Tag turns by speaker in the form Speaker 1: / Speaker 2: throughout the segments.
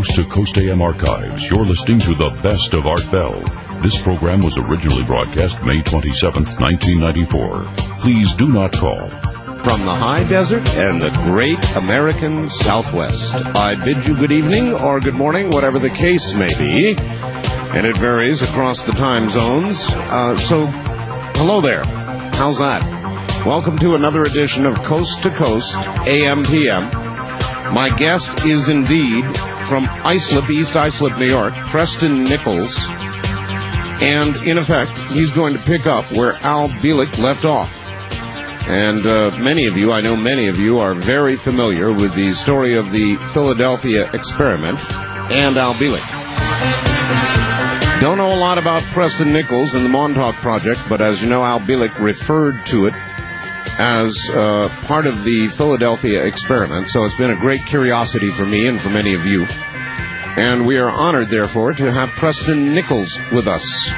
Speaker 1: Coast to Coast AM archives, you're listening to the best of Art Bell. This program was originally broadcast May 27, 1994. Please do not call.
Speaker 2: From the high desert and the great American Southwest, I bid you good evening or good morning, whatever the case may be. And it varies across the time zones. Uh, so, hello there. How's that? Welcome to another edition of Coast to Coast AM PM. My guest is indeed from Islip, East Islip, New York, Preston Nichols. And in effect, he's going to pick up where Al Bielek left off. And uh, many of you, I know many of you, are very familiar with the story of the Philadelphia experiment and Al Bielek. Don't know a lot about Preston Nichols and the Montauk Project, but as you know, Al Bielek referred to it as uh, part of the Philadelphia experiment, so it's been a great curiosity for me and for many of you. And we are honored, therefore, to have Preston Nichols with us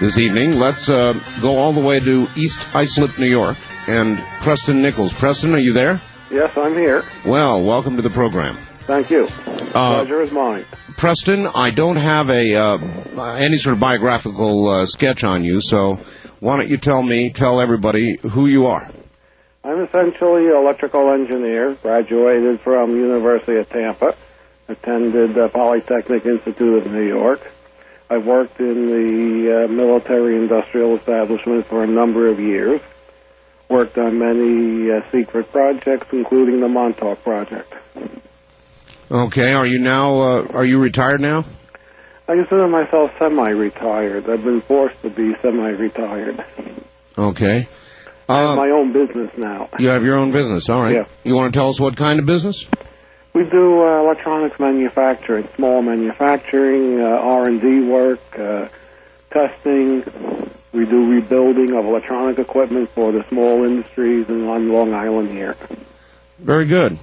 Speaker 2: this evening. Let's uh, go all the way to East Islip, New York, and Preston Nichols. Preston, are you there?
Speaker 3: Yes, I'm here.
Speaker 2: Well, welcome to the program.
Speaker 3: Thank you.
Speaker 2: Uh,
Speaker 3: Pleasure is mine.
Speaker 2: Preston, I don't have a uh, any sort of biographical uh, sketch on you, so why don't you tell me, tell everybody who you are?
Speaker 3: I'm essentially an electrical engineer, graduated from University of Tampa, attended uh, Polytechnic Institute of New York. I've worked in the uh, military industrial establishment for a number of years. Worked on many uh, secret projects, including the Montauk Project.
Speaker 2: Okay, are you now uh, are you retired now?
Speaker 3: I consider myself semi-retired. I've been forced to be semi-retired.
Speaker 2: Okay.
Speaker 3: I have
Speaker 2: Uh,
Speaker 3: my own business now.
Speaker 2: you have your own business, all right.
Speaker 3: Yeah.
Speaker 2: You want to tell us what kind of business?
Speaker 3: We do uh, electronics manufacturing, small manufacturing, uh, R&D work, uh, testing. We do rebuilding of electronic equipment for the small industries in, on Long Island here.
Speaker 2: Very good.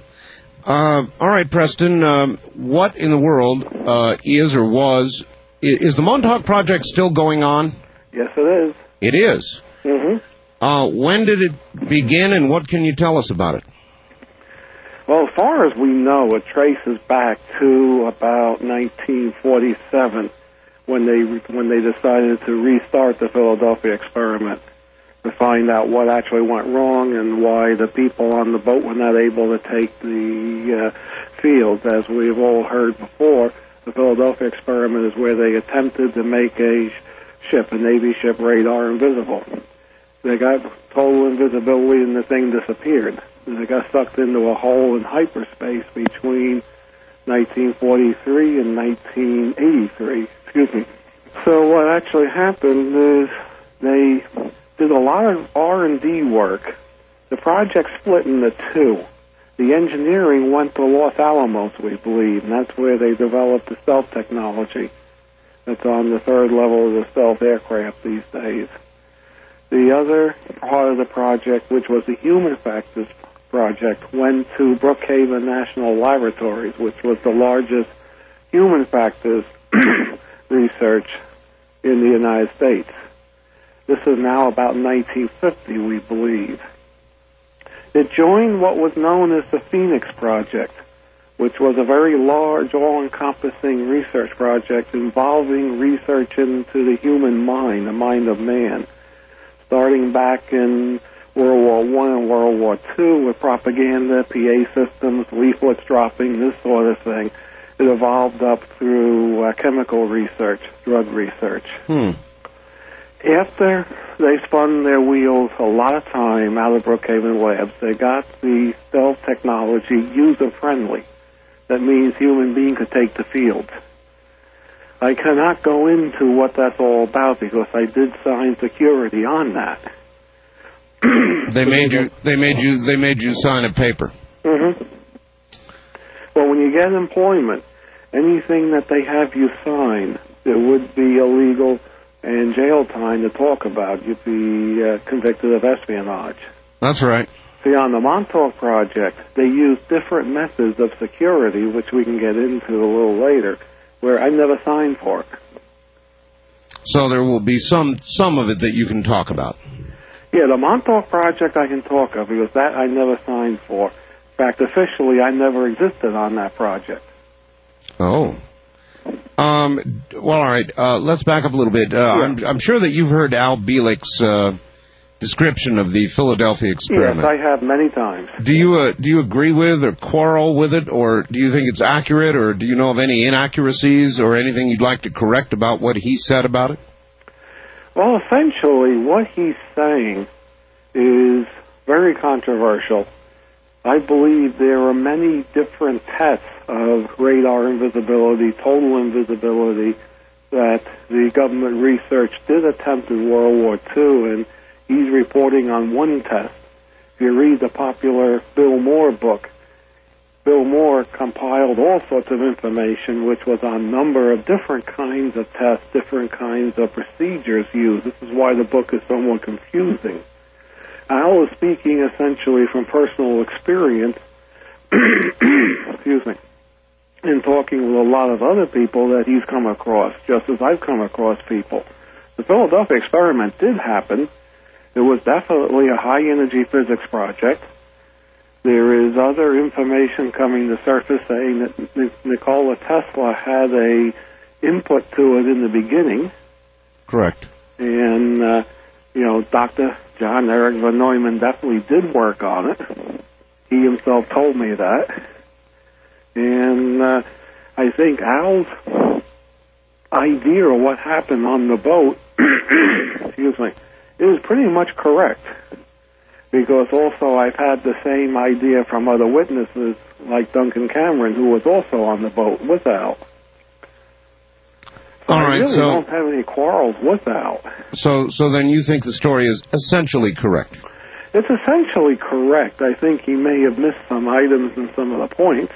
Speaker 2: Uh, all right, Preston. Um, what in the world uh, is or was i- is the Montauk project still going on?
Speaker 3: Yes, it is.
Speaker 2: It is.
Speaker 3: Mm-hmm.
Speaker 2: Uh, when did it begin, and what can you tell us about it?
Speaker 3: Well, as far as we know, it traces back to about 1947 when they when they decided to restart the Philadelphia experiment to find out what actually went wrong and why the people on the boat were not able to take the uh, fields. As we've all heard before, the Philadelphia experiment is where they attempted to make a ship, a Navy ship, radar invisible. They got total invisibility and the thing disappeared. And They got sucked into a hole in hyperspace between 1943 and 1983. Excuse me. So what actually happened is they did a lot of R&D work. The project split into two. The engineering went to Los Alamos, we believe, and that's where they developed the stealth technology that's on the third level of the stealth aircraft these days. The other part of the project, which was the human factors project, went to Brookhaven National Laboratories, which was the largest human factors research in the United States. This is now about 1950, we believe. It joined what was known as the Phoenix Project, which was a very large, all-encompassing research project involving research into the human mind, the mind of man starting back in World War One and World War Two with propaganda, PA systems, leaflets dropping, this sort of thing. It evolved up through uh, chemical research, drug research.
Speaker 2: Hmm.
Speaker 3: After they spun their wheels a lot of time out of Brookhaven Labs, they got the stealth technology user friendly. That means human being could take the field. I cannot go into what that's all about because I did sign security on that.
Speaker 2: They made you. They made you. They made you sign a paper.
Speaker 3: hmm Well, when you get employment, anything that they have you sign, it would be illegal and jail time to talk about. You'd be uh, convicted of espionage.
Speaker 2: That's right.
Speaker 3: See, on the Montauk project, they use different methods of security, which we can get into a little later, where I never signed for it.
Speaker 2: So there will be some some of it that you can talk about.
Speaker 3: Yeah, the Montauk project I can talk of because that I never signed for. In fact, officially, I never existed on that project.
Speaker 2: Oh. Um, well, all right. Uh, let's back up a little bit. Uh, yeah. I'm, I'm, sure that you've heard Al Bielek's uh, description of the Philadelphia experiment.
Speaker 3: Yes, I have many times.
Speaker 2: Do you uh, do you agree with or quarrel with it, or do you think it's accurate, or do you know of any inaccuracies or anything you'd like to correct about what he said about it?
Speaker 3: Well, essentially, what he's saying is very controversial. I believe there are many different tests of radar invisibility, total invisibility, that the government research did attempt in World War II, and he's reporting on one test. If you read the popular Bill Moore book, Bill Moore compiled all sorts of information, which was on a number of different kinds of tests, different kinds of procedures used. This is why the book is somewhat confusing. Al is speaking essentially from personal experience, excuse me, in talking with a lot of other people that he's come across, just as I've come across people. The Philadelphia experiment did happen. It was definitely a high energy physics project. There is other information coming to surface saying that Nikola Tesla had a input to it in the beginning.
Speaker 2: Correct.
Speaker 3: And, uh, you know, Dr. John Eric von Neumann definitely did work on it. He himself told me that. And uh, I think Al's idea of what happened on the boat, excuse me, is pretty much correct. Because also I've had the same idea from other witnesses, like Duncan Cameron, who was also on the boat with Al.
Speaker 2: All right,
Speaker 3: I really
Speaker 2: so
Speaker 3: don't have any quarrels with Al.
Speaker 2: So, so then you think the story is essentially correct?
Speaker 3: It's essentially correct. I think he may have missed some items and some of the points.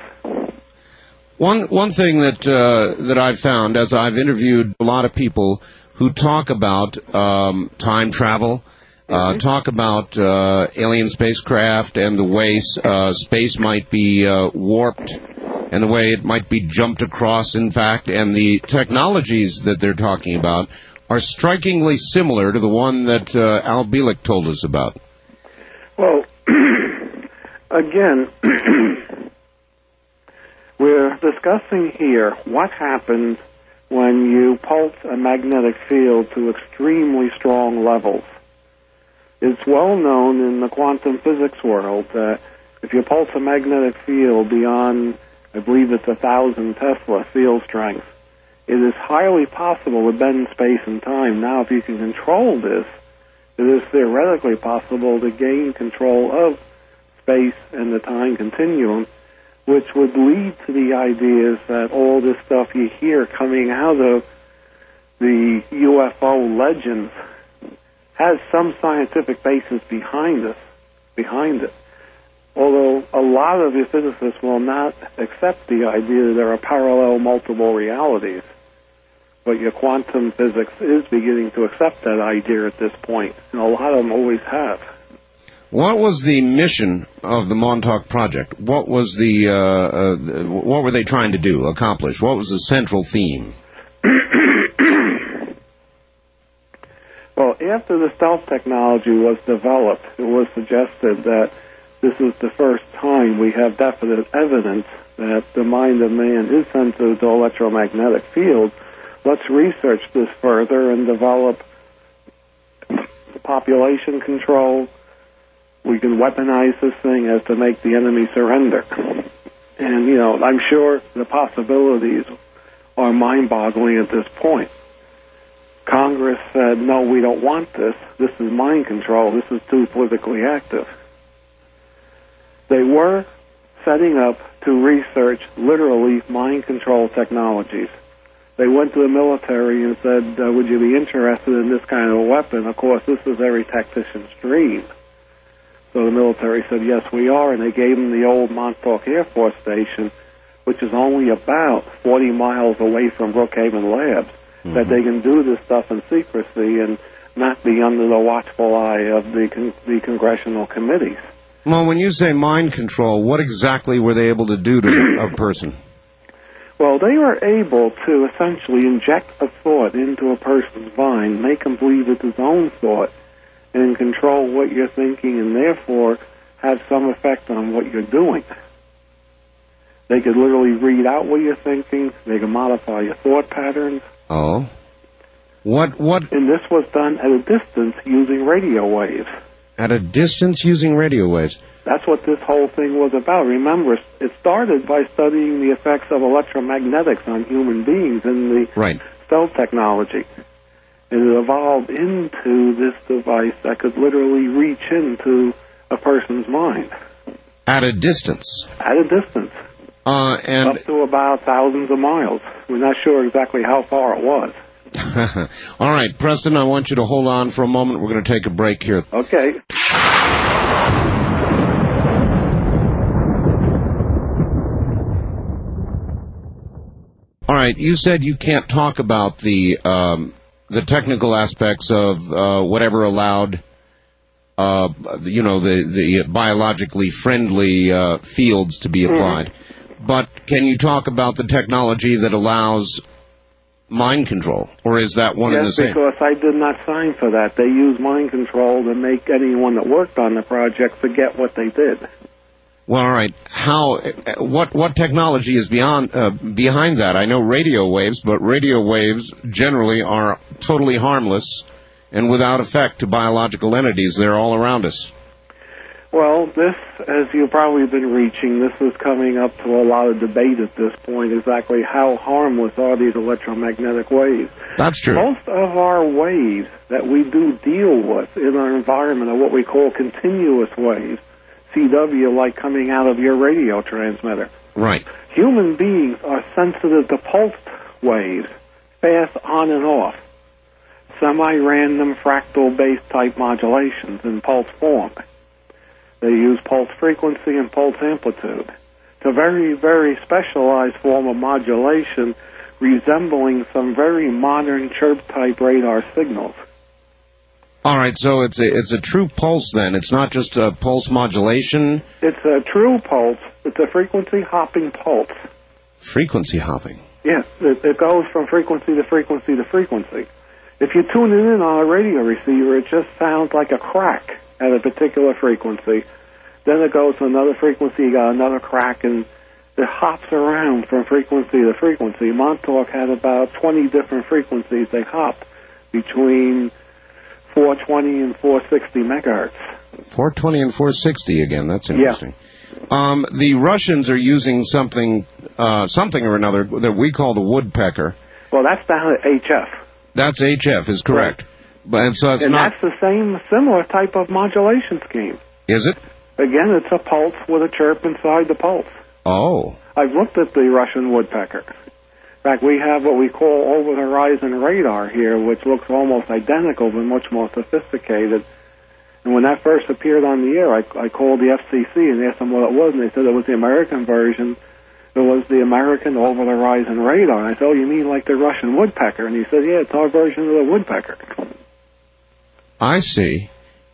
Speaker 2: One one thing that uh, that I've found as I've interviewed a lot of people who talk about um, time travel, uh, mm-hmm. talk about uh, alien spacecraft and the way uh, space might be uh, warped and the way it might be jumped across, in fact, and the technologies that they're talking about are strikingly similar to the one that uh, Al Bielek told us about.
Speaker 3: Well, again, we're discussing here what happens when you pulse a magnetic field to extremely strong levels. It's well known in the quantum physics world that if you pulse a magnetic field beyond I believe it's a thousand Tesla field strength. It is highly possible to bend space and time. Now, if you can control this, it is theoretically possible to gain control of space and the time continuum, which would lead to the ideas that all this stuff you hear coming out of the UFO legends has some scientific basis behind us, behind it although a lot of the physicists will not accept the idea that there are parallel multiple realities. But your quantum physics is beginning to accept that idea at this point, and a lot of them always have.
Speaker 2: What was the mission of the Montauk Project? What was the uh, uh, what were they trying to do, accomplish? What was the central theme?
Speaker 3: well, after the stealth technology was developed, it was suggested that this is the first time we have definite evidence that the mind of man is sensitive to electromagnetic fields. Let's research this further and develop population control. We can weaponize this thing as to make the enemy surrender. And, you know, I'm sure the possibilities are mind boggling at this point. Congress said, no, we don't want this. This is mind control. This is too politically active. They were setting up to research literally mind control technologies. They went to the military and said, uh, would you be interested in this kind of a weapon? Of course, this is every tactician's dream. So the military said, yes, we are, and they gave them the old Montauk Air Force Station, which is only about 40 miles away from Brookhaven Labs, mm-hmm. that they can do this stuff in secrecy and not be under the watchful eye of the, con- the congressional committees.
Speaker 2: Well, when you say mind control, what exactly were they able to do to a person?
Speaker 3: Well, they were able to essentially inject a thought into a person's mind, make him believe it's his own thought, and control what you're thinking, and therefore have some effect on what you're doing. They could literally read out what you're thinking. They could modify your thought patterns.
Speaker 2: Oh. What what
Speaker 3: And this was done at a distance using radio waves.
Speaker 2: At a distance using radio waves?
Speaker 3: That's what this whole thing was about. Remember, it started by studying the effects of electromagnetics on human beings in the
Speaker 2: Right.
Speaker 3: stealth technology. And it evolved into this device that could literally reach into a person's mind
Speaker 2: At a distance.
Speaker 3: at a distance,
Speaker 2: Uh and
Speaker 3: up to about thousands of miles. We're not sure exactly how far it was.
Speaker 2: All right, Preston, I want you to hold on for a moment. We're going to take a break here.
Speaker 3: Okay.
Speaker 2: All right, you said you can't talk about the um, the technical aspects of uh, whatever allowed, uh, you know, the the biologically friendly uh, fields to be applied. But can you talk about the technology that allows mind control, or is that one and the
Speaker 3: yes,
Speaker 2: same?
Speaker 3: because I did not sign for that. They used mind control to make anyone that worked on the project forget what they did.
Speaker 2: Well, all right. How? What? What technology is beyond uh, behind that? I know radio waves, but radio waves generally are totally harmless and without effect to biological entities. They're all around us.
Speaker 3: Well, this, as you've probably been reaching, this is coming up to a lot of debate at this point, exactly how harmless are these electromagnetic waves.
Speaker 2: That's true.
Speaker 3: Most of our waves that we do deal with in our environment are what we call continuous waves, CW, like coming out of your radio transmitter.
Speaker 2: Right.
Speaker 3: Human beings are sensitive to pulsed waves, fast on and off, semi-random fractal-based type modulations in pulse form. They use pulse frequency and pulse amplitude. It's a very, very specialized form of modulation resembling some very modern chirp-type radar signals.
Speaker 2: All right. So it's a it's a true pulse then. It's not just a pulse modulation.
Speaker 3: It's a true pulse. It's a frequency hopping pulse.
Speaker 2: Frequency hopping.
Speaker 3: Yes, it, it goes from frequency to frequency to frequency. If you tune it in on a radio receiver, it just sounds like a crack at a particular frequency. Then it goes to another frequency, you got another crack, and it hops around from frequency to frequency. Montauk had about 20 different frequencies they hop between 420 and 460 megahertz.
Speaker 2: 420 and 460 again. That's interesting. Um, the Russians are using something uh, something or another that we call the woodpecker.
Speaker 3: Well, that's down at HF.
Speaker 2: That's HF is correct. But and so it's
Speaker 3: and
Speaker 2: not.
Speaker 3: that's the same, similar type of modulation scheme.
Speaker 2: Is it?
Speaker 3: Again, it's a pulse with a chirp inside the pulse.
Speaker 2: Oh.
Speaker 3: I've looked at the Russian woodpecker. In fact, we have what we call over the horizon radar here, which looks almost identical but much more sophisticated. And when that first appeared on the air, I, I called the FCC and asked them what it was, and they said it was the American version. It was the American over the horizon radar. And I said, Oh, you mean like the Russian woodpecker? And he said, Yeah, it's our version of the woodpecker.
Speaker 2: I see.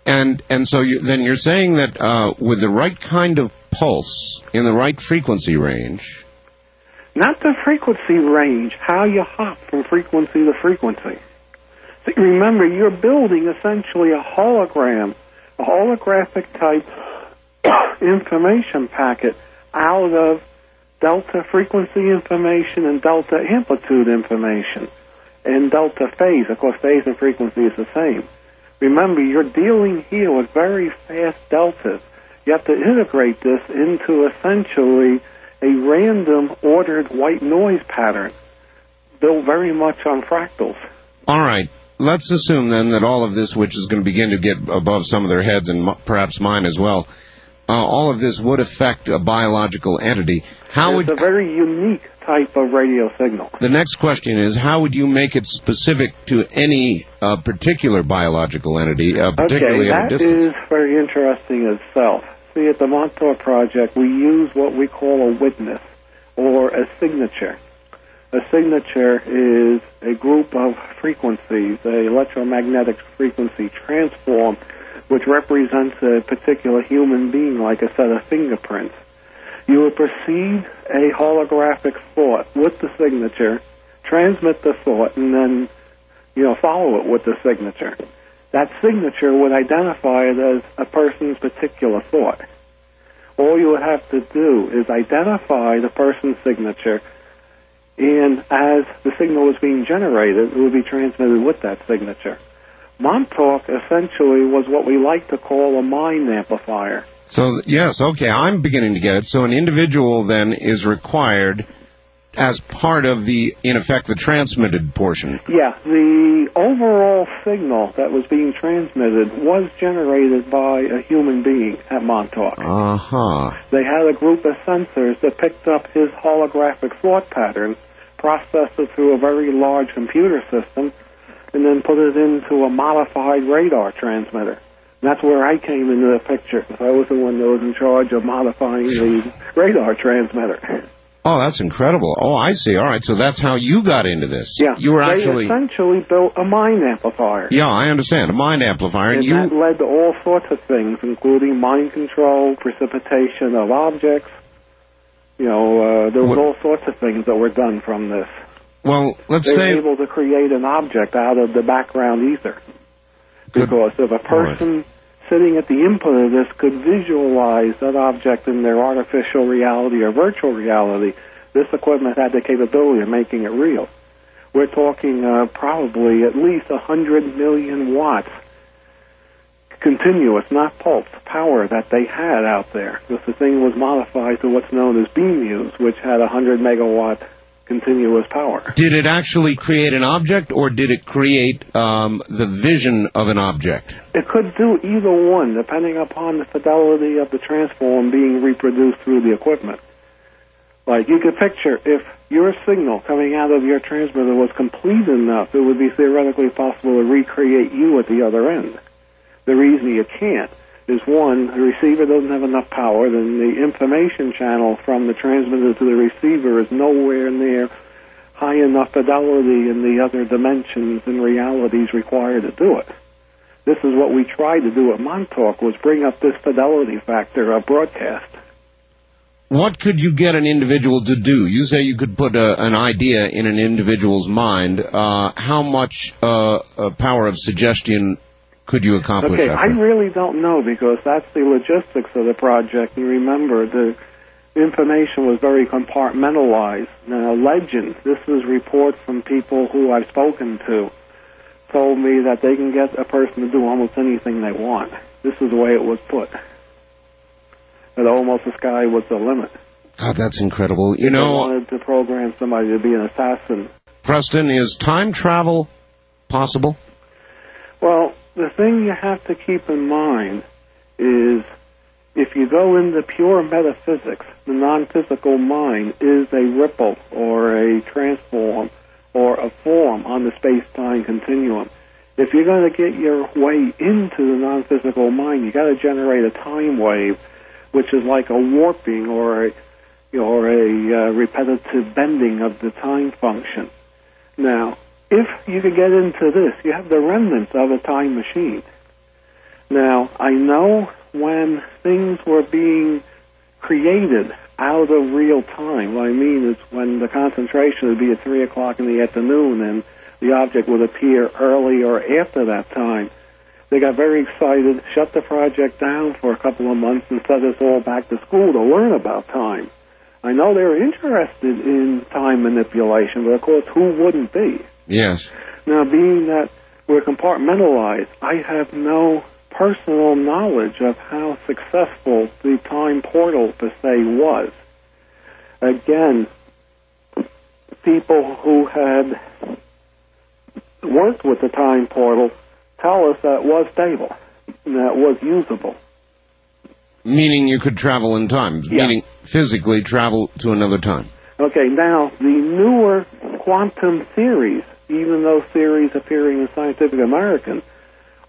Speaker 2: And and so you, then you're saying that uh, with the right kind of pulse in the right frequency range.
Speaker 3: Not the frequency range, how you hop from frequency to frequency. See, remember, you're building essentially a hologram, a holographic type information packet out of delta frequency information and delta amplitude information and delta phase. Of course, phase and frequency is the same. Remember, you're dealing here with very fast deltas. You have to integrate this into essentially a random ordered white noise pattern built very much on fractals.
Speaker 2: All right. Let's assume then that all of this, which is going to begin to get above some of their heads and perhaps mine as well, uh, all of this would affect a biological entity. How
Speaker 3: it's
Speaker 2: would
Speaker 3: a very unique type of radio signal.
Speaker 2: the next question is how would you make it specific to any uh, particular biological entity, uh, particularly
Speaker 3: okay,
Speaker 2: at a
Speaker 3: that
Speaker 2: distance?
Speaker 3: is very interesting itself. See, at the Montauk Project, we use what we call a witness or a signature. A signature is a group of frequencies, a electromagnetic frequency transform, which represents a particular human being like a set of fingerprints. You will perceive a holographic thought with the signature, transmit the thought, and then, you know, follow it with the signature. That signature would identify it as a person's particular thought. all you would have to do is identify the person's signature, and as the signal is being generated, it would be transmitted with that signature. Montauk essentially was what we like to call a mind amplifier.
Speaker 2: So, yes, okay, I'm beginning to get it. So an individual then is required as part of the, in effect, the transmitted portion.
Speaker 3: Yeah, the overall signal that was being transmitted was generated by a human being at Montauk.
Speaker 2: Uh huh.
Speaker 3: They had a group of sensors that picked up his holographic thought patterns, processed it through a very large computer system, and then put it into a modified radar transmitter. And that's where I came into the picture. I was the one that was in charge of modifying the radar transmitter.
Speaker 2: Oh, that's incredible. Oh, I see. All right, so that's how you got into this.
Speaker 3: Yeah,
Speaker 2: You were
Speaker 3: they
Speaker 2: actually.
Speaker 3: essentially built a mind amplifier.
Speaker 2: Yeah, I understand. A mind amplifier.
Speaker 3: And
Speaker 2: And you.
Speaker 3: that led to all sorts of things, including mind control, precipitation of objects. You know, uh, there was
Speaker 2: What-
Speaker 3: all sorts of things that were done from this.
Speaker 2: Well, let's
Speaker 3: They were
Speaker 2: say.
Speaker 3: able to create an object out of the background ether.
Speaker 2: Good.
Speaker 3: Because if a person sitting at the input of this could visualize that object in their artificial reality or virtual reality, this equipment had the capability of making it real. We're talking uh, probably at least 100 million watts continuous, not pulsed, power that they had out there. Because the thing was modified to what's known as BMEWS, which had 100 megawatt continuous power.
Speaker 2: Did it actually create an object, or did it create um, the vision of an object?
Speaker 3: It could do either one, depending upon the fidelity of the transform being reproduced through the equipment. Like you could picture if your signal coming out of your transmitter was complete enough, it would be theoretically possible to recreate you at the other end. The reason you can't is one, the receiver doesn't have enough power, then the information channel from the transmitter to the receiver is nowhere near high enough fidelity in the other dimensions and realities required to do it. This is what we tried to do at Montauk was bring up this fidelity factor of broadcast.
Speaker 2: What could you get an individual to do? You say you could put a, an idea in an individual's mind. Uh, how much uh, uh, power of suggestion could you accomplish?
Speaker 3: Okay,
Speaker 2: that
Speaker 3: I really don't know because that's the logistics of the project. And remember, the information was very compartmentalized. Now, legend, this is reports from people who I've spoken to, told me that they can get a person to do almost anything they want. This is the way it was put. That almost the sky was the limit.
Speaker 2: God, that's incredible. You
Speaker 3: They
Speaker 2: know,
Speaker 3: wanted to program somebody to be an assassin.
Speaker 2: Preston, is time travel possible?
Speaker 3: Well, the thing you have to keep in mind is if you go into pure metaphysics, the non-physical mind is a ripple or a transform or a form on the space-time continuum. If you're going to get your way into the non-physical mind, you got to generate a time wave, which is like a warping or a or a uh, repetitive bending of the time function. Now, if you could get into this, you have the remnants of a time machine. Now, I know when things were being created out of real time, what I mean is when the concentration would be at 3 o'clock in the afternoon and the object would appear early or after that time. They got very excited, shut the project down for a couple of months, and sent us all back to school to learn about time. I know they were interested in time manipulation, but of course, who wouldn't be?
Speaker 2: Yes.
Speaker 3: Now, being that we're compartmentalized, I have no personal knowledge of how successful the time portal per se was. Again, people who had worked with the time portal tell us that it was stable that it was usable.
Speaker 2: Meaning you could travel in time.
Speaker 3: Yeah.
Speaker 2: Meaning physically travel to another time.
Speaker 3: Okay, now the newer quantum theories, even those theories appearing in Scientific American,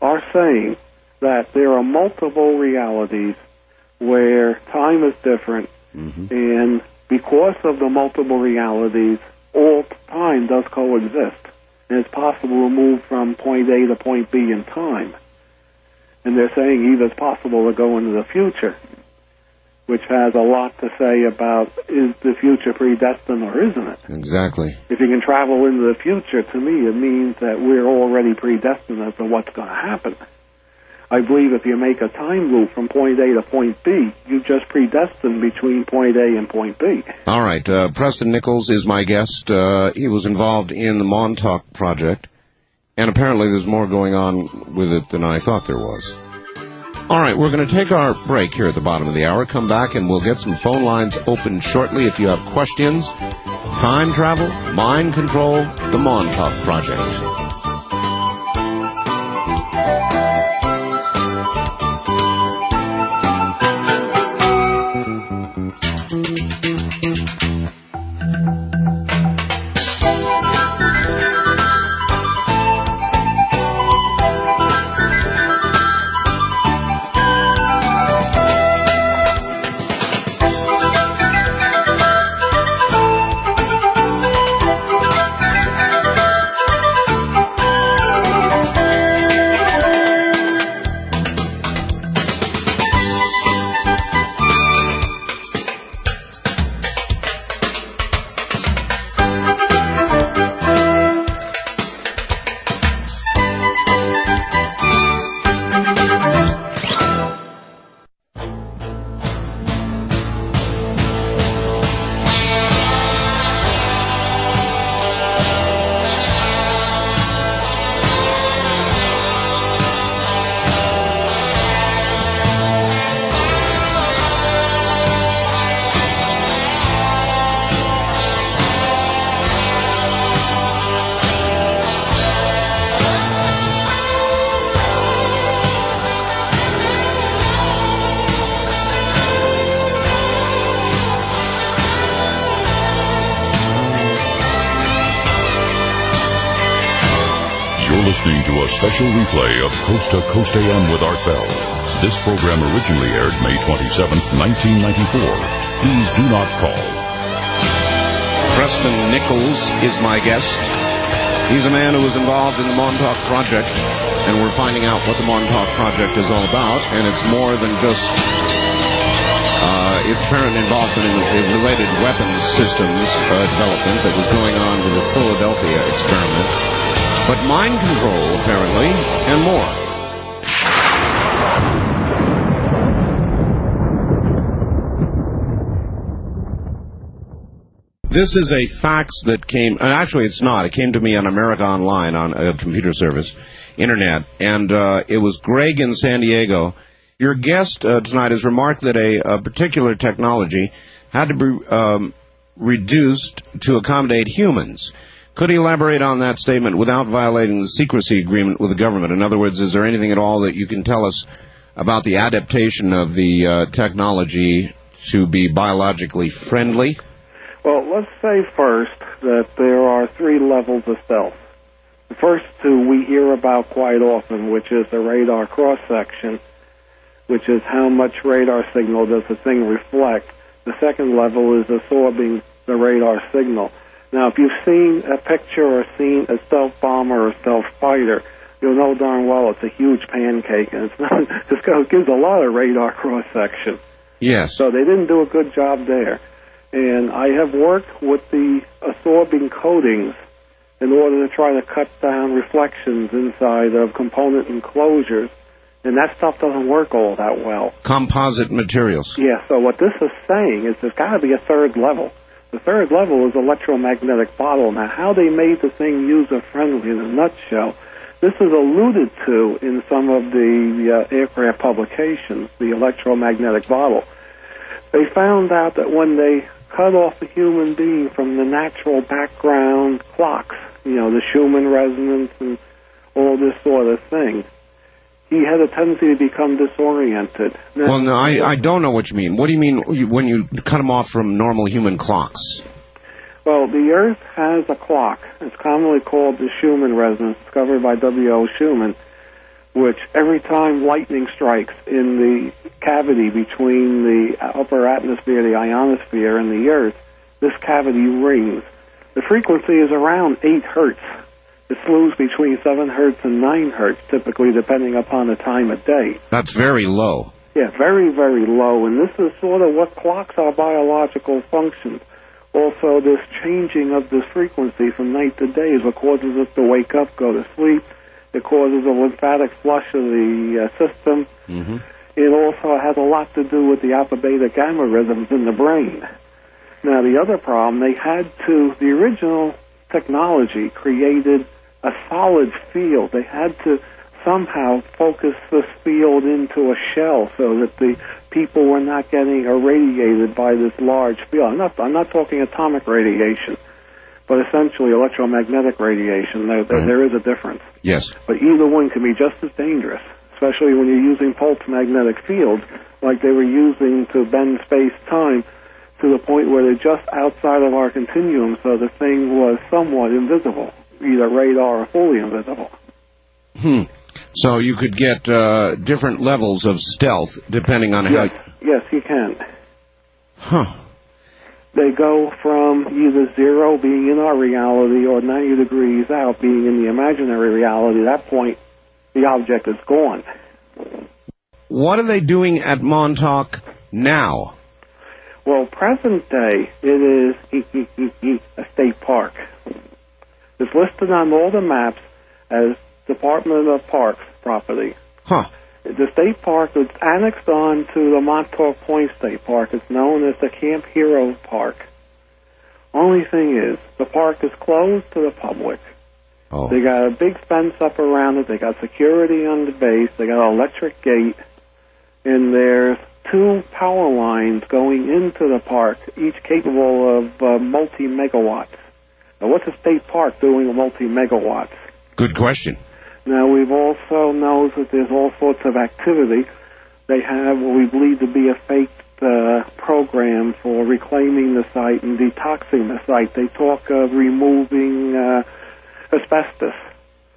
Speaker 3: are saying that there are multiple realities where time is different, mm-hmm. and because of the multiple realities, all time does coexist. And it's possible to move from point A to point B in time. And they're saying either it's possible to go into the future, which has a lot to say about is the future predestined or isn't it?
Speaker 2: Exactly.
Speaker 3: If you can travel into the future, to me, it means that we're already predestined as to what's going to happen. I believe if you make a time loop from point A to point B, you just predestined between point A and point B.
Speaker 2: All right. Uh, Preston Nichols is my guest. Uh, he was involved in the Montauk project, and apparently there's more going on with it than I thought there was. All right, we're going to take our break here at the bottom of the hour. Come back and we'll get some phone lines open shortly if you have questions. Time travel, mind control, the Montauk Project.
Speaker 1: Special replay of Coast to Coast AM with Art Bell. This program originally aired May 27, 1994. Please do not call.
Speaker 2: Preston Nichols is my guest. He's a man who was involved in the Montauk Project, and we're finding out what the Montauk Project is all about, and it's more than just uh, its apparent involvement in, in related weapons systems uh, development that was going on with the Philadelphia experiment but mind control, apparently, and more. This is a fax that came, actually it's not, it came to me on America Online on a computer service, internet, and uh, it was Greg in San Diego. Your guest uh, tonight has remarked that a, a, particular technology had to be um, reduced to accommodate humans. Could he elaborate on that statement without violating the secrecy agreement with the government? In other words, is there anything at all that you can tell us about the adaptation of the uh, technology to be biologically friendly?
Speaker 3: Well, let's say first that there are three levels of stealth. The first two we hear about quite often, which is the radar cross section, which is how much radar signal does the thing reflect. The second level is absorbing the radar signal. Now, if you've seen a picture or seen a stealth bomber or stealth fighter, you'll know darn well it's a huge pancake, and it's not. It gives a lot of radar cross section.
Speaker 2: Yes.
Speaker 3: So they didn't do a good job there. And I have worked with the absorbing coatings in order to try to cut down reflections inside of component enclosures. And that stuff doesn't work all that well.
Speaker 2: Composite materials.
Speaker 3: Yeah, so what this is saying is there's got to be a third level. The third level is electromagnetic bottle. Now, how they made the thing user-friendly in a nutshell, this is alluded to in some of the uh, aircraft publications, the electromagnetic bottle. They found out that when they cut off a human being from the natural background clocks, you know, the Schumann resonance and all this sort of thing, he had a tendency to become disoriented.
Speaker 2: Now, well, no, I, I don't know what you mean. What do you mean when you cut him off from normal human clocks?
Speaker 3: Well, the Earth has a clock. It's commonly called the Schumann resonance, discovered by W.O. Schumann, which every time lightning strikes in the cavity between the upper atmosphere, the ionosphere, and the Earth, this cavity rings. The frequency is around 8 hertz. It moves between 7 hertz and 9 hertz, typically, depending upon the time of day.
Speaker 2: That's very low.
Speaker 3: Yeah, very, very low. And this is sort of what clocks our biological functions. Also, this changing of this frequency from night to day is what causes us to wake up, go to sleep, It causes a lymphatic flush of the uh, system.
Speaker 2: Mm-hmm.
Speaker 3: It also has a lot to do with the alpha beta gamma rhythms in the brain. Now, the other problem, they had to, the original technology created a solid field. They had to somehow focus this field into a shell so that the people were not getting irradiated by this large field. I'm not, I'm not talking atomic radiation, but essentially electromagnetic radiation. There, there,
Speaker 2: Right.
Speaker 3: there is a difference.
Speaker 2: Yes.
Speaker 3: But either one can be just as dangerous, especially when you're using pulse magnetic fields like they were using to bend space-time to the point where they're just outside of our continuum, so the thing was somewhat invisible, either radar or fully invisible.
Speaker 2: Hmm. So you could get uh, different levels of stealth depending on
Speaker 3: Yes,
Speaker 2: how.
Speaker 3: yes, you can.
Speaker 2: Huh.
Speaker 3: They go from either zero being in our reality or 90 degrees out being in the imaginary reality. At that point, the object is gone.
Speaker 2: What are they doing at Montauk now?
Speaker 3: Well, present day, it is a state park. It's listed on all the maps as Department of Parks property.
Speaker 2: Huh.
Speaker 3: The state park is annexed on to the Montauk Point State Park. It's known as the Camp Hero Park. Only thing is, the park is closed to the public.
Speaker 2: Oh.
Speaker 3: They got a big fence up around it. They got security on the base. They got an electric gate. And there's two power lines going into the park, each capable of uh, multi megawatts. Now, what's a state park doing with multi megawatts?
Speaker 2: Good question.
Speaker 3: Now, we've also knows that there's all sorts of activity. They have what we believe to be a fake uh, program for reclaiming the site and detoxing the site. They talk of removing uh, asbestos.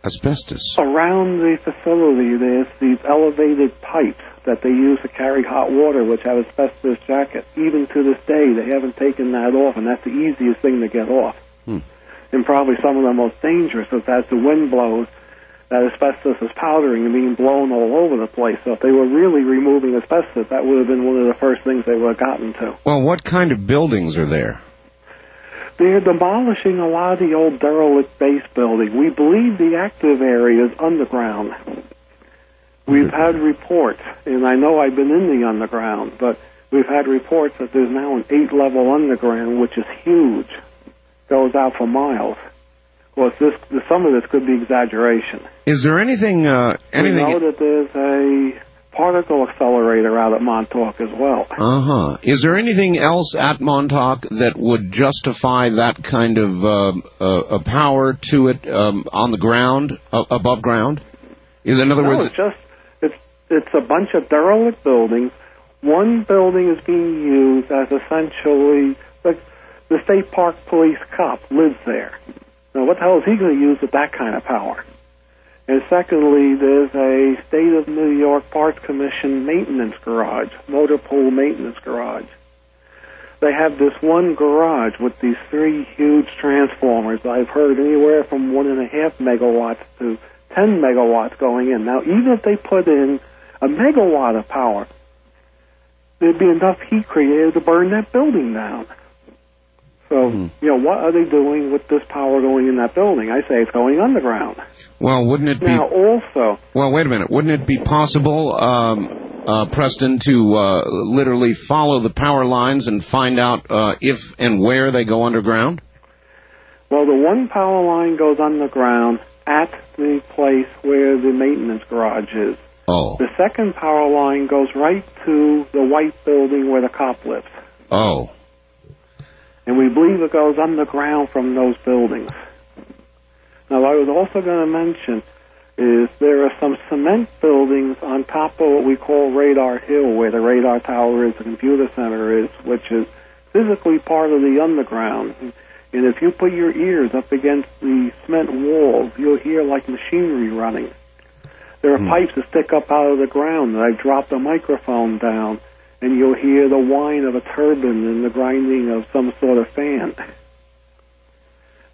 Speaker 2: Asbestos.
Speaker 3: Around the facility, there's these elevated pipes that they use to carry hot water, which have asbestos jacket. Even to this day, they haven't taken that off, and that's the easiest thing to get off.
Speaker 2: Hmm.
Speaker 3: And probably some of the most dangerous is as the wind blows, that asbestos is powdering and being blown all over the place. So if they were really removing asbestos, that would have been one of the first things they would have gotten to.
Speaker 2: Well, what kind of buildings are there?
Speaker 3: They're demolishing a lot of the old derelict base building. We believe the active area is underground. We've hmm. had reports, and I know I've been in the underground, but we've had reports that there's now an eight level underground, which is huge, goes out for miles. Well, this, some of this could be exaggeration.
Speaker 2: Is there anything? Uh,
Speaker 3: We know that there's a particle accelerator out at Montauk as well.
Speaker 2: Uh huh. Is there anything else at Montauk that would justify that kind of uh, uh, a power to it um, on the ground, uh, above ground? Is in other
Speaker 3: no,
Speaker 2: words,
Speaker 3: it's just it's it's a bunch of derelict buildings. One building is being used as essentially the state park police cop lives there. Now, what the hell is he going to use with that kind of power? And secondly, there's a state of New York Parks Commission maintenance garage, motor pool maintenance garage. They have this one garage with these three huge transformers. I've heard anywhere from one and a half megawatts to 10 megawatts going in. Now, even if they put in a megawatt of power, there'd be enough heat created to burn that building down. So,
Speaker 2: Hmm.
Speaker 3: you know, what are they doing with this power going in that building? I say it's going underground.
Speaker 2: well, wouldn't it be?
Speaker 3: Now, also,
Speaker 2: Well, wait a minute. Wouldn't it be possible, um, uh, Preston, to uh, literally follow the power lines and find out uh, if and where they go underground?
Speaker 3: well, the one power line goes underground at the place where the maintenance garage is.
Speaker 2: Oh,
Speaker 3: The second power line goes right to the white building where the cop lives.
Speaker 2: oh,
Speaker 3: and we believe it goes underground from those buildings. Now, what I was also going to mention is there are some cement buildings on top of what we call Radar Hill, where the radar tower is, the computer center is, which is physically part of the underground. And if you put your ears up against the cement walls, you'll hear like machinery running. There are hmm. pipes that stick up out of the ground, and I've dropped a microphone down, and you'll hear the whine of a turbine and the grinding of some sort of fan.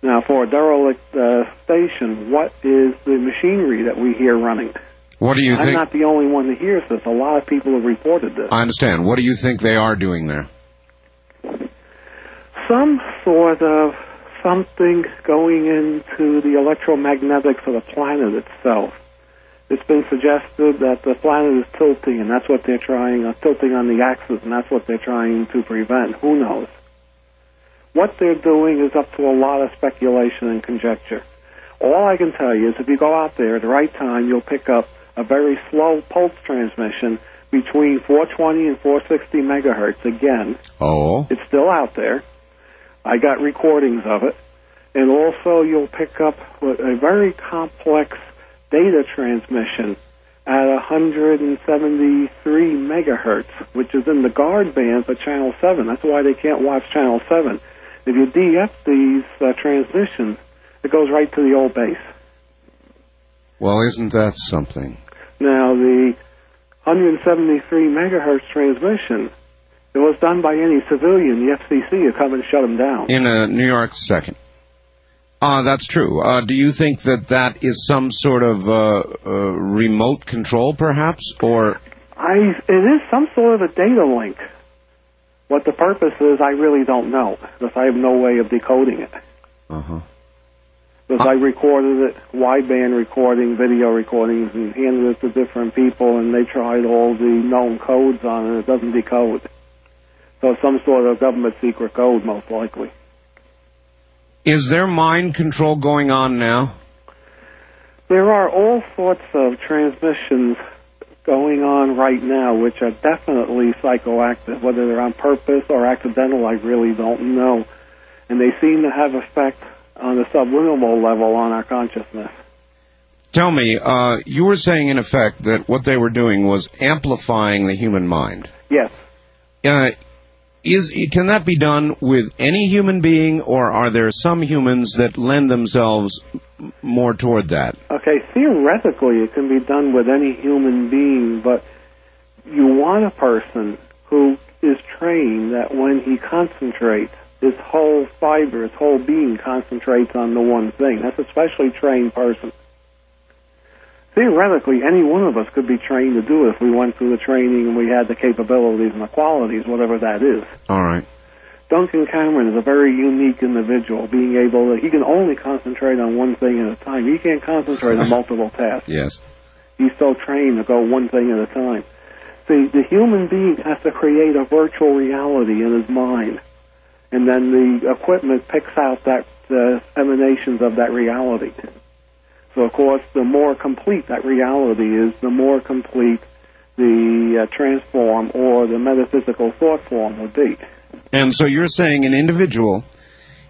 Speaker 3: Now, for a derelict uh, station, what is the machinery that we hear running?
Speaker 2: what do you
Speaker 3: I'm
Speaker 2: think?
Speaker 3: not the only one that hears this. A lot of people have reported this.
Speaker 2: I understand. What do you think they are doing there?
Speaker 3: Some sort of something going into the electromagnetics of the planet itself. It's been suggested that the planet is tilting, and that's what they're trying, uh, tilting on the axis, and that's what they're trying to prevent. Who knows? What they're doing is up to a lot of speculation and conjecture. All I can tell you is if you go out there at the right time, you'll pick up a very slow pulse transmission between 420 and 460 megahertz again.
Speaker 2: Oh.
Speaker 3: It's still out there. I got recordings of it. And also you'll pick up a very complex data transmission at 173 megahertz, which is in the guard band for Channel 7. That's why they can't watch Channel 7. If you DF these uh, transmissions, it goes right to the old base.
Speaker 2: Well, isn't that something?
Speaker 3: Now, the 173 megahertz transmission, it was done by any civilian. The FCC would come and shut them down.
Speaker 2: In a New York second. Uh, that's true. Uh, do you think that that is some sort of uh, uh, remote control, perhaps, or?
Speaker 3: I it is some sort of a data link. What the purpose is, I really don't know because I have no way of decoding it.
Speaker 2: Uh huh.
Speaker 3: Because I recorded it, wideband recording, video recordings, and handed it to different people, and they tried all the known codes on it, and it doesn't decode. So some sort of government secret code, most likely.
Speaker 2: Is there mind control going on now?
Speaker 3: There are all sorts of transmissions going on right now, which are definitely psychoactive. Whether they're on purpose or accidental, I really don't know. And they seem to have effect on a subliminal level on our consciousness.
Speaker 2: Tell me, uh, you were saying in effect that what they were doing was amplifying the human mind.
Speaker 3: Yes.
Speaker 2: Uh, is can that be done with any human being, or are there some humans that lend themselves more toward that?
Speaker 3: Okay, theoretically, it can be done with any human being, but you want a person who is trained that when he concentrates, his whole fiber, his whole being concentrates on the one thing. That's a specially trained person. Theoretically, any one of us could be trained to do it if we went through the training and we had the capabilities and the qualities, whatever that is.
Speaker 2: All right.
Speaker 3: Duncan Cameron is a very unique individual, being able to, he can only concentrate on one thing at a time. He can't concentrate on multiple tasks.
Speaker 2: Yes.
Speaker 3: He's so trained to go one thing at a time. See, the human being has to create a virtual reality in his mind. And then the equipment picks out that uh, emanations of that reality. So, of course, the more complete that reality is, the more complete the uh, transform or the metaphysical thought form would be.
Speaker 2: And so you're saying an individual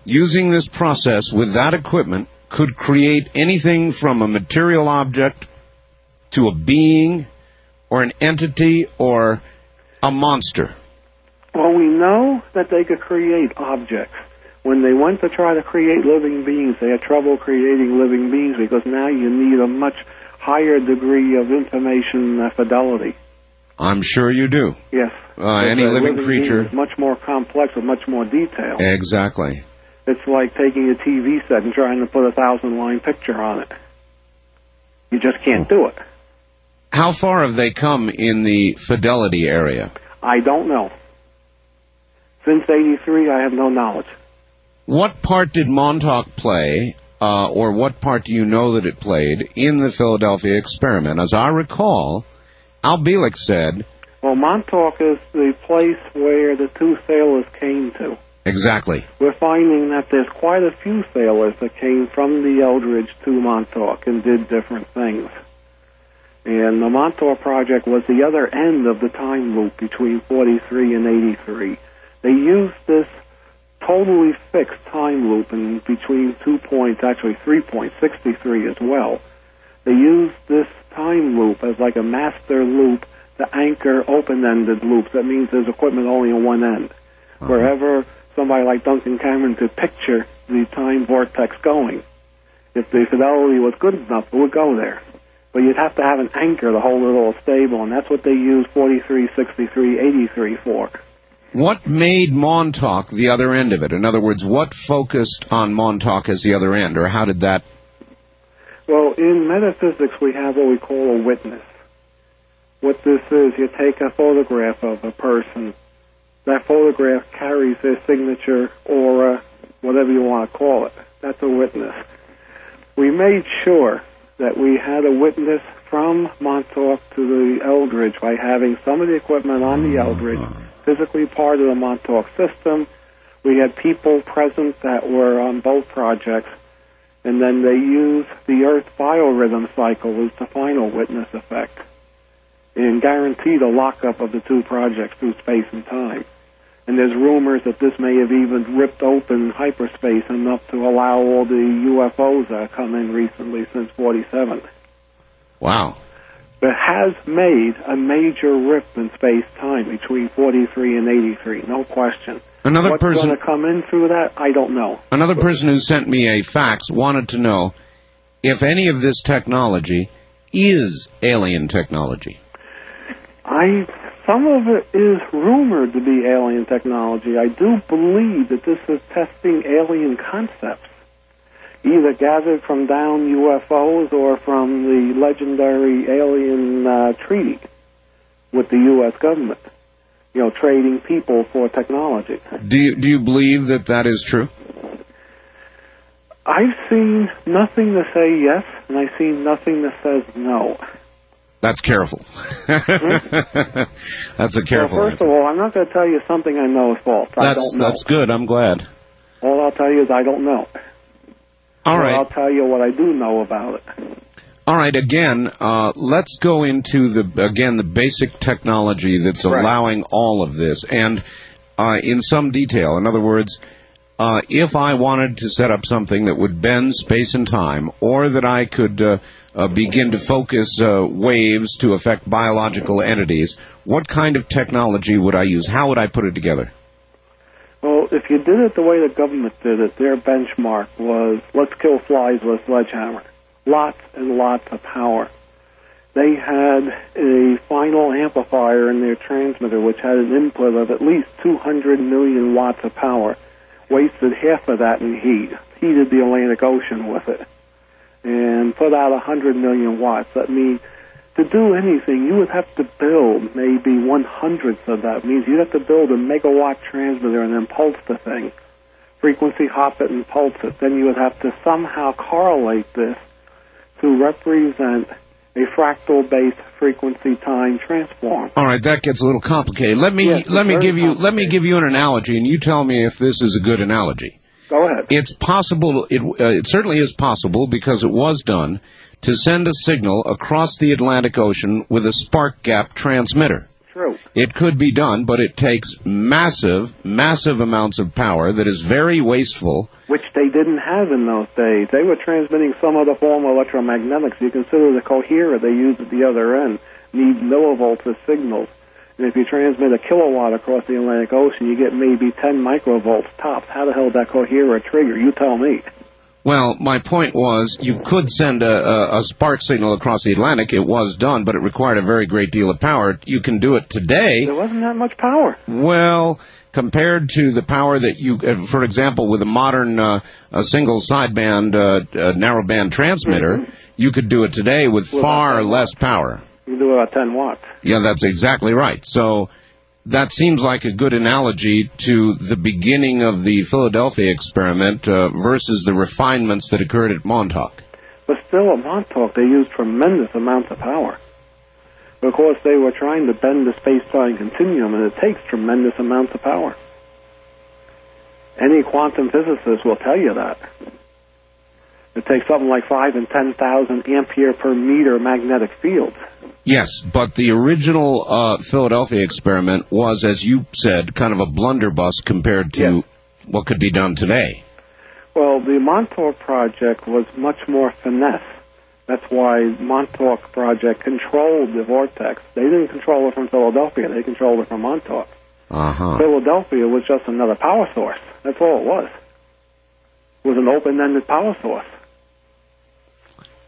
Speaker 2: using this process with that equipment could create anything from a material object to a being or an entity or a monster.
Speaker 3: Well, we know that they could create objects. When they went to try to create living beings, they had trouble creating living beings because now you need a much higher degree of information fidelity.
Speaker 2: I'm sure you do.
Speaker 3: Yes.
Speaker 2: Uh, any living
Speaker 3: being
Speaker 2: creature.
Speaker 3: is much more complex with much more detail.
Speaker 2: Exactly.
Speaker 3: It's like taking a TV set and trying to put a thousand line picture on it. You just can't do it.
Speaker 2: How far have they come in the fidelity area?
Speaker 3: I don't know. Since 83, I have no knowledge.
Speaker 2: What part did Montauk play, uh, or what part do you know that it played in the Philadelphia experiment? As I recall, Al Bielek said,
Speaker 3: Well, Montauk is the place where the two sailors came to.
Speaker 2: exactly.
Speaker 3: We're finding that there's quite a few sailors that came from the Eldridge to Montauk and did different things. And the Montauk project was the other end of the time loop between 43 and 83. They used this totally fixed time loop in between two points, actually three points, 63 as well. They used this time loop as like a master loop to anchor open-ended loops. That means there's equipment only on one end. Uh-huh. Wherever somebody like Duncan Cameron could picture the time vortex going, if the fidelity oh, was good enough, it would go there. But you'd have to have an anchor to hold it all stable, and that's what they use 43, 63, 83 for.
Speaker 2: What made Montauk the other end of it? In other words, what focused on Montauk as the other end, or how did that?
Speaker 3: Well, in metaphysics, we have what we call a witness. What this is, you take a photograph of a person. That photograph carries their signature, aura, whatever you want to call it. That's a witness. We made sure that we had a witness from Montauk to the Eldridge by having some of the equipment on the Eldridge, physically part of the Montauk system. We had people present that were on both projects, and then they used the Earth biorhythm cycle as the final witness effect and guaranteed a lockup of the two projects through space and time. And there's rumors that this may have even ripped open hyperspace enough to allow all the UFOs that have come in recently since 47.
Speaker 2: Wow.
Speaker 3: But has made a major rift in space time between 43 and 83, no question.
Speaker 2: Another
Speaker 3: What's
Speaker 2: person
Speaker 3: going to come in through that, I don't know.
Speaker 2: Another person who sent me a fax wanted to know if any of this technology is alien technology.
Speaker 3: I some of it is rumored to be alien technology. I do believe that this is testing alien concepts, either gathered from down UFOs or from the legendary alien uh, treaty with the U.S. government. You know, trading people for technology.
Speaker 2: Do you, do you believe that that is true?
Speaker 3: I've seen nothing to say yes, and I've seen nothing that says no.
Speaker 2: That's careful. that's a careful.
Speaker 3: Well, first
Speaker 2: answer.
Speaker 3: of all, I'm not going to tell you something I know is false.
Speaker 2: That's
Speaker 3: don't know.
Speaker 2: that's good. I'm glad.
Speaker 3: All I'll tell you is I don't know.
Speaker 2: All right.
Speaker 3: I'll tell you what I do know about it.
Speaker 2: All right, again, uh, let's go into the again the basic technology that's
Speaker 3: Right.
Speaker 2: allowing all of this, and uh, in some detail. In other words, uh, if I wanted to set up something that would bend space and time, or that I could uh, uh, begin to focus uh, waves to affect biological entities, what kind of technology would I use? How would I put it together?
Speaker 3: Well, if you did it the way the government did it, their benchmark was let's kill flies with a sledgehammer. Lots and lots of power. They had a final amplifier in their transmitter which had an input of at least 200 million watts of power. Wasted half of that in heat. Heated the Atlantic Ocean with it. And put out 100 million watts. That means to do anything, you would have to build maybe one hundredth of that. means you'd have to build a megawatt transmitter and then pulse the thing, frequency hop it and pulse it. Then you would have to somehow correlate this to represent a fractal-based frequency time transform.
Speaker 2: All right, that gets a little complicated. Let me
Speaker 3: Yes,
Speaker 2: let me give you let me give you an analogy, and you tell me if this is a good analogy.
Speaker 3: Go ahead.
Speaker 2: It's possible. It, uh, it certainly is possible because it was done to send a signal across the Atlantic Ocean with a spark gap transmitter.
Speaker 3: True.
Speaker 2: It could be done, but it takes massive, massive amounts of power that is very wasteful.
Speaker 3: Which they didn't have in those days. They were transmitting some other form of electromagnetics. You consider the coherer they used at the other end need millivolts of signals. And if you transmit a kilowatt across the Atlantic Ocean, you get maybe 10 microvolts tops. How the hell did that coherer trigger? You tell me.
Speaker 2: Well, my point was you could send a, a, a spark signal across the Atlantic. It was done, but it required a very great deal of power. You can do it today.
Speaker 3: There wasn't that much power.
Speaker 2: Well, compared to the power that you, uh, for example, with a modern uh, a single sideband uh, uh, narrowband transmitter, you could do it today with
Speaker 3: With
Speaker 2: far less power.
Speaker 3: You can do about 10 watts.
Speaker 2: Yeah, that's exactly right. So that seems like a good analogy to the beginning of the Philadelphia experiment uh, versus the refinements that occurred at Montauk.
Speaker 3: But still, at Montauk, they used tremendous amounts of power. Because they were trying to bend the space-time continuum, and it takes tremendous amounts of power. Any quantum physicist will tell you that. It takes something like five and ten thousand ampere per meter magnetic field.
Speaker 2: Yes, but the original uh, Philadelphia experiment was, as you said, kind of a blunderbuss compared to
Speaker 3: Yes.
Speaker 2: what could be done today.
Speaker 3: Well, the Montauk project was much more finesse. That's why Montauk project controlled the vortex. They didn't control it from Philadelphia. They controlled it from Montauk.
Speaker 2: Uh huh.
Speaker 3: Philadelphia was just another power source. That's all it was. It was an open-ended power source.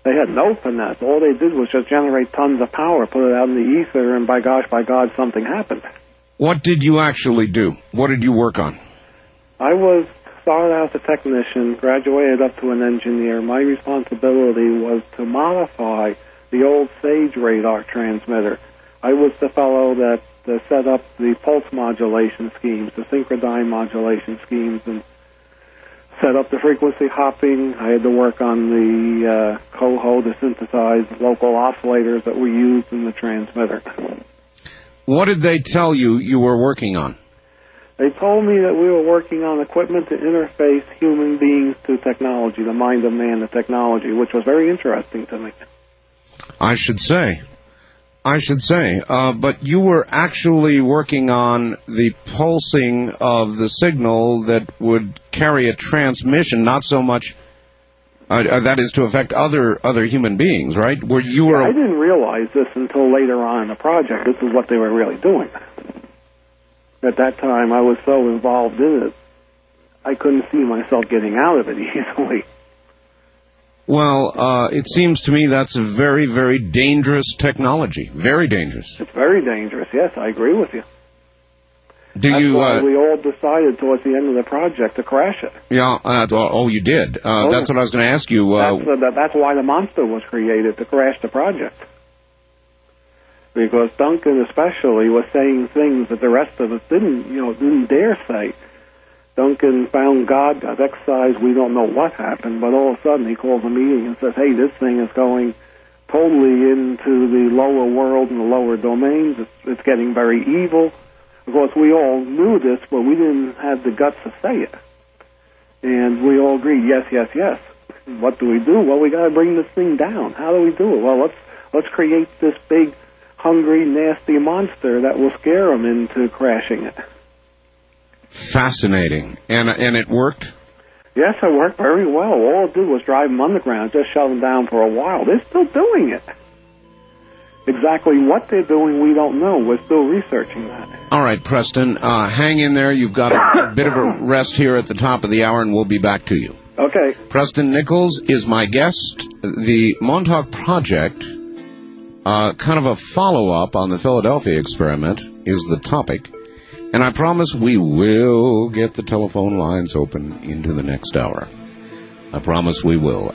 Speaker 3: They had no finesse. All they did was just generate tons of power, put it out in the ether, and by gosh, by God, something happened.
Speaker 2: What did you actually do? What did you work on?
Speaker 3: I was started out as a technician, graduated up to an engineer. My responsibility was to modify the old Sage radar transmitter. I was the fellow that uh, set up the pulse modulation schemes, the synchrodyne modulation schemes, and set up the frequency hopping. I had to work on the uh, coho to synthesize local oscillators that we used in the transmitter.
Speaker 2: What did they tell you you were working on?
Speaker 3: They told me that we were working on equipment to interface human beings to technology, the mind of man to technology, which was very interesting to me.
Speaker 2: I should say. I should say. Uh, but you were actually working on the pulsing of the signal that would carry a transmission, not so much. Uh, uh, that is to affect other other human beings, right? Where you were.
Speaker 3: I didn't realize this until later on in the project. This is what they were really doing. At that time, I was so involved in it, I couldn't see myself getting out of it easily.
Speaker 2: Well, uh, it seems to me that's a very, very dangerous technology. Very dangerous.
Speaker 3: It's very dangerous. Yes, I agree with you.
Speaker 2: Do
Speaker 3: That's
Speaker 2: you?
Speaker 3: why
Speaker 2: Uh,
Speaker 3: we all decided towards the end of the project to crash it.
Speaker 2: yeah. Uh, oh, you did. Uh,
Speaker 3: Oh,
Speaker 2: that's what I was going to ask you. Uh,
Speaker 3: That's, uh, that's why the monster was created to crash the project. Because Duncan, especially, was saying things that the rest of us didn't, you know, didn't dare say. Duncan found God, got excised. We don't know what happened, but all of a sudden he calls a meeting and says, "Hey, this thing is going totally into the lower world and the lower domains. It's, it's getting very evil." Of course, we all knew this, but we didn't have the guts to say it. And we all agreed, yes, yes, yes. What do we do? Well, we got to bring this thing down. How do we do it? Well, let's let's create this big, hungry, nasty monster that will scare them into crashing it.
Speaker 2: Fascinating, and and it worked.
Speaker 3: Yes, it worked very well. All it did was drive them underground, just shut them down for a while. They're still doing it. Exactly what they're doing, we don't know. We're still researching that.
Speaker 2: All right, Preston, uh, hang in there. You've got a, bit of a rest here at the top of the hour, and we'll be back to you.
Speaker 3: Okay.
Speaker 2: Preston Nichols is my guest. The Montauk Project, uh, kind of a follow up on the Philadelphia experiment, is the topic. And I promise we will get the telephone lines open into the next hour. I promise we will.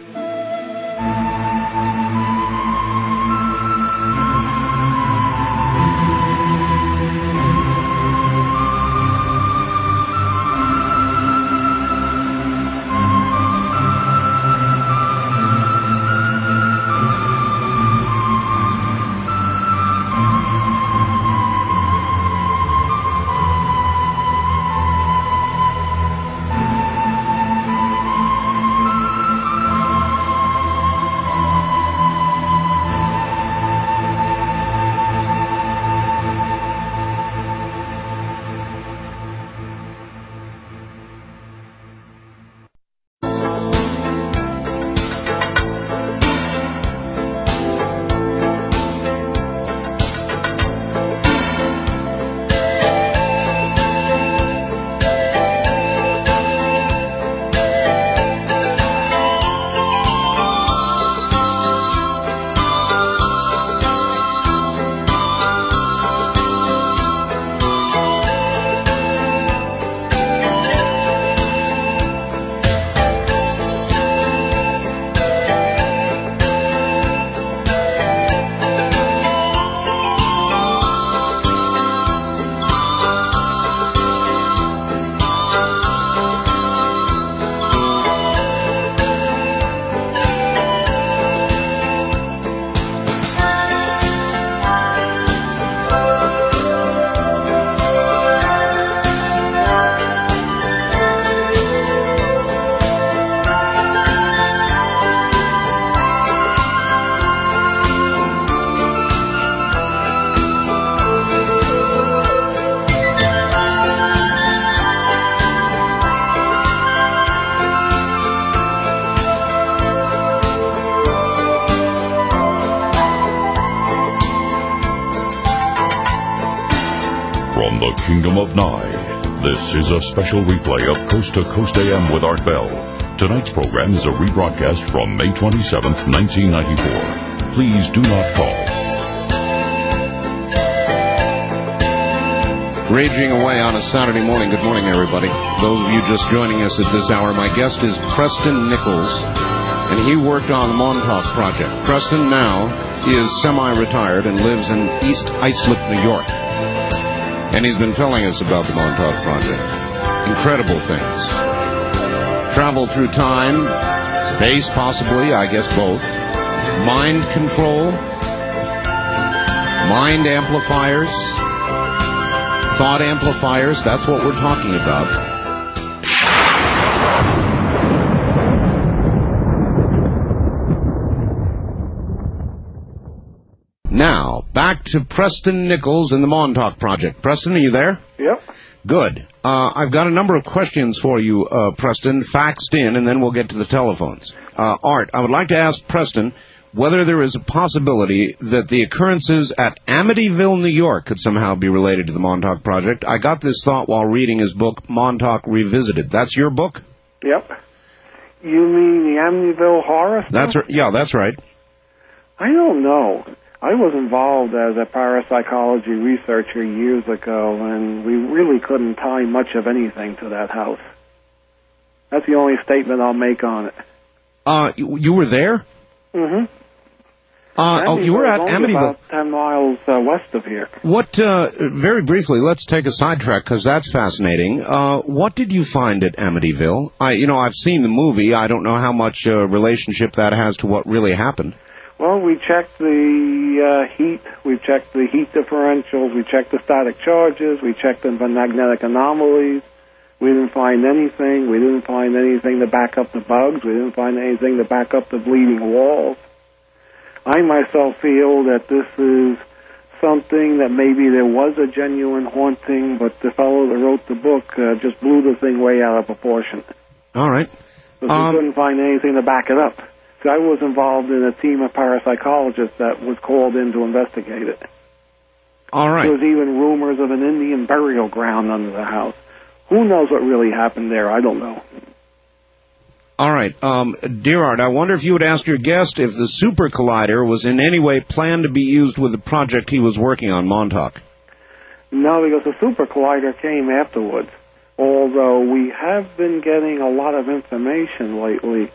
Speaker 1: This is a special replay of Coast to Coast AM with Art Bell. Tonight's program is a rebroadcast from May 27, 1994. Please do not call.
Speaker 2: Raging away on a Saturday morning. Good morning, everybody. Those of you just joining us at this hour, my guest is Preston Nichols, and he worked on the Montauk Project. Preston now is semi-retired and lives in East Islip, New York. And he's been telling us about the Montauk Project. Incredible things. Travel through time, space possibly, I guess both. Mind control, mind amplifiers, thought amplifiers, that's what we're talking about. Now, back to Preston Nichols and the Montauk Project. Preston, are you there?
Speaker 3: Yep.
Speaker 2: Good. Uh, I've got a number of questions for you, uh, Preston, faxed in, and then we'll get to the telephones. Uh, Art, I would like to ask Preston whether there is a possibility that the occurrences at Amityville, New York could somehow be related to the Montauk Project. I got this thought while reading his book, Montauk Revisited. That's your book?
Speaker 3: Yep. You mean the Amityville horror? Stuff?
Speaker 2: That's right. Yeah, that's right.
Speaker 3: I don't know. I was involved as a parapsychology researcher years ago, and we really couldn't tie much of anything to that house. That's the only statement I'll make on it.
Speaker 2: Uh, you, you were there?
Speaker 3: Mm-hmm.
Speaker 2: Uh, oh, you were at Amityville.
Speaker 3: About ten miles uh, west of here.
Speaker 2: What? Uh, very briefly, let's take a sidetrack because that's fascinating. Uh, what did you find at Amityville? I, you know, I've seen the movie. I don't know how much uh, relationship that has to what really happened.
Speaker 3: Well, we checked the uh, heat, we checked the heat differentials, we checked the static charges, we checked the magnetic anomalies. We didn't find anything. We didn't find anything to back up the bugs. We didn't find anything to back up the bleeding walls. I myself feel that this is something that maybe there was a genuine haunting, but the fellow that wrote the book uh, just blew the thing way out of proportion.
Speaker 2: All right.
Speaker 3: Because um, we couldn't find anything to back it up. I was involved in a team of parapsychologists that was called in to investigate it.
Speaker 2: All right.
Speaker 3: There was even rumors of an Indian burial ground under the house. Who knows what really happened there? I don't know.
Speaker 2: All right. Um, dear Art, I wonder if you would ask your guest if the Super Collider was in any way planned to be used with the project he was working on, Montauk.
Speaker 3: No, because the Super Collider came afterwards. Although we have been getting a lot of information lately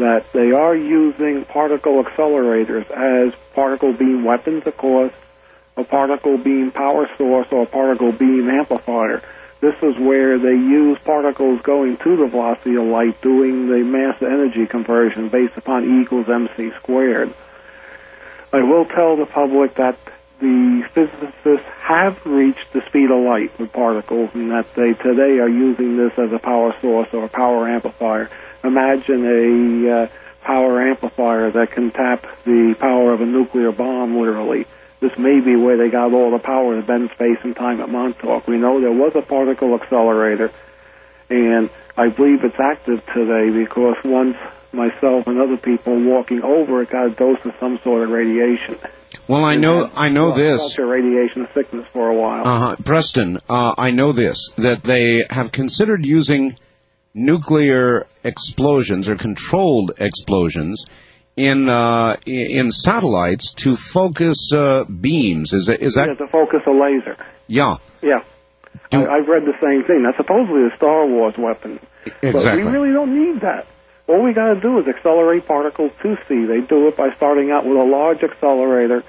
Speaker 3: that they are using particle accelerators as particle beam weapons, of course, a particle beam power source, or a particle beam amplifier. This is where they use particles going to the velocity of light, doing the mass energy conversion based upon E equals mc squared. I will tell the public that the physicists have reached the speed of light with particles and that they today are using this as a power source or a power amplifier imagine a uh, power amplifier that can tap the power of a nuclear bomb, literally. This may be where they got all the power to bend space and time at Montauk. We know there was a particle accelerator, and I believe it's active today because once myself and other people walking over it got a dose of some sort of radiation.
Speaker 2: Well, I know, I know this.
Speaker 3: Radiation sickness for a while.
Speaker 2: Uh huh. Preston, uh, I know this that they have considered using nuclear explosions or controlled explosions in uh, in satellites to focus uh, beams. Is that is that
Speaker 3: yeah, to focus a laser?
Speaker 2: Yeah.
Speaker 3: Yeah. Do, I, have read the same thing. That's supposedly a Star Wars weapon.
Speaker 2: Exactly.
Speaker 3: But we really don't need that. All we got to do is accelerate particles to see. They do it by starting out with a large accelerator,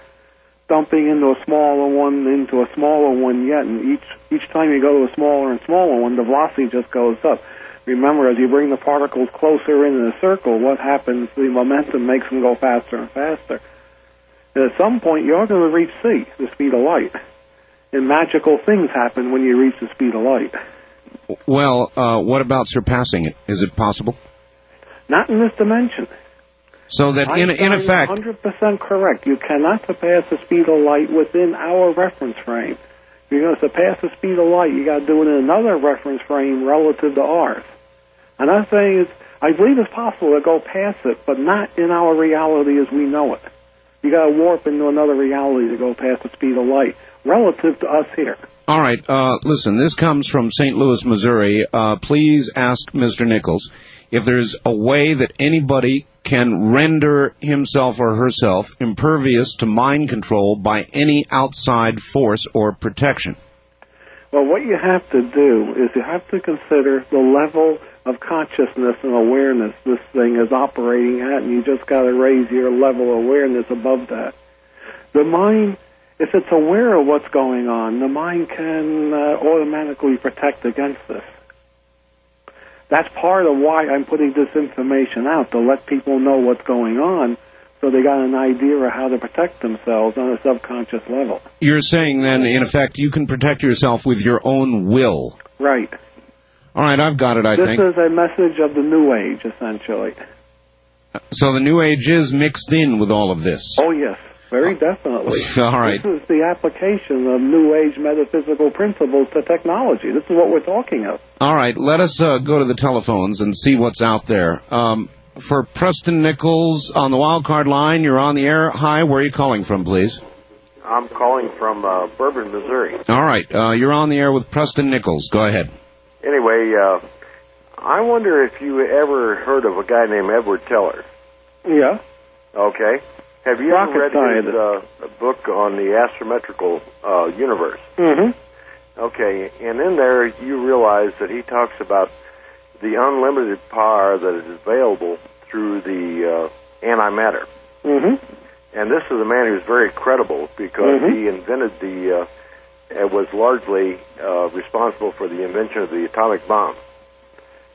Speaker 3: dumping into a smaller one, into a smaller one yet, and each each time you go to a smaller and smaller one, the velocity just goes up. Remember, as you bring the particles closer in the circle, what happens? The momentum makes them go faster and faster. And at some point, you're going to reach C, the speed of light. And magical things happen when you reach the speed of light.
Speaker 2: Well, uh, what about surpassing it? Is it possible?
Speaker 3: Not in this dimension.
Speaker 2: So that in, in effect,
Speaker 3: 100% correct. You cannot surpass the speed of light within our reference frame. You're going to surpass the speed of light, you got to do it in another reference frame relative to ours. And I'm saying it's, I believe it's possible to go past it, but not in our reality as we know it. You got to warp into another reality to go past the speed of light relative to us here.
Speaker 2: All right. Uh, listen, this comes from St. Louis, Missouri. Uh, please ask Mr. Nichols if there's a way that anybody can render himself or herself impervious to mind control by any outside force or protection.
Speaker 3: Well, what you have to do is you have to consider the level of consciousness and awareness this thing is operating at, and you just got to raise your level of awareness above that. The mind, if it's aware of what's going on, the mind can uh, automatically protect against this. That's part of why I'm putting this information out to let people know what's going on, so they got an idea of how to protect themselves on a subconscious level.
Speaker 2: You're saying then, in effect, you can protect yourself with your own will.
Speaker 3: Right.
Speaker 2: All right, I've got it. I
Speaker 3: this
Speaker 2: think.
Speaker 3: This is a message of the New Age, essentially.
Speaker 2: So the New Age is mixed in with all of this.
Speaker 3: Oh yes, very definitely.
Speaker 2: All right.
Speaker 3: This is the application of New Age metaphysical principles to technology. This is what we're talking of.
Speaker 2: All right, let us uh, go to the telephones and see what's out there. Um, for Preston Nichols on the wild card line, you're on the air. Hi, where are you calling from, please?
Speaker 4: I'm calling from uh, Bourbon, Missouri.
Speaker 2: All right, uh, you're on the air with Preston Nichols. Go ahead.
Speaker 4: Anyway, uh, I wonder if you ever heard of a guy named Edward Teller.
Speaker 3: Yeah.
Speaker 4: Okay. Have you
Speaker 3: Rocket
Speaker 4: ever read his uh, book on the astrometrical uh, universe?
Speaker 3: Mm-hmm.
Speaker 4: Okay, and in there you realize that he talks about the unlimited power that is available through the uh, antimatter.
Speaker 3: Mm-hmm.
Speaker 4: And this is a man who's very credible because
Speaker 3: Mhm.
Speaker 4: he invented the, uh, and was largely uh, responsible for the invention of the atomic bomb.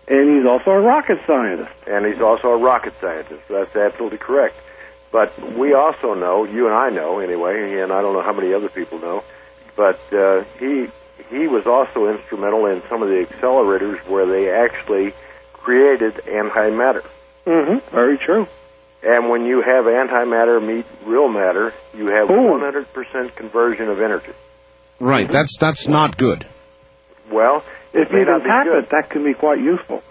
Speaker 3: And he's also a rocket scientist.
Speaker 4: And he's also a rocket scientist. That's absolutely correct. But we also know, you and I know anyway, and I don't know how many other people know, but uh, he he was also instrumental in some of the accelerators where they actually created antimatter.
Speaker 3: Mm-hmm. Very true.
Speaker 4: And when you have antimatter meet real matter, you have
Speaker 3: Ooh.
Speaker 4: 100% conversion of energy.
Speaker 2: Right, that's that's not good.
Speaker 4: Well,
Speaker 3: If
Speaker 4: it may
Speaker 3: you
Speaker 4: not
Speaker 3: can tap
Speaker 4: good,
Speaker 3: it, that can be quite useful.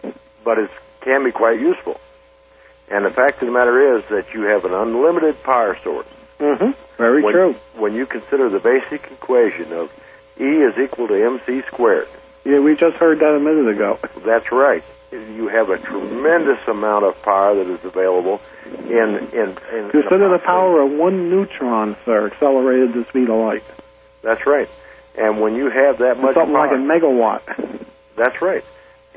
Speaker 4: but it can be quite useful. And the fact of the matter is that you have an unlimited power source.
Speaker 3: Mm-hmm. Very
Speaker 4: when,
Speaker 3: true.
Speaker 4: When you consider the basic equation of E is equal to mc squared,
Speaker 3: Yeah, we just heard that a minute ago.
Speaker 4: that's right. You have a tremendous amount of power that is available in in, in
Speaker 3: Consider the power of one neutron, sir, accelerated to the speed of light.
Speaker 4: That's right. And when you have that much
Speaker 3: Something
Speaker 4: power,
Speaker 3: like a megawatt.
Speaker 4: That's right.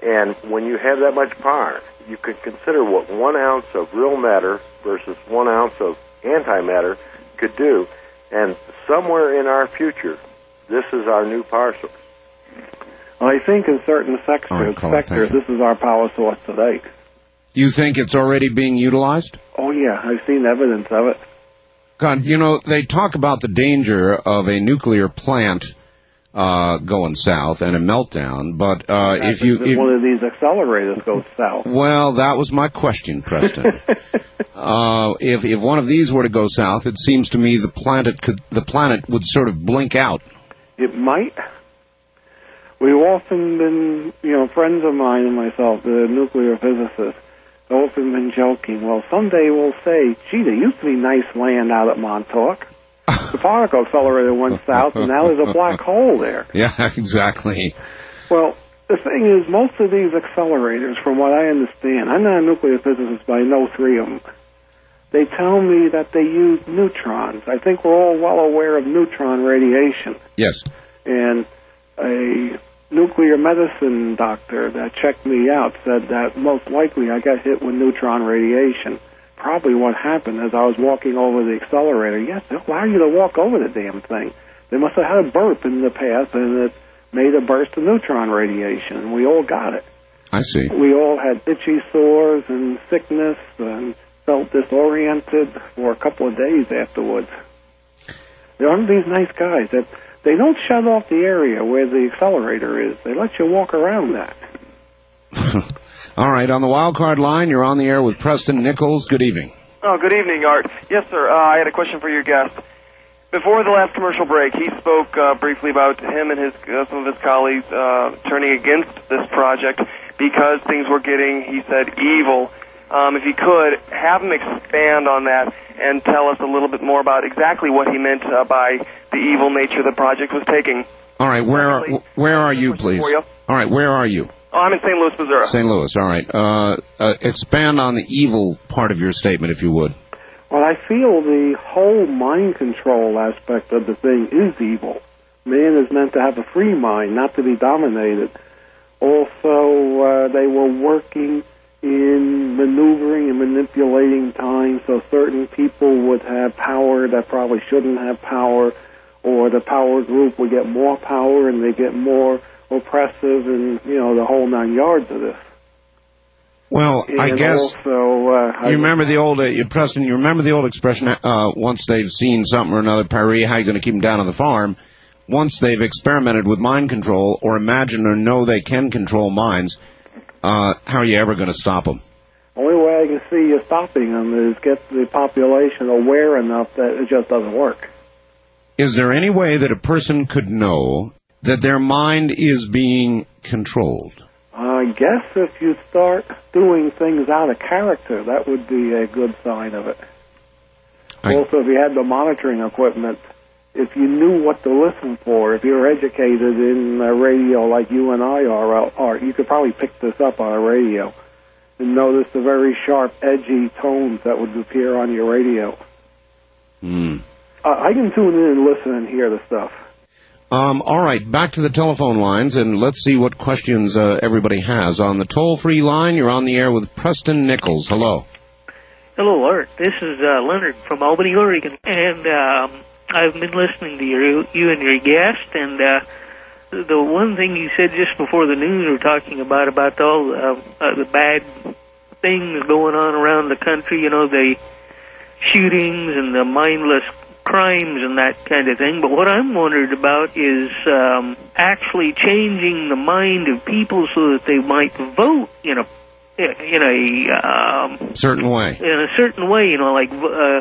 Speaker 4: And when you have that much power, you can consider what one ounce of real matter versus one ounce of antimatter could do. And somewhere in our future, this is our new power source.
Speaker 3: Well, I think in certain sectors,
Speaker 2: right, caller,
Speaker 3: sectors, this is our power source today.
Speaker 2: You think it's already being utilized?
Speaker 3: Oh yeah, I've seen evidence of it.
Speaker 2: God, you know, they talk about the danger of a nuclear plant uh, going south and a meltdown, but uh, if you
Speaker 3: If one of these accelerators goes south.
Speaker 2: well, that was my question, Preston. uh, if if one of these were to go south, it seems to me the planet could the planet would sort of blink out.
Speaker 3: It might. We've often been, you know, friends of mine and myself, the nuclear physicists, have often been joking. Well, someday we'll say, gee, there used to be nice land out at Montauk. The particle accelerator went south, and now there's a black hole there.
Speaker 2: Yeah, exactly.
Speaker 3: Well, the thing is, most of these accelerators, from what I understand, I'm not a nuclear physicist, but I know three of them. They tell me that they use neutrons. I think we're all well aware of neutron radiation.
Speaker 2: Yes.
Speaker 3: And a nuclear medicine doctor that checked me out said that most likely I got hit with neutron radiation. Probably what happened as I was walking over the accelerator. Yes, they allow you to walk over the damn thing. They must have had a burp in the path and it made a burst of neutron radiation. And we all got it.
Speaker 2: I see.
Speaker 3: We all had itchy sores and sickness and felt disoriented for a couple of days afterwards. There aren't these nice guys that they don't shut off the area where the accelerator is. They let you walk around that.
Speaker 2: All right, on the wild card line, you're on the air with Preston Nichols. Good evening.
Speaker 5: Oh, good evening, Art. Yes, sir. Uh, I had a question for your guest. Before the last commercial break, he spoke uh, briefly about him and his uh, some of his colleagues uh, turning against this project because things were getting, he said, evil. Um, if you could have him expand on that and tell us a little bit more about exactly what he meant uh, by the evil nature the project was taking.
Speaker 2: All right, where are, where are you, please?
Speaker 5: you.
Speaker 2: All right, where are you?
Speaker 5: Oh, I'm in St. Louis, Missouri.
Speaker 2: St. Louis. All right. Uh, uh, expand on the evil part of your statement, if you would.
Speaker 3: Well, I feel the whole mind control aspect of the thing is evil. Man is meant to have a free mind, not to be dominated. Also, uh, they were working in maneuvering and manipulating time so certain people would have power that probably shouldn't have power, or the power group would get more power and they get more oppressive and, you know, the whole nine yards of this.
Speaker 2: Well, I guess
Speaker 3: also, uh, I-
Speaker 2: you remember the old, uh, you- Preston, you remember the old expression, uh, once they've seen something or another, Paree, how you going to keep them down on the farm? Once they've experimented with mind control or imagine or know they can control minds, uh, how are you ever going to stop them?
Speaker 3: Only way I can see you stopping them is get the population aware enough that it just doesn't work.
Speaker 2: Is there any way that a person could know that their mind is being controlled?
Speaker 3: I guess if you start doing things out of character, that would be a good sign of it.
Speaker 2: I-
Speaker 3: also, if you had the monitoring equipment, if you knew what to listen for, if you're educated in uh, radio like you and I are, are, you could probably pick this up on a radio and notice the very sharp, edgy tones that would appear on your radio. Uh, I can tune in and listen and hear the stuff.
Speaker 2: Um, all right, back to the telephone lines, and let's see what questions uh, everybody has. On the toll-free line, you're on the air with Preston Nichols. Hello.
Speaker 6: Hello, Art. This is uh, Leonard from Albany, Oregon, and um, I've been listening to your, you and your guest. And uh, the one thing you said just before the news were talking about about all uh, uh, the bad things going on around the country. You know, the shootings and the mindless crimes and that kind of thing. But what I'm wondered about is um, actually changing the mind of people so that they might vote in a in a um,
Speaker 2: Certain way.
Speaker 6: in a certain way, you know, like, uh,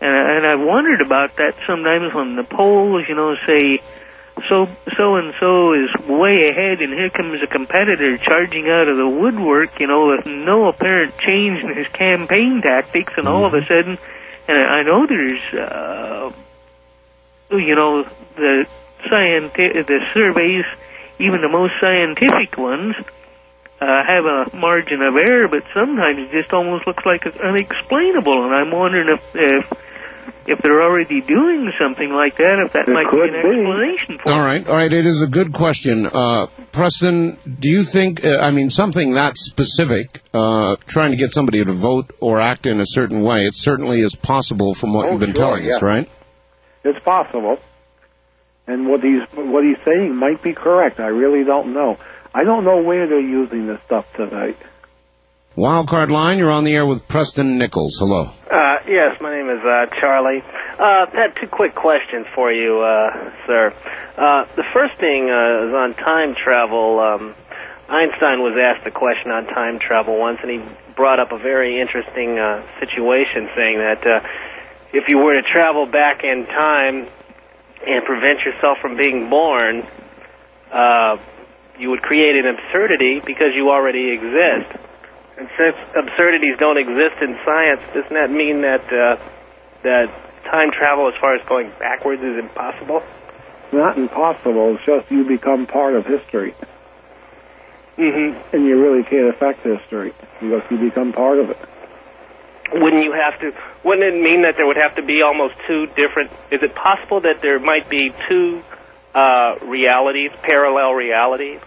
Speaker 6: and, and I wondered about that sometimes when the polls, you know, say, so, so and so is way ahead and here comes a competitor charging out of the woodwork, you know, with no apparent change in his campaign tactics and all of a sudden, and I know there's, uh, you know, the scientific, the surveys, even the most scientific ones, uh, have a margin of error, but sometimes it just almost looks like it's unexplainable. And I'm wondering if if if they're already doing something like that, if that
Speaker 3: It
Speaker 6: might be an
Speaker 3: be.
Speaker 6: explanation for.
Speaker 2: All
Speaker 6: it.
Speaker 2: right, all right. It is a good question, uh, Preston. Do you think? Uh, I mean, something that specific, uh, trying to get somebody to vote or act in a certain way, it certainly is possible from what
Speaker 3: Oh,
Speaker 2: you've been
Speaker 3: sure,
Speaker 2: telling us, right?
Speaker 3: It's possible. And what he's what he's saying might be correct. I really don't know. I don't know where they're using this stuff tonight.
Speaker 2: Wildcard line, you're on the air with Preston Nichols. Hello.
Speaker 7: Uh, yes, my name is uh, Charlie. Uh, I had two quick questions for you, uh, sir. Uh, the first thing uh, is on time travel. Um, Einstein was asked a question on time travel once, and he brought up a very interesting uh, situation, saying that uh, if you were to travel back in time and prevent yourself from being born, uh, you would create an absurdity because you already exist. And since absurdities don't exist in science, doesn't that mean that uh, that time travel, as far as going backwards, is impossible?
Speaker 3: It's not impossible. It's just you become part of history,
Speaker 7: Mm-hmm.
Speaker 3: and you really can't affect history because you become part of it.
Speaker 7: Wouldn't you have to? Wouldn't it mean that there would have to be almost two different? Is it possible that there might be two uh, realities, parallel realities?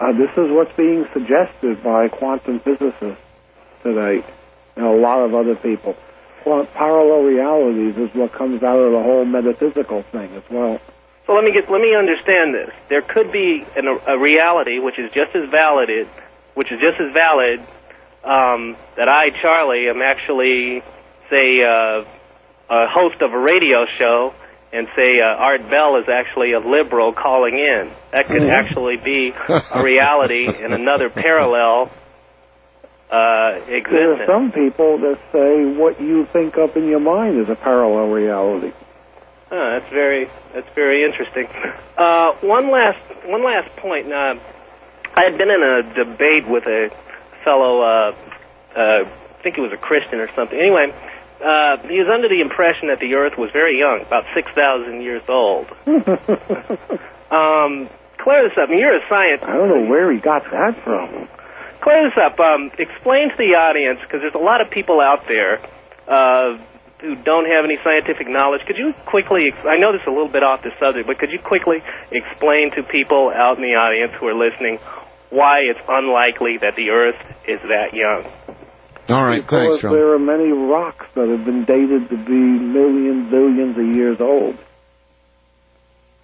Speaker 3: Uh, this is what's being suggested by quantum physicists today, and a lot of other people. Well, parallel realities is what comes out of the whole metaphysical thing as well.
Speaker 7: So let me get let me understand this. There could be an, a reality which is just as valid, which is just as valid um, that I, Charlie, am actually, say, uh, a host of a radio show, and say uh, Art Bell is actually a liberal calling in. That could actually be a reality in another parallel uh,
Speaker 3: There are some people that say what you think up in your mind is a parallel reality.
Speaker 7: Oh, that's very that's very interesting. Uh, one last one last point. Uh, I had been in a debate with a fellow, uh, uh, I think he was a Christian or something. Anyway, uh, he was under the impression that the Earth was very young, about six thousand years old. Um, clear this up. I mean, you're a scientist.
Speaker 3: I don't know where he got that from.
Speaker 7: Clear this up. Um, explain to the audience, because there's a lot of people out there uh, who don't have any scientific knowledge. Could you quickly, ex- I know this is a little bit off the subject, but could you quickly explain to people out in the audience who are listening why it's unlikely that the Earth is that young?
Speaker 2: All right,
Speaker 3: because
Speaker 2: thanks, John.
Speaker 3: there are many rocks that have been dated to be millions, billions of years old.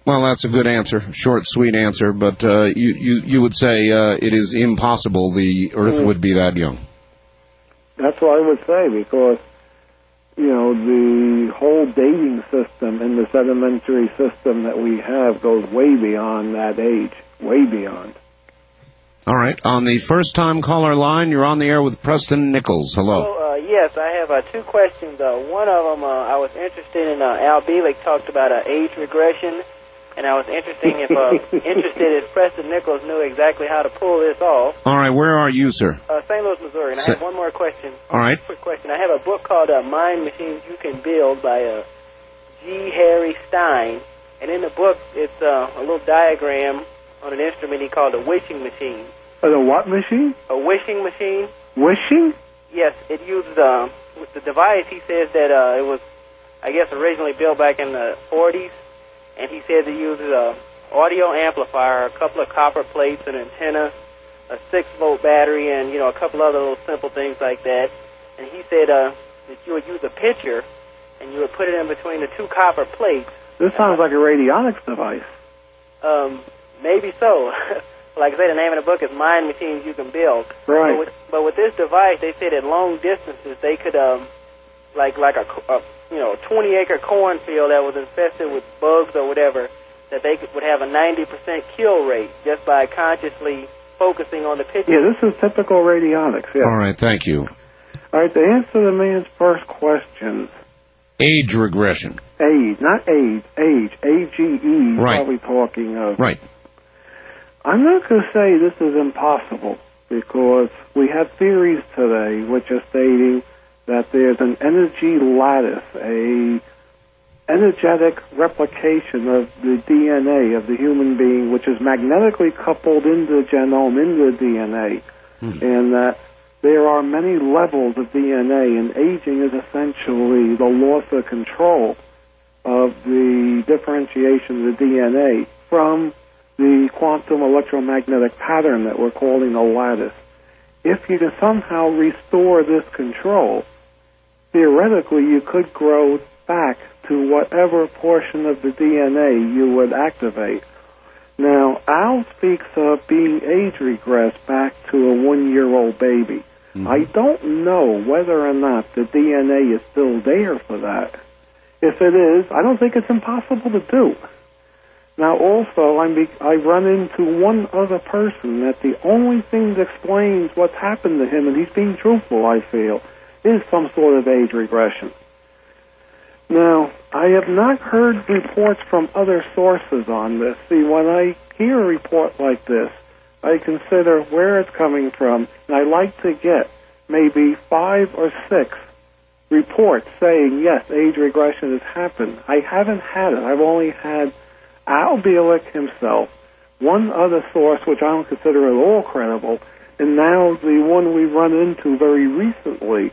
Speaker 2: Well, that's a good answer, short, sweet answer. But uh, you, you you would say uh, it is impossible the Earth would be that young.
Speaker 3: That's what I would say because you know the whole dating system and the sedimentary system that we have goes way beyond that age, way beyond.
Speaker 2: All right. On the first time caller line, you're on the air with Preston Nichols. Hello.
Speaker 8: Well, uh, yes, I have uh, two questions. Uh, one of them, uh, I was interested in. Uh, Al Bielek talked about uh, age regression, and I was interested if uh, interested if Preston Nichols knew exactly how to pull this off.
Speaker 2: All right. Where are you, sir?
Speaker 8: Uh, St. Louis, Missouri. And I have one more question.
Speaker 2: All right.
Speaker 8: Quick question. I have a book called uh, Mind Machines You Can Build by uh, G. Harry Stine, and in the book, it's uh, a little diagram on an instrument he called a wishing machine.
Speaker 3: The what machine?
Speaker 8: A wishing machine.
Speaker 3: Wishing?
Speaker 8: Yes, it used uh, with the device. He says that uh, it was, I guess, originally built back in the 40s, and he says it uses a audio amplifier, a couple of copper plates, an antenna, a six volt battery, and you know a couple other little simple things like that. And he said uh, that you would use a pitcher, and you would put it in between the two copper plates.
Speaker 3: This sounds like a radionics device.
Speaker 8: Um, maybe so. like I say, the name of the book is Mind Machines You Can Build.
Speaker 3: Right.
Speaker 8: But with, but with this device, they said at long distances they could, um, like like a, a you know 20 acre cornfield that was infested with bugs or whatever, that they could, would have a 90% kill rate just by consciously focusing on the picture.
Speaker 3: Yeah, this is typical radionics. Yeah.
Speaker 2: All right. Thank you.
Speaker 3: All right. To answer the man's first question,
Speaker 2: Age regression.
Speaker 3: age, not age, age, A G E.
Speaker 2: Right.
Speaker 3: Probably talking of.
Speaker 2: Right.
Speaker 3: I'm not going to say this is impossible because we have theories today which are stating that there's an energy lattice, a energetic replication of the DNA of the human being, which is magnetically coupled into the genome, into the DNA, hmm. and that there are many levels of DNA, and aging is essentially the loss of control of the differentiation of the DNA from the quantum electromagnetic pattern that we're calling a lattice. If you can somehow restore this control, theoretically you could grow back to whatever portion of the DNA you would activate. Now, Al speaks of being age regressed back to a one-year-old baby. Mm-hmm. I don't know whether or not the DNA is still there for that. If it is, I don't think it's impossible to do. Now, also, I'm be- I run into one other person that the only thing that explains what's happened to him, and he's being truthful, I feel, is some sort of age regression. Now, I have not heard reports from other sources on this. See, when I hear a report like this, I consider where it's coming from, and I like to get maybe five or six reports saying, yes, age regression has happened. I haven't had it. I've only had Al Bielek himself, one other source which I don't consider at all credible, and now the one we run into very recently.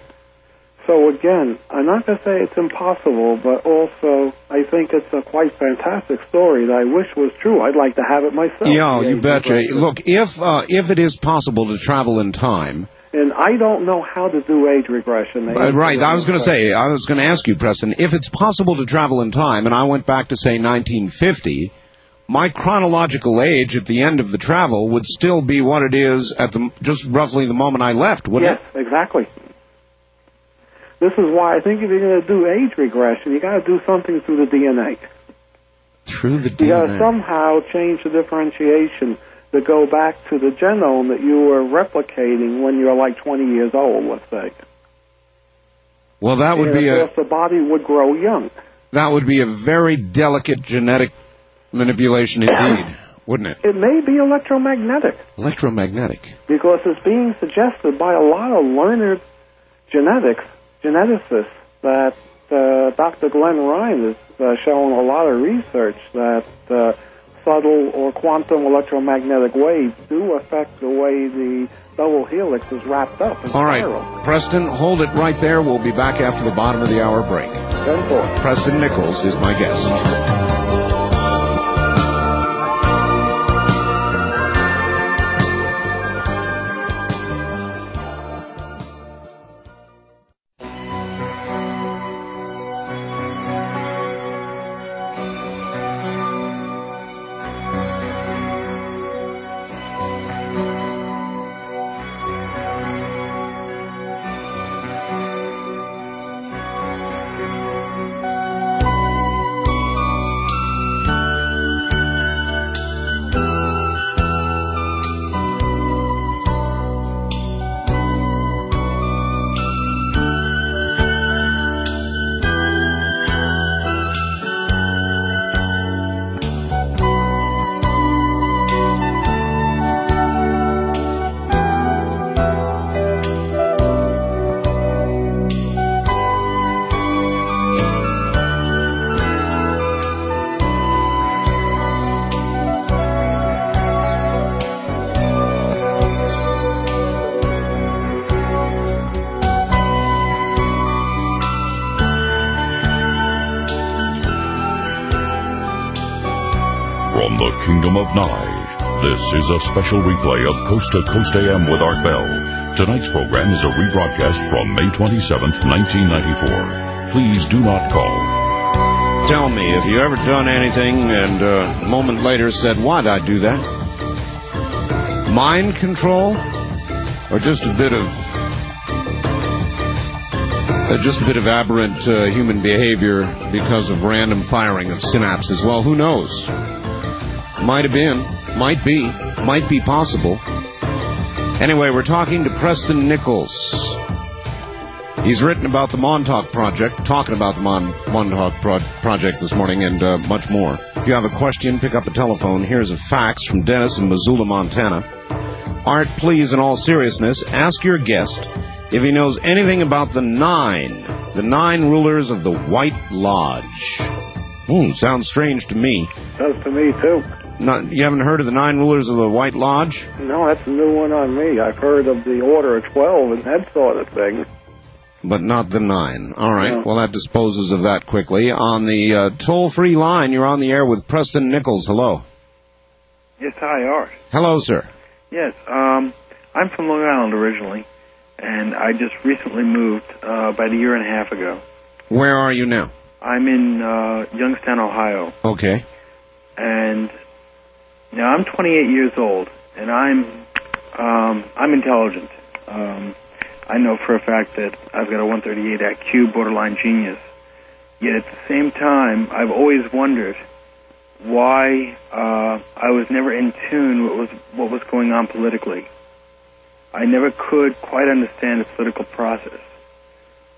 Speaker 3: So again, I'm not going to say it's impossible, but also I think it's a quite fantastic story that I wish was true. I'd like to have it myself.
Speaker 2: Yeah, you betcha. Look, if uh, if it is possible to travel in time,
Speaker 3: And I don't know how to do age regression.
Speaker 2: Uh, right. I was going to say, I was going to ask you, Preston, if it's possible to travel in time, and I went back to say 1950, my chronological age at the end of the travel would still be what it is at the just roughly the moment I left, wouldn't
Speaker 3: Yes, exactly. This is why I think if you're going to do age regression, you got to do something through the DNA.
Speaker 2: it? Through the DNA?
Speaker 3: You got to somehow change the differentiation to go back to the genome that you were replicating when you're like 20 years old, let's say.
Speaker 2: Well, that would
Speaker 3: and
Speaker 2: be a
Speaker 3: the body would grow young.
Speaker 2: that would be a very delicate genetic manipulation indeed, wouldn't it?
Speaker 3: It may be electromagnetic
Speaker 2: Electromagnetic.
Speaker 3: because it's being suggested by a lot of learned genetics, geneticists, that uh, Dr. Glen Rein has uh, shown a lot of research that uh, subtle or quantum electromagnetic waves do affect the way the double helix is wrapped up in
Speaker 2: All right,
Speaker 3: spiral.
Speaker 2: Preston, hold it right there. We'll be back after the bottom of the hour break. Preston Nichols is my guest.
Speaker 1: This is a special replay of Coast to Coast AM with Art Bell. Tonight's program is a rebroadcast from May 27th, 1994. Please do not call.
Speaker 2: Tell me, have you ever done anything and uh, a moment later said, why'd I do that? Mind control? Or just a bit of uh, just a bit of aberrant uh, human behavior because of random firing of synapses. Well, who knows? Might have been, might be, might be possible. Anyway, we're talking to Preston Nichols. He's written about the Montauk Project, talking about the Mon- Montauk Pro- Project this morning, and uh, much more. If you have a question, pick up a telephone. Here's a fax from Dennis in Missoula, Montana. Art, please, in all seriousness, ask your guest if he knows anything about the nine, the nine rulers of the White Lodge. Ooh, sounds strange to me.
Speaker 3: Does to me too.
Speaker 2: Not, you haven't heard of the nine rulers of the White Lodge?
Speaker 3: No, that's a new one on me. I've heard of the Order of Twelve and that sort of thing.
Speaker 2: But not the nine. All right.
Speaker 3: No.
Speaker 2: Well, that disposes of that quickly. On the uh, toll-free line, you're on the air with Preston Nichols. Hello.
Speaker 9: Yes, hi, Art.
Speaker 2: Hello, sir.
Speaker 9: Yes, um, I'm from Long Island originally, and I just recently moved uh, about a year and a half ago.
Speaker 2: Where are you now?
Speaker 9: I'm in uh, Youngstown, Ohio,
Speaker 2: Okay.
Speaker 9: and now I'm 28 years old, and I'm um, I'm intelligent. Um, I know for a fact that I've got a 138 IQ, borderline genius. Yet at the same time, I've always wondered why uh, I was never in tune what was what was going on politically. I never could quite understand the political process.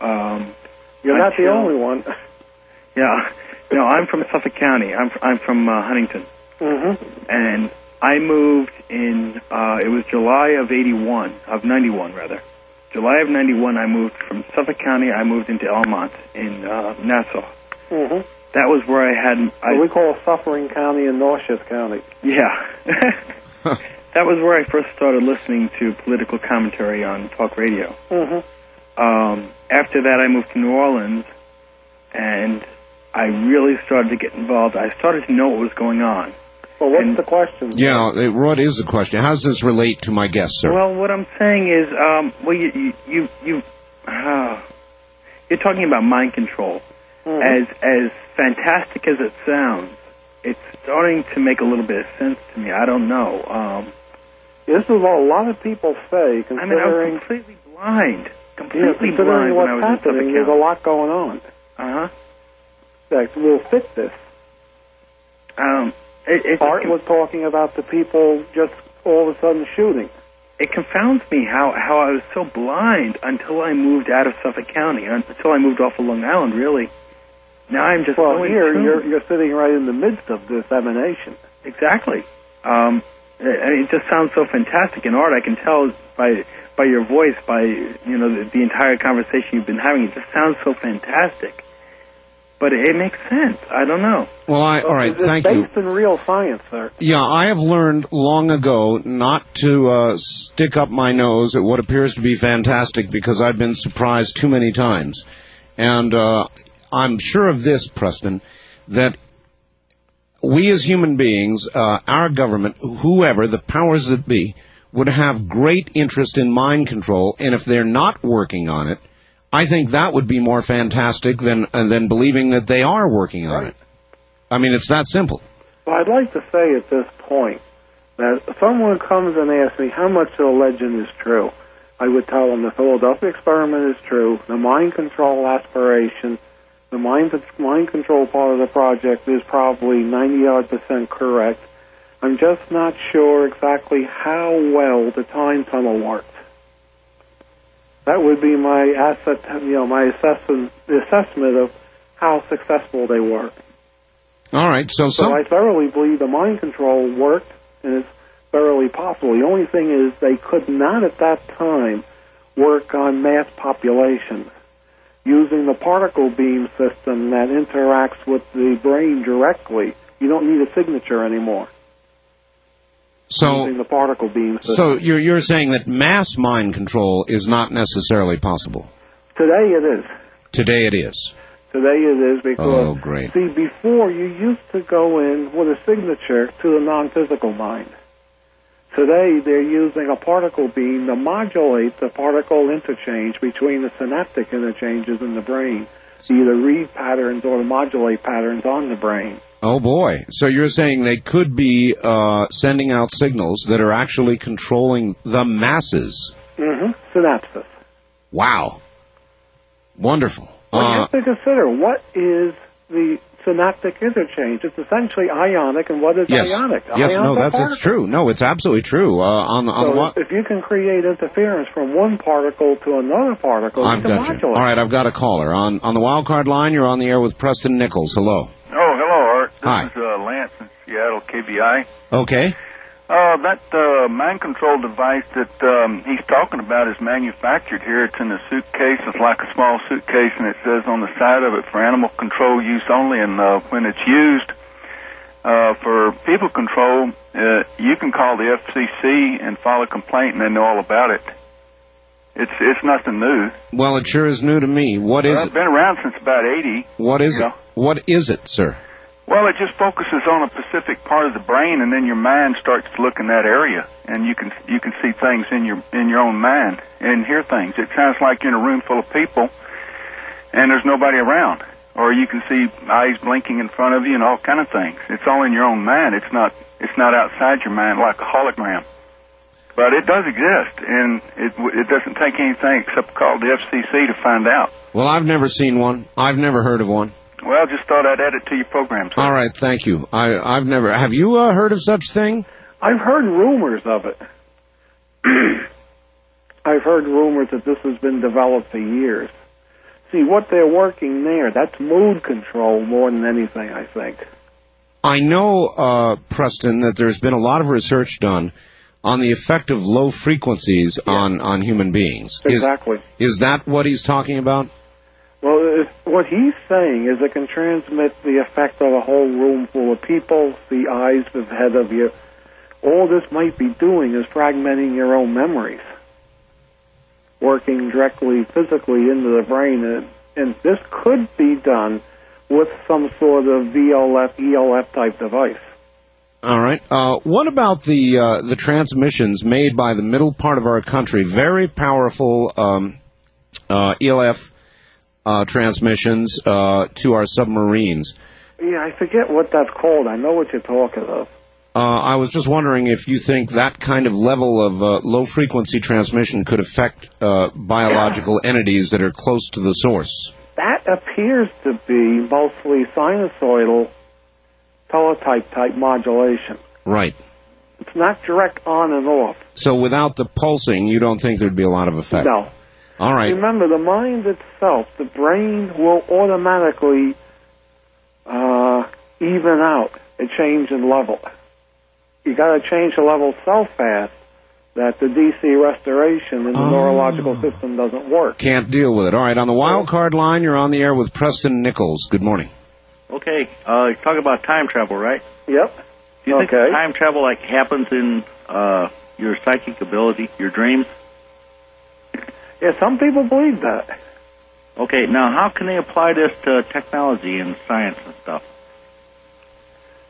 Speaker 9: Um,
Speaker 3: You're not the only one.
Speaker 9: Yeah, no, I'm from Suffolk County. I'm I'm from uh, Huntington,
Speaker 3: Mm-hmm.
Speaker 9: and I moved in. Uh, it was July of '81, of '91 rather. July of '91, I moved from Suffolk County. I moved into Elmont in uh, Nassau.
Speaker 3: Mm-hmm.
Speaker 9: That was where I had. I,
Speaker 3: we call Suffering County and Nauseous County.
Speaker 9: Yeah. that was where I first started listening to political commentary on talk radio.
Speaker 3: Mm-hmm.
Speaker 9: Um, after that, I moved to New Orleans, and I really started to get involved. I started to know what was going on.
Speaker 3: Well, what's
Speaker 9: And-
Speaker 3: the question?
Speaker 2: Yeah, uh, what is the question? How does this relate to my guest, sir?
Speaker 9: Well, what I'm saying is, um, well, you, you, you, you uh, you're talking about mind control.
Speaker 3: Mhm.
Speaker 9: As as fantastic as it sounds, it's starting to make a little bit of sense to me. I don't know. Um,
Speaker 3: This is what a lot of people say,
Speaker 9: I mean,
Speaker 3: considering,
Speaker 9: I'm completely blind.
Speaker 3: you know,
Speaker 9: Completely
Speaker 3: considering
Speaker 9: blind
Speaker 3: what's
Speaker 9: when I was in
Speaker 3: happening.
Speaker 9: Suffolk
Speaker 3: There's a lot going on
Speaker 9: Uh huh.
Speaker 3: that will fit this.
Speaker 9: Um, it, it,
Speaker 3: Art was talking about the people just all of a sudden shooting.
Speaker 9: it confounds me how how I was so blind until I moved out of Suffolk County, until I moved off of Long Island. Really, now I'm just
Speaker 3: Well, here you're you're sitting right in the midst of this emanation.
Speaker 9: Exactly. Um, I mean, it just sounds so fantastic in art. I can tell by by your voice, by you know the, the entire conversation you've been having. It just sounds so fantastic. But it, makes sense. I don't know.
Speaker 2: well, I, all right,
Speaker 3: It's
Speaker 2: thank
Speaker 3: based
Speaker 2: you.
Speaker 3: in real science, sir.
Speaker 2: Yeah, I have learned long ago not to uh, stick up my nose at what appears to be fantastic because I've been surprised too many times. And uh, I'm sure of this, Preston, that we as human beings, uh, our government, whoever, the powers that be, would have great interest in mind control, and if they're not working on it, I think that would be more fantastic than uh, than believing that they are working on it. I mean, it's that simple.
Speaker 3: Well, I'd like to say at this point that if someone comes and asks me how much of the legend is true, I would tell them the Philadelphia experiment is true, the mind control aspiration, the mind mind control part of the project is probably 90 odd percent correct. I'm just not sure exactly how well the time tunnel worked. That would be my asset, you know, my assessment, the assessment of how successful they were.
Speaker 2: All right, so
Speaker 3: So
Speaker 2: some,
Speaker 3: I thoroughly believe the mind control worked, and it's thoroughly possible. The only thing is they could not at that time work on mass populations using the particle beam system that interacts with the brain directly. You don't need a signature anymore
Speaker 2: so
Speaker 3: using the particle beam system.
Speaker 2: So you're you're saying that mass mind control is not necessarily possible.
Speaker 3: Today it is.
Speaker 2: Today it is.
Speaker 3: Today it is because
Speaker 2: Oh, great.
Speaker 3: see before you used to go in with a signature to the non-physical mind. Today they're using a particle beam to modulate the particle interchange between the synaptic interchanges in the brain to either read patterns or to modulate patterns on the brain.
Speaker 2: Oh boy. So you're saying they could be uh, sending out signals that are actually controlling the masses.
Speaker 3: Mm-hmm. Synapses.
Speaker 2: Wow. Wonderful.
Speaker 3: Well, you
Speaker 2: Uh,
Speaker 3: have to consider what is the synaptic interchange. It's essentially ionic, and what is
Speaker 2: yes.
Speaker 3: ionic?
Speaker 2: Yes,
Speaker 3: Ions
Speaker 2: no, that's it's true. No, it's absolutely true. Uh, on the on
Speaker 3: So
Speaker 2: the wa-
Speaker 3: if you can create interference from one particle to another particle,
Speaker 2: I've
Speaker 3: you can
Speaker 2: got you. All right, I've got a caller on on the wild card line. You're on the air with Preston Nichols. Hello.
Speaker 10: Art. This
Speaker 2: Hi.
Speaker 10: is uh, Lance in Seattle, KVI.
Speaker 2: Okay.
Speaker 10: Uh, that uh, mind control device that um, he's talking about is manufactured here. It's in a suitcase. It's like a small suitcase, and it says on the side of it for animal control use only. And uh, when it's used uh, for people control, uh, you can call the FCC and file a complaint, and they know all about it. It's it's nothing new.
Speaker 2: Well, it sure is new to me. What is
Speaker 10: Well,
Speaker 2: it?
Speaker 10: It's been around since about 80.
Speaker 2: What is it? What is it, sir?
Speaker 10: Well, it just focuses on a specific part of the brain, and then your mind starts to look in that area, and you can you can see things in your in your own mind and hear things. It sounds like you're in a room full of people, and there's nobody around, or you can see eyes blinking in front of you and all kind of things. It's all in your own mind. It's not it's not outside your mind like a hologram. But it does exist, and it it doesn't take anything except call the FCC to find out.
Speaker 2: Well, I've never seen one. I've never heard of one.
Speaker 10: Well, just thought I'd add it to your program. Sir.
Speaker 2: All right, thank you. I I've never. Have you uh, heard of such thing?
Speaker 3: I've heard rumors of it. I've heard rumors that this has been developed for years. See, what they're working there, that's mood control more than anything, I think.
Speaker 2: I know, uh, Preston, that there's been a lot of research done on the effect of low frequencies on on human beings. Is-
Speaker 3: Exactly.
Speaker 2: Is, that what he's talking about?
Speaker 3: Well, what he's saying is it can transmit the effect of a whole room full of people, the eyes ahead of you. All this might be doing is fragmenting your own memories, working directly physically into the brain. And, and this could be done with some sort of VLF, ELF type device.
Speaker 2: All right. Uh, what about the uh, the transmissions made by the middle part of our country? Very powerful um, uh, ELF uh, transmissions uh, to our submarines.
Speaker 3: Yeah, I forget what that's called. I know what you're talking about.
Speaker 2: Uh, I was just wondering if you think that kind of level of uh, low frequency transmission could affect uh, biological entities that are close to the source.
Speaker 3: That appears to be mostly sinusoidal teletype type modulation.
Speaker 2: Right.
Speaker 3: It's not direct on and off.
Speaker 2: So without the pulsing, you don't think there'd be a lot of effect.
Speaker 3: No.
Speaker 2: All right.
Speaker 3: Remember, the mind itself, the brain will automatically uh, even out a change in level. You got to change the level so fast that the DC restoration in the
Speaker 2: Oh.
Speaker 3: neurological system doesn't work.
Speaker 2: Can't deal with it. All right. On the wild card line, you're on the air with Preston Nichols. Good morning.
Speaker 11: Okay, uh, talk about time travel, right?
Speaker 3: Yep.
Speaker 11: Do you think
Speaker 3: Okay.
Speaker 11: time travel like happens in uh, your psychic ability, your dreams?
Speaker 3: Yeah, some people believe that.
Speaker 11: Okay, now how can they apply this to technology and science and stuff?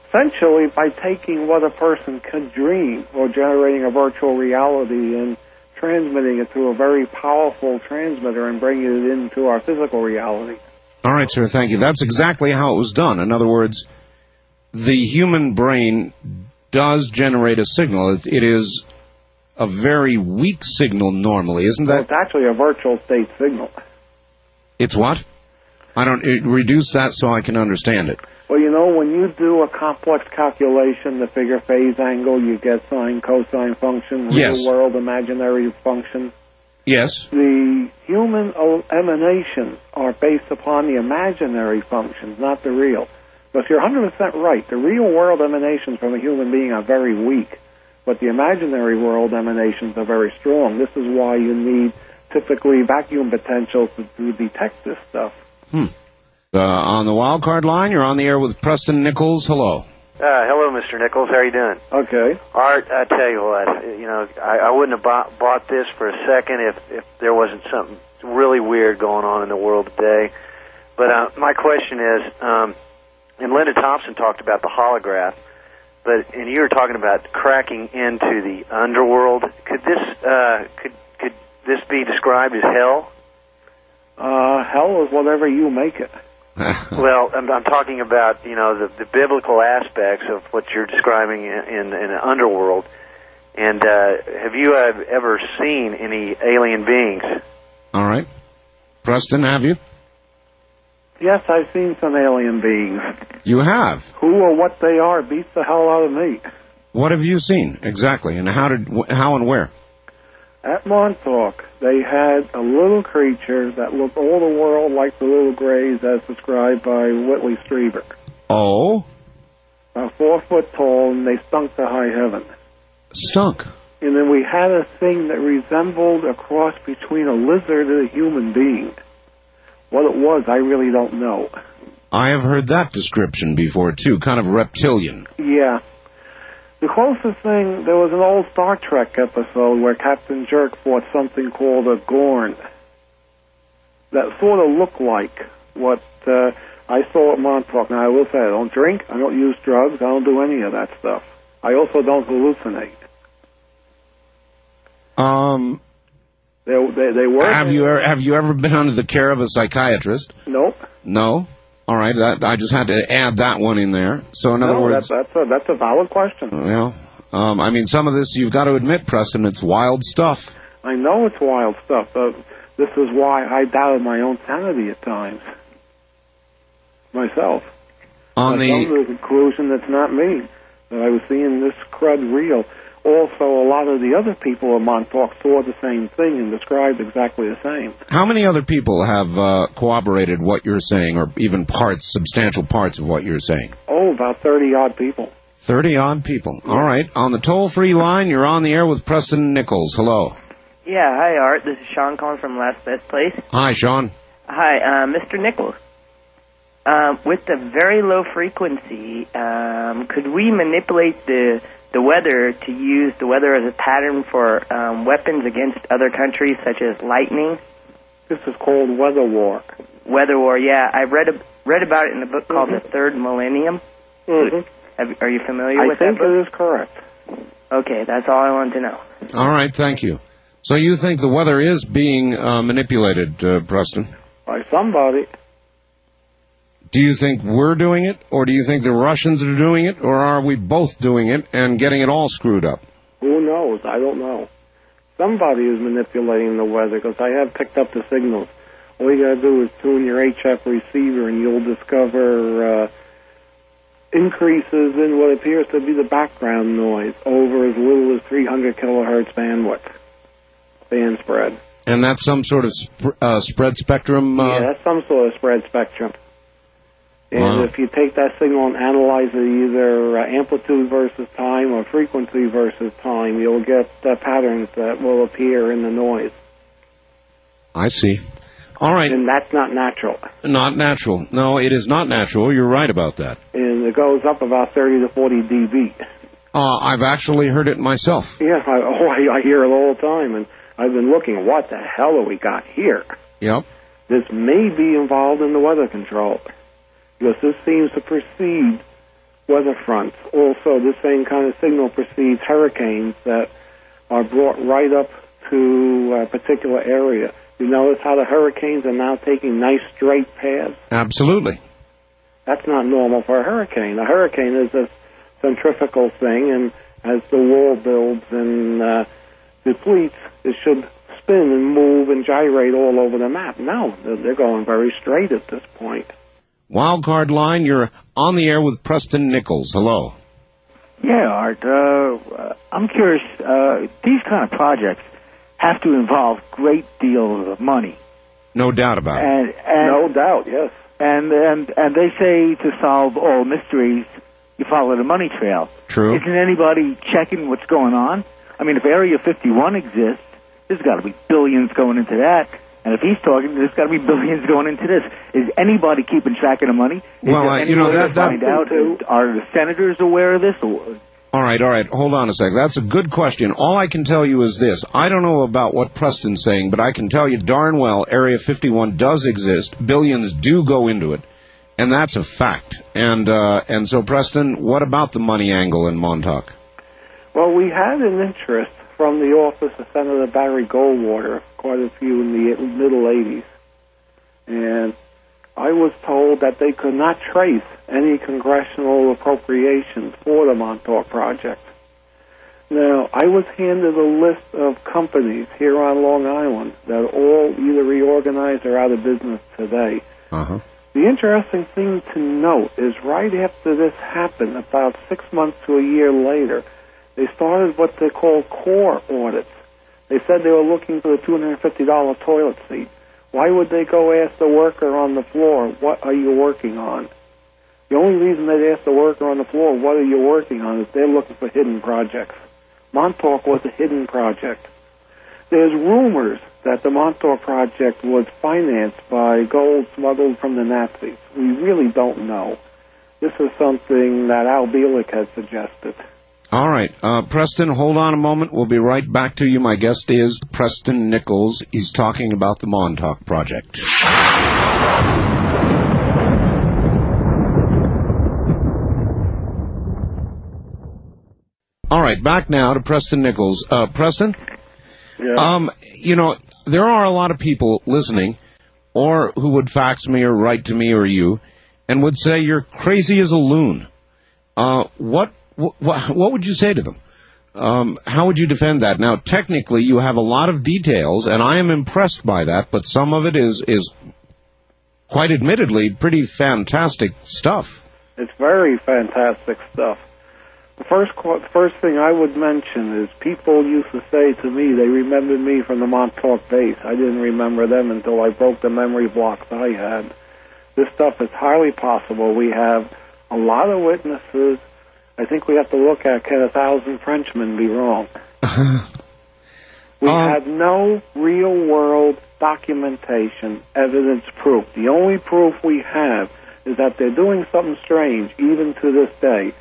Speaker 3: Essentially, by taking what a person could dream or generating a virtual reality and transmitting it through a very powerful transmitter and bringing it into our physical reality.
Speaker 2: All right, sir. Thank you. That's exactly how it was done. In other words, the human brain does generate a signal. It, it is a very weak signal normally, isn't that?
Speaker 3: it's actually a virtual state signal.
Speaker 2: It's what? I don't it, reduce that so I can understand it.
Speaker 3: Well, you know, when you do a complex calculation, the figure phase angle, you get sine, cosine function, real
Speaker 2: Yes.
Speaker 3: world imaginary function.
Speaker 2: Yes.
Speaker 3: The human emanations are based upon the imaginary functions, not the real. But you're 100% right. The real world emanations from a human being are very weak, but the imaginary world emanations are very strong. This is why you need typically vacuum potentials to, to detect this stuff.
Speaker 2: Hmm. Uh, on the wild card line, you're on the air with Preston Nichols. Hello.
Speaker 4: Uh, hello, Mr. Nichols. How are you doing?
Speaker 3: Okay.
Speaker 4: Art, I tell you what, you know, I, I wouldn't have bought, bought this for a second if, if there wasn't something really weird going on in the world today. But uh, my question is, um, and Linda Thompson talked about the holograph, but and you were talking about cracking into the underworld. Could this uh, could could this be described as hell?
Speaker 3: Uh, hell is whatever you make it.
Speaker 4: well, I'm, I'm talking about you know the, the biblical aspects of what you're describing in, in, in the underworld. And uh, have you uh, ever seen any alien beings?
Speaker 2: All right. Preston, have you?
Speaker 3: Yes, I've seen some alien beings.
Speaker 2: You have.
Speaker 3: Who or what they are beats the hell out of me.
Speaker 2: What have you seen exactly, and how did how and where?
Speaker 3: At Montauk, they had a little creature that looked all the world like the little grays as described by Whitley Strieber.
Speaker 2: Oh,
Speaker 3: About four foot tall, and they stunk to high heaven.
Speaker 2: stunk.
Speaker 3: And then we had a thing that resembled a cross between a lizard and a human being. What it was, I really don't know.
Speaker 2: I have heard that description before too, kind of reptilian.
Speaker 3: Yeah. The closest thing, there was an old Star Trek episode where Captain Jerk fought something called a Gorn that sort of looked like what uh, I saw at Montauk. Now, I will say, I don't drink, I don't use drugs, I don't do any of that stuff. I also don't hallucinate.
Speaker 2: Um,
Speaker 3: They, they, they were.
Speaker 2: have you ever, have you ever been under the care of a psychiatrist?
Speaker 3: No.
Speaker 2: No. All right. That, I just had to add that one in there. So in other
Speaker 3: no,
Speaker 2: words,
Speaker 3: that's, that's, a, that's a valid question.
Speaker 2: well, um, I mean, some of this you've got to admit, Preston, it's wild stuff.
Speaker 3: I know it's wild stuff, but this is why I doubted my own sanity at times. Myself.
Speaker 2: On
Speaker 3: I
Speaker 2: the
Speaker 3: come to the conclusion that's not me. That I was seeing this crud real. Also, a lot of the other people at Montauk saw the same thing and described exactly the same.
Speaker 2: How many other people have uh, corroborated what you're saying, or even parts, substantial parts of what you're saying?
Speaker 3: Oh, about 30 odd people.
Speaker 2: 30 odd people. All right. On the toll free line, you're on the air with Preston Nichols. Hello.
Speaker 12: Yeah, hi Art. This is Sean calling from Last Best Place.
Speaker 2: Hi, Sean.
Speaker 12: Hi, uh, Mr. Nichols. Um, with the very low frequency, um, could we manipulate the the weather to use the weather as a pattern for um, weapons against other countries, such as lightning?
Speaker 3: This is called weather war.
Speaker 12: Weather war, yeah. I read a, read about it in a book called The Third Millennium.
Speaker 3: Mm-hmm.
Speaker 12: Have, are you familiar
Speaker 3: I
Speaker 12: with
Speaker 3: think
Speaker 12: that book?
Speaker 3: it is correct.
Speaker 12: Okay, that's all I wanted to know.
Speaker 2: All right. Thank you. So you think the weather is being uh, manipulated, uh, Preston?
Speaker 3: By somebody.
Speaker 2: Do you think we're doing it, or do you think the Russians are doing it, or are we both doing it and getting it all screwed up?
Speaker 3: Who knows? I don't know. Somebody is manipulating the weather because I have picked up the signals. All you gotta do is tune your HF receiver and you'll discover uh, increases in what appears to be the background noise over as little as 300 kilohertz bandwidth, band spread.
Speaker 2: And that's some sort of sp- uh, spread spectrum. Uh,
Speaker 3: yeah, that's some sort of spread spectrum. And
Speaker 2: Wow.
Speaker 3: if you take that signal and analyze it either uh, amplitude versus time or frequency versus time, you'll get uh, patterns that will appear in the noise.
Speaker 2: I see. All right.
Speaker 3: And that's not natural.
Speaker 2: Not natural. No, it is not natural. You're right about that.
Speaker 3: And it goes up about 30 to 40 dB.
Speaker 2: Uh, I've actually heard it myself.
Speaker 3: Yeah, I, oh, I, I hear it all the time, and I've been looking, what the hell have we got here?
Speaker 2: Yep.
Speaker 3: This may be involved in the weather control, because this seems to precede weather fronts. Also, this same kind of signal precedes hurricanes that are brought right up to a particular area. You notice how the hurricanes are now taking nice straight paths?
Speaker 2: Absolutely.
Speaker 3: That's not normal for a hurricane. A hurricane is a centrifugal thing, and as the wall builds and uh, depletes, it should spin and move and gyrate all over the map. No, they're going very straight at this point.
Speaker 2: Wildcard line, you're on the air with Preston Nichols. Hello.
Speaker 13: Yeah, Art. Uh, I'm curious. Uh, these kind of projects have to involve great deals of money,
Speaker 2: No doubt about it.
Speaker 13: and, and
Speaker 3: no doubt, yes.
Speaker 13: And and and they say to solve all mysteries, you follow the money trail.
Speaker 2: True.
Speaker 13: Isn't anybody checking what's going on? I mean, if Area 51 exists, there's got to be billions going into that. And if he's talking, there's got to be billions going into this. Is anybody keeping track of the money? Is
Speaker 2: Well,
Speaker 13: there
Speaker 2: uh, you know, that- that-
Speaker 13: find out? Are the senators aware of this? Or
Speaker 2: All right, all right. Hold on a sec. That's a good question. All I can tell you is this. I don't know about what Preston's saying, but I can tell you darn well Area 51 does exist. Billions do go into it. And that's a fact. And, uh, and so Preston, what about the money angle in Montauk?
Speaker 3: Well, we had an interest from the office of Senator Barry Goldwater, quite a few in the middle 80s. And I was told that they could not trace any congressional appropriations for the Montauk project. Now, I was handed a list of companies here on Long Island that all either reorganized or out of business today.
Speaker 2: Uh-huh.
Speaker 3: The interesting thing to note is right after this happened, about six months to a year later, they started what they call core audits. They said they were looking for the $250 toilet seat. Why would they go ask the worker on the floor, what are you working on? The only reason they'd ask the worker on the floor, what are you working on, is they're looking for hidden projects. Montauk was a hidden project. There's rumors that the Montauk project was financed by gold smuggled from the Nazis. We really don't know. This is something that Al Bielek has suggested.
Speaker 2: All right. Uh, Preston, hold on a moment. We'll be right back to you. My guest is Preston Nichols. He's talking about the Montauk Project. All right, back now to Preston Nichols. Uh, Preston?
Speaker 3: Yeah.
Speaker 2: Um, you know, there are a lot of people listening, or who would fax me or write to me or you, and would say you're crazy as a loon. Uh, what, what, what would you say to them? Um, how would you defend that? Now, technically, you have a lot of details, and I am impressed by that. But some of it is is quite admittedly pretty fantastic stuff.
Speaker 3: It's very fantastic stuff. The first first thing I would mention is people used to say to me they remembered me from the Montauk base. I didn't remember them until I broke the memory blocks I had. This stuff is highly possible. We have a lot of witnesses. I think we have to look at can a thousand Frenchmen be wrong? we um, have no real world documentation, evidence, proof. The only proof we have is that they're doing something strange even to this day.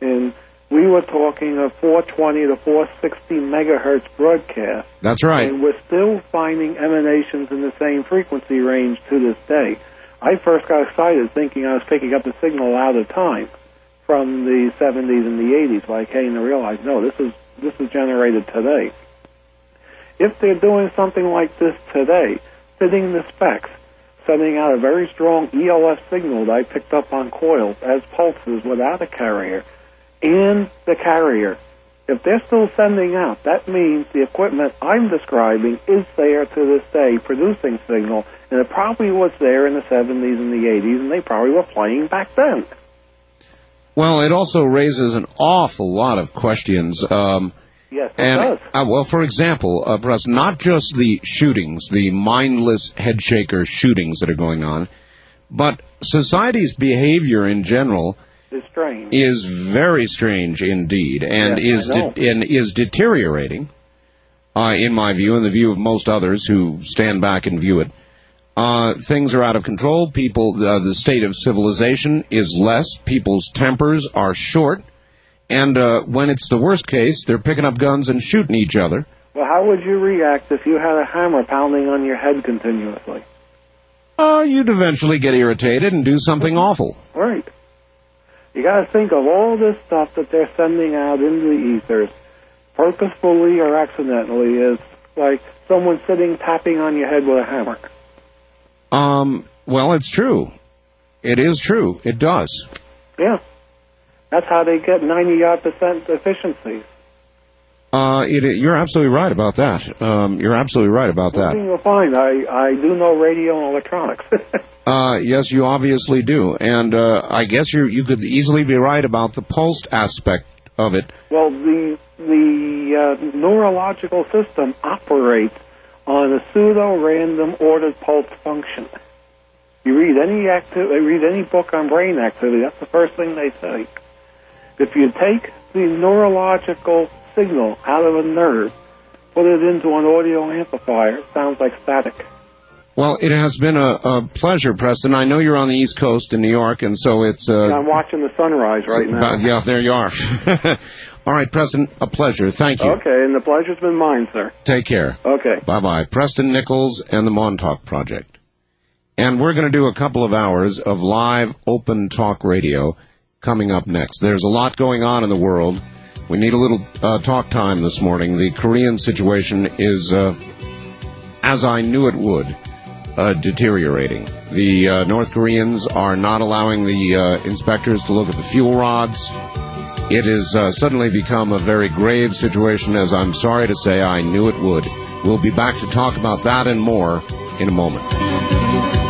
Speaker 3: And we were talking of 420 to 460 megahertz broadcast.
Speaker 2: That's right.
Speaker 3: And we're still finding emanations in the same frequency range to this day. I first got excited thinking I was picking up the signal out of time from the 70s and the 80s, but I came to realize no, this is this is generated today. If they're doing something like this today, fitting the specs, sending out a very strong ELF signal that I picked up on coils as pulses without a carrier, and the carrier. If they're still sending out, that means the equipment I'm describing is there to this day producing signal, and it probably was there in the 70s and the 80s, and they probably were playing back then.
Speaker 2: Well, it also raises an awful lot of questions. Um,
Speaker 3: Yes, it
Speaker 2: and
Speaker 3: does.
Speaker 2: uh, well, for example, uh, Russ, not just the shootings, the mindless headshaker shootings that are going on, but society's behavior in general
Speaker 3: It's strange.
Speaker 2: is very strange indeed, and
Speaker 3: Yes,
Speaker 2: is de- and is deteriorating. Uh, in my view, and the view of most others who stand back and view it, uh, things are out of control. People, uh, the state of civilization is less. People's tempers are short, and uh, when it's the worst case, they're picking up guns and shooting each other.
Speaker 3: Well, how would you react if you had a hammer pounding on your head continuously?
Speaker 2: Uh, you'd eventually get irritated and do something awful.
Speaker 3: Right. You got to think of all this stuff that they're sending out into the ethers, purposefully or accidentally, is like someone sitting tapping on your head with a hammer.
Speaker 2: Um, well, it's true. It is true. It does.
Speaker 3: Yeah. That's how they get 90 odd percent efficiency.
Speaker 2: Uh, it, you're absolutely right about that. Um, you're absolutely right about that.
Speaker 3: You'll find I, I do know radio and electronics.
Speaker 2: Uh, yes, you obviously do, and uh, I guess you you could easily be right about the pulsed aspect of it.
Speaker 3: well, the the uh, neurological system operates on a pseudo random ordered pulse function. You read any acti- read any book on brain activity, that's the first thing they say. If you take the neurological signal out of a nerve, put it into an audio amplifier, it sounds like static.
Speaker 2: Well, it has been a, a pleasure, Preston. I know you're on the East Coast in New York, and so it's. Uh,
Speaker 3: I'm watching the sunrise right now.
Speaker 2: But, yeah, there you are. All right, Preston, a pleasure. Thank you.
Speaker 3: Okay, and the pleasure's been mine, sir.
Speaker 2: Take care.
Speaker 3: Okay.
Speaker 2: Bye bye. Preston Nichols and the Montauk Project. And we're going to do a couple of hours of live open talk radio coming up next. There's a lot going on in the world. We need a little uh, talk time this morning. The Korean situation is, uh, as I knew it would, uh, deteriorating. The uh, North Koreans are not allowing the uh, inspectors to look at the fuel rods. It has uh, suddenly become a very grave situation, as I'm sorry to say I knew it would. We'll be back to talk about that and more in a moment.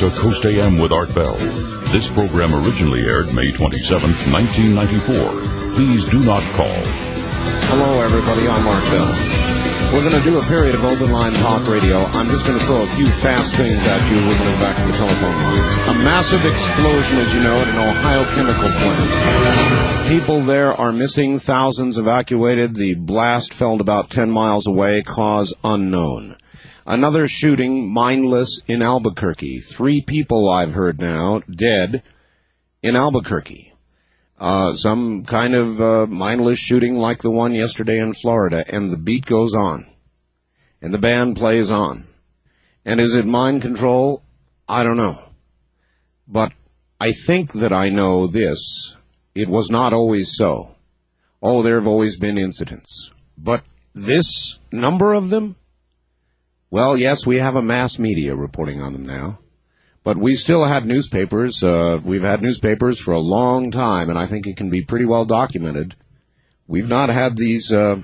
Speaker 1: To Coast AM with Art Bell. This program originally aired May 27, 1994. Please do not call.
Speaker 2: Hello, everybody. I'm Art Bell. We're going to do a period of open line talk radio. I'm just going to throw a few fast things at you. We're going to back to the telephone lines. A massive explosion, as you know, at an Ohio chemical plant. People there are missing, thousands evacuated. The blast fell about 10 miles away, cause unknown. Another shooting, mindless, in Albuquerque. Three people I've heard now dead in Albuquerque. Uh, some kind of uh, mindless shooting like the one yesterday in Florida, and the beat goes on, and the band plays on. And is it mind control? I don't know. But I think that I know this. It was not always so. Oh, there have always been incidents. But this number of them? Well, yes, we have a mass media reporting on them now. But we still had newspapers. Uh, we've had newspapers for a long time, and I think it can be pretty well documented. We've not had these uh,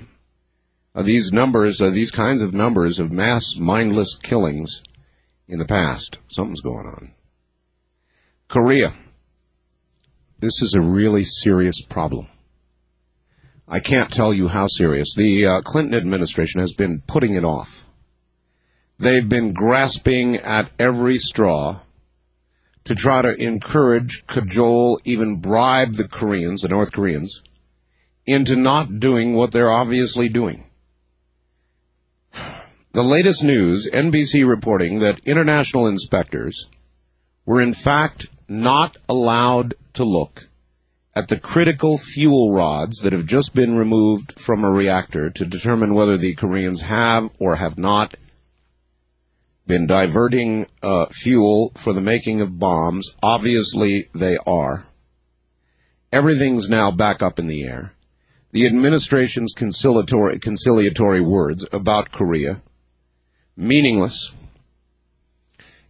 Speaker 2: uh, these numbers, uh, these kinds of numbers of mass mindless killings in the past. Something's going on. Korea. This is a really serious problem. I can't tell you how serious. The uh, Clinton administration has been putting it off. They've been grasping at every straw to try to encourage, cajole, even bribe the Koreans, the North Koreans, into not doing what they're obviously doing. The latest news, NBC reporting that international inspectors were in fact not allowed to look at the critical fuel rods that have just been removed from a reactor to determine whether the Koreans have or have not been diverting uh, fuel for the making of bombs. Obviously, they are. Everything's now back up in the air. The administration's conciliatory, conciliatory words about Korea, meaningless.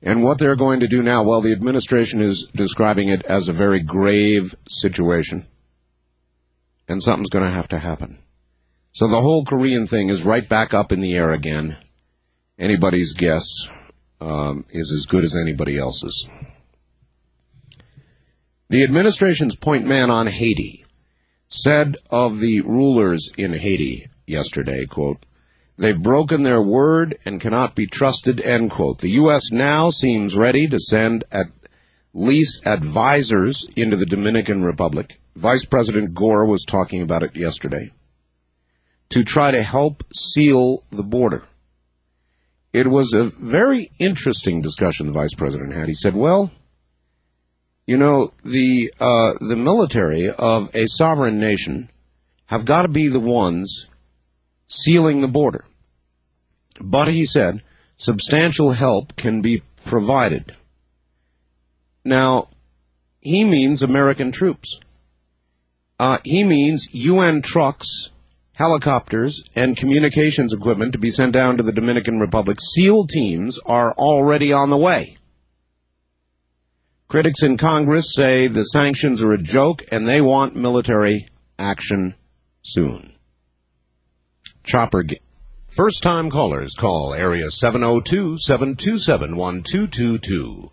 Speaker 2: And what they're going to do now, well, the administration is describing it as a very grave situation. And something's going to have to happen. So the whole Korean thing is right back up in the air again anybody's guess um, is as good as anybody else's. The administration's point man on Haiti said of the rulers in Haiti yesterday, quote, They've broken their word and cannot be trusted, end quote. The U.S. now seems ready to send at least advisors into the Dominican Republic. Vice President Gore was talking about it yesterday. To try to help seal the border. It was a very interesting discussion the vice president had. He said, "Well, you know, the uh, the military of a sovereign nation have got to be the ones sealing the border. But he said substantial help can be provided. Now, he means American troops. Uh, he means UN trucks, helicopters, and communications equipment to be sent down to the Dominican Republic. SEAL teams are already on the way. Critics in Congress say the sanctions are a joke and they want military action soon. Chopper. Ga- First time callers call area 702 727 1222.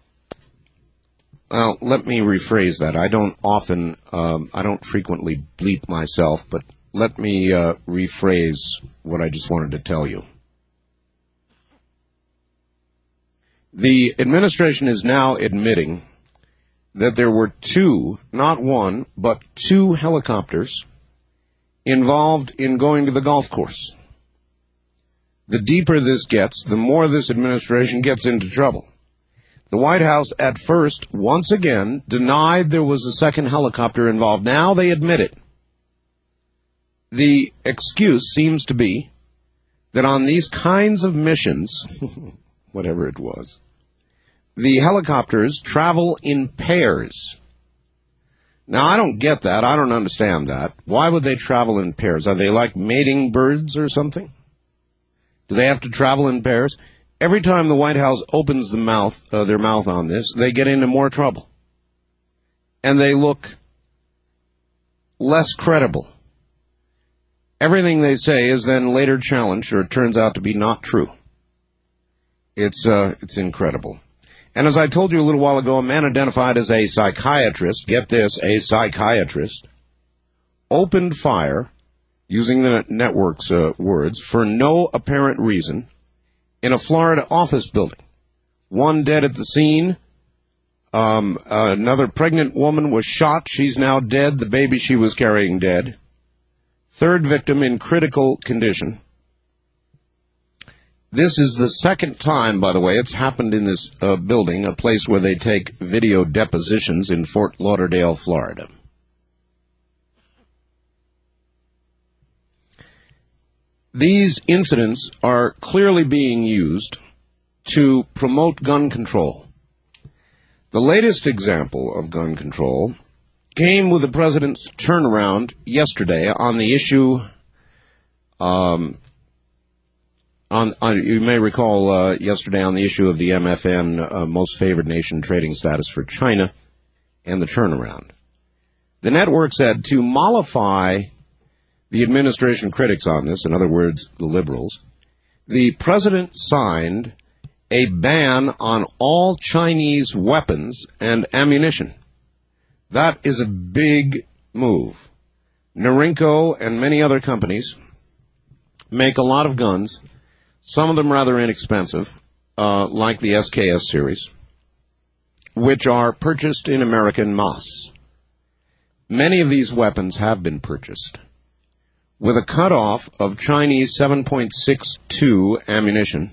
Speaker 2: Well, let me rephrase that. I don't often, um, I don't frequently bleep myself, but let me uh, rephrase what I just wanted to tell you. The administration is now admitting that there were two, not one, but two helicopters involved in going to the golf course. The deeper this gets, the more this administration gets into trouble. The White House at first, once again, denied there was a second helicopter involved. Now they admit it. The excuse seems to be that on these kinds of missions, whatever it was, the helicopters travel in pairs. Now, I don't get that. I don't understand that. Why would they travel in pairs? Are they like mating birds or something? Do they have to travel in pairs? Every time the White House opens the mouth, uh, their mouth on this, they get into more trouble. And they look less credible. Everything they say is then later challenged or it turns out to be not true. It's, uh, it's incredible. And as I told you a little while ago, a man identified as a psychiatrist, get this, a psychiatrist, opened fire, using the network's uh, words, for no apparent reason, in a Florida office building. One dead at the scene. Um, another pregnant woman was shot. She's now dead. The baby she was carrying dead. Third victim in critical condition. This is the second time, by the way, it's happened in this uh, building, a place where they take video depositions in Fort Lauderdale, Florida. These incidents are clearly being used to promote gun control. The latest example of gun control came with the president's turnaround yesterday on the issue um, on, on, you may recall uh, yesterday on the issue of the MFN uh, most favored nation trading status for China and the turnaround. The network said to mollify the administration critics on this, in other words, the liberals, the president signed a ban on all Chinese weapons and ammunition. That is a big move. Norinco and many other companies make a lot of guns some of them rather inexpensive, uh, like the SKS series, which are purchased in American mass. Many of these weapons have been purchased with a cutoff of Chinese 7.62 ammunition.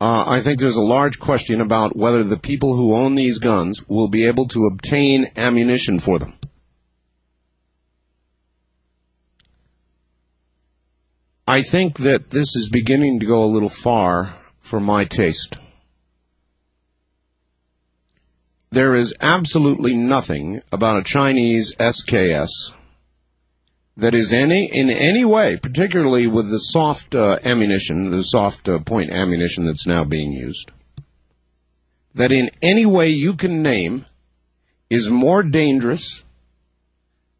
Speaker 2: Uh, I think there's a large question about whether the people who own these guns will be able to obtain ammunition for them. I think that this is beginning to go a little far for my taste. There is absolutely nothing about a Chinese SKS that is any in any way, particularly with the soft uh, ammunition, the soft uh, point ammunition that's now being used, that in any way you can name is more dangerous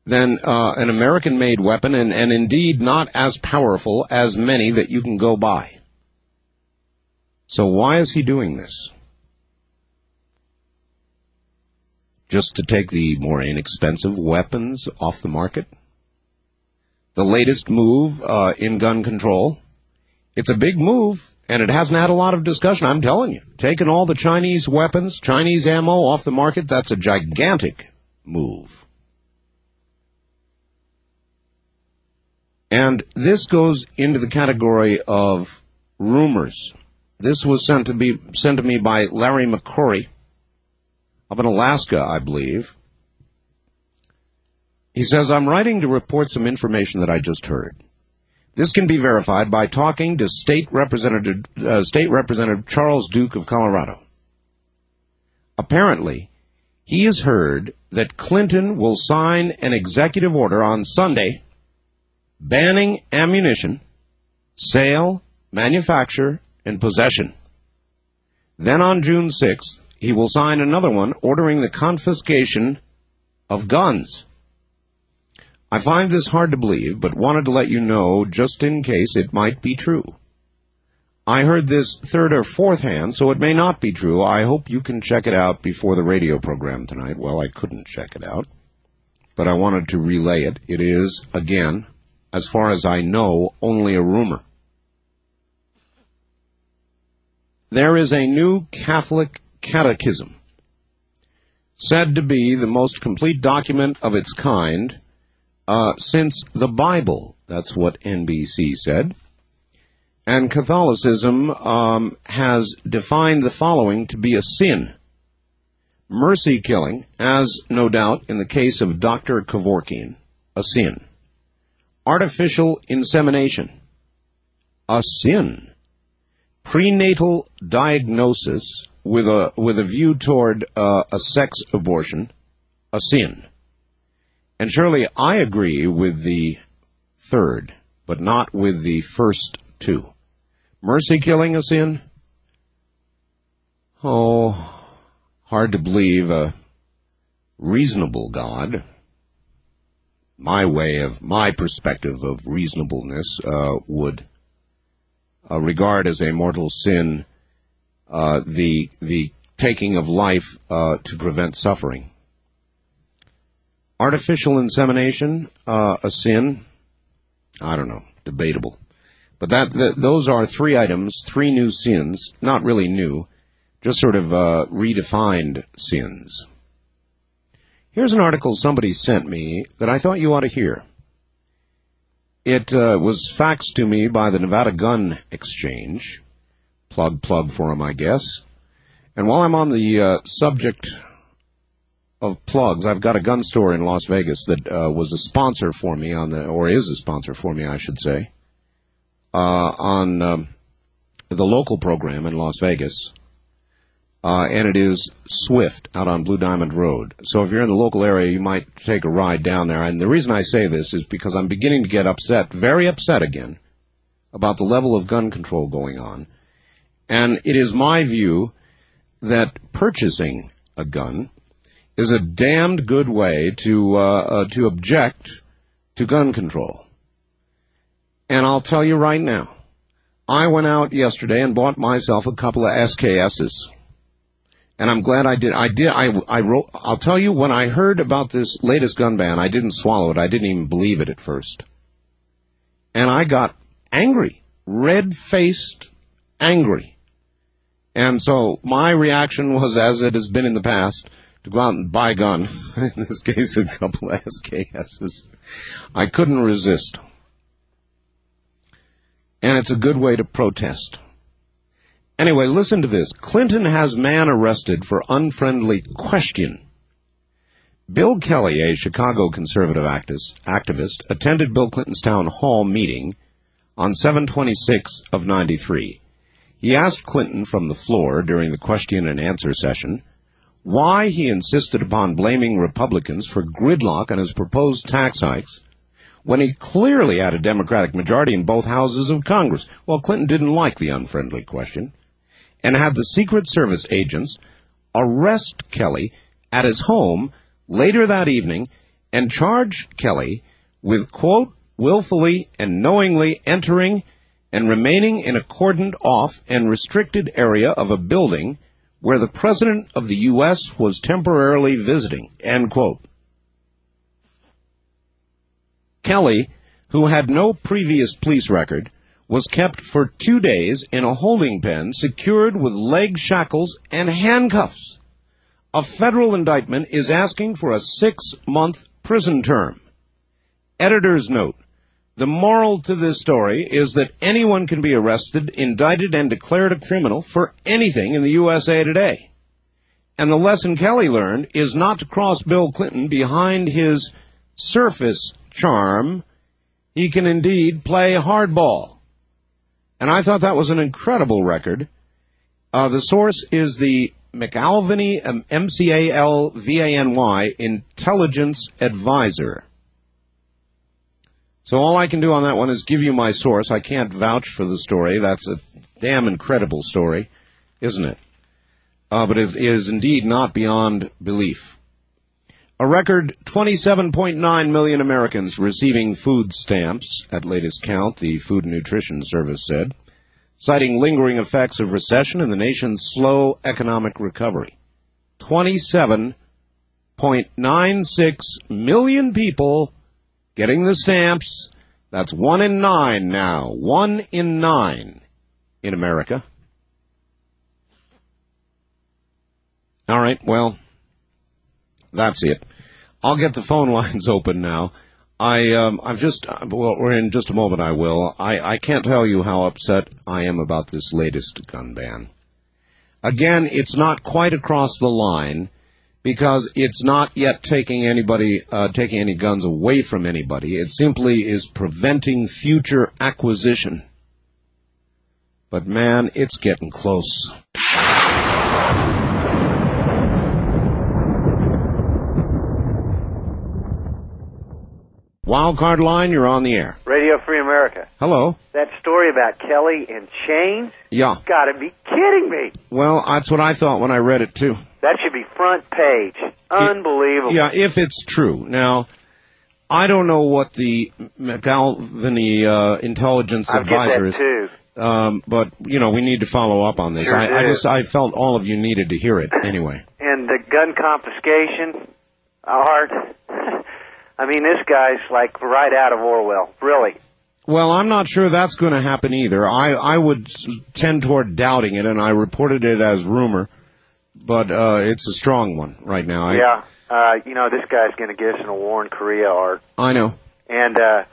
Speaker 2: than uh, an American made weapon, and, and indeed not as powerful as many that you can go buy. So why is he doing this? Just to take the more inexpensive weapons off the market? The latest move uh, in gun control? It's a big move, and it hasn't had a lot of discussion, I'm telling you. Taking all the Chinese weapons, Chinese ammo off the market, that's a gigantic move. And this goes into the category of rumors. This was sent to be sent to me by Larry McCrory up in Alaska, I believe. He says, I'm writing to report some information that I just heard. This can be verified by talking to State Representative, uh, State Representative Charles Duke of Colorado. Apparently, he has heard that Clinton will sign an executive order on Sunday banning ammunition, sale, manufacture, and possession. Then on June 6th, he will sign another one ordering the confiscation of guns. I find this hard to believe, but wanted to let you know just in case it might be true. I heard this third or fourth hand, so it may not be true. I hope you can check it out before the radio program tonight. Well, I couldn't check it out, but I wanted to relay it. It is, again, as far as I know, only a rumor. There is a new Catholic catechism, said to be the most complete document of its kind uh, since the Bible. That's what NBC said. And Catholicism um, has defined the following to be a sin. Mercy killing, as no doubt in the case of Dr. Kevorkian, a sin. Artificial insemination, a sin. Prenatal diagnosis with a with a view toward uh, a sex abortion, a sin. And surely I agree with the third, but not with the first two. Mercy killing a sin? Oh, hard to believe a reasonable God. My way of, my perspective of reasonableness, uh, would uh, regard as a mortal sin, uh, the, the taking of life, uh, to prevent suffering. Artificial insemination, uh, a sin? I don't know. Debatable. But that, those are three items, three new sins, not really new, just sort of uh, redefined sins. Here's an article somebody sent me that I thought you ought to hear. It uh, was faxed to me by the Nevada Gun Exchange. Plug, plug for them, I guess. And while I'm on the uh, subject of plugs, I've got a gun store in Las Vegas that uh, was a sponsor for me on the, or is a sponsor for me, I should say uh, on um, the local program in Las Vegas, uh, and it is Swift out on Blue Diamond Road. So if you're in the local area, you might take a ride down there. And the reason I say this is because I'm beginning to get upset, very upset again, about the level of gun control going on. And it is my view that purchasing a gun is a damned good way to uh, uh, to object to gun control. And I'll tell you right now, I went out yesterday and bought myself a couple of SKSs. And I'm glad I did. I did. I, I wrote, I'll tell you, when I heard about this latest gun ban, I didn't swallow it. I didn't even believe it at first. And I got angry. Red-faced angry. And so my reaction was, as it has been in the past, to go out and buy a gun. in this case, a couple of SKSs. I couldn't resist and it's a good way to protest. Anyway, listen to this. Clinton has man arrested for unfriendly question. Bill Kelly, a Chicago conservative activist, attended Bill Clinton's town hall meeting on 726 of 93. He asked Clinton from the floor during the question and answer session why he insisted upon blaming Republicans for gridlock on his proposed tax hikes when he clearly had a Democratic majority in both houses of Congress. Well, Clinton didn't like the unfriendly question and had the Secret Service agents arrest Kelly at his home later that evening and charge Kelly with, quote, willfully and knowingly entering and remaining in a cordoned off and restricted area of a building where the President of the U.S. was temporarily visiting, end quote. Kelly, who had no previous police record, was kept for two days in a holding pen secured with leg shackles and handcuffs. A federal indictment is asking for a six month prison term. Editor's note. The moral to this story is that anyone can be arrested, indicted, and declared a criminal for anything in the USA today. And the lesson Kelly learned is not to cross Bill Clinton behind his surface charm he can indeed play hardball. And I thought that was an incredible record. Uh, the source is the McAlvany, um, M-C-A-L-V-A-N-Y, Intelligence Advisor. So all I can do on that one is give you my source. I can't vouch for the story. That's a damn incredible story, isn't it? Uh, but it is indeed not beyond belief. A record 27.9 million Americans receiving food stamps at latest count, the Food and Nutrition Service said, citing lingering effects of recession and the nation's slow economic recovery. 27.96 million people getting the stamps. That's one in nine now. One in nine in America. All right, well, that's it. I'll get the phone lines open now. I um, I've just well, or in just a moment I will. I I can't tell you how upset I am about this latest gun ban. Again, it's not quite across the line because it's not yet taking anybody uh, taking any guns away from anybody. It simply is preventing future acquisition. But man, it's getting close. Wildcard line, you're on the air.
Speaker 4: Radio Free America.
Speaker 2: Hello.
Speaker 4: That story about Kelly and chains?
Speaker 2: Yeah.
Speaker 4: Gotta be kidding me.
Speaker 2: Well, that's what I thought when I read it too.
Speaker 4: That should be front page. Unbelievable.
Speaker 2: Yeah, if it's true. Now, I don't know what the McAlvany uh, intelligence
Speaker 4: I'll
Speaker 2: advisor
Speaker 4: that
Speaker 2: is.
Speaker 4: too.
Speaker 2: Um, but you know, we need to follow up on this.
Speaker 4: Sure
Speaker 2: I, I just I felt all of you needed to hear it anyway.
Speaker 4: And the gun confiscation, Art. I mean, this guy's like right out of Orwell. Really.
Speaker 2: Well, I'm not sure that's going to happen either. I I would tend toward doubting it, and I reported it as rumor, but uh, it's a strong one right now. I,
Speaker 4: yeah. Uh, you know, this guy's going to get us in a war in Korea, Art.
Speaker 2: I know.
Speaker 4: And uh,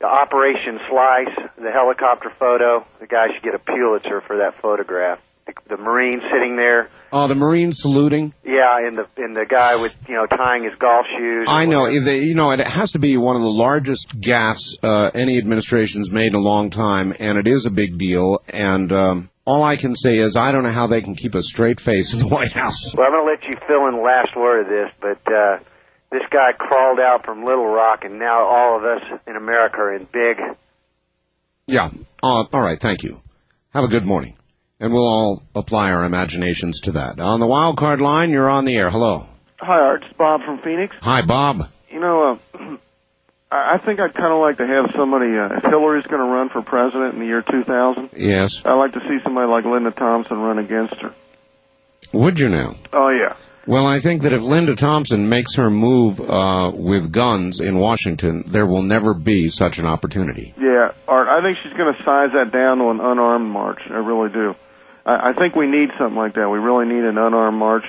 Speaker 4: the Operation Slice, the helicopter photo, the guy should get a Pulitzer for that photograph. The, the Marine sitting there,
Speaker 2: Oh, the Marine saluting.
Speaker 4: yeah, and the and the guy with you know tying his golf shoes.
Speaker 2: I know. They, you know, it has to be one of the largest gaffes uh, any administration's made in a long time, and it is a big deal. And um, all I can say is I don't know how they can keep a straight face in the White House.
Speaker 4: Well, I'm going to let you fill in the last word of this, but uh, this guy crawled out from Little Rock, and now all of us in America are in big.
Speaker 2: Yeah. Uh, all right. Thank you. Have a good morning, and we'll all apply our imaginations to that. On the wild card line, you're on the air. Hello.
Speaker 14: Hi, Art. It's Bob from Phoenix.
Speaker 2: Hi, Bob.
Speaker 14: You know, uh, I I think I'd kind of like to have somebody, uh, if Hillary's going to run for president in the year 2000,
Speaker 2: Yes.
Speaker 14: I'd like to see somebody like Linda Thompson run against her.
Speaker 2: Would you now?
Speaker 14: Oh, yeah.
Speaker 2: Well, I think that if Linda Thompson makes her move uh, with guns in Washington, there will never be such an opportunity.
Speaker 14: Yeah, Art, I think she's going to size that down to an unarmed march. I really do. I, I think we need something like that. We really need an unarmed march.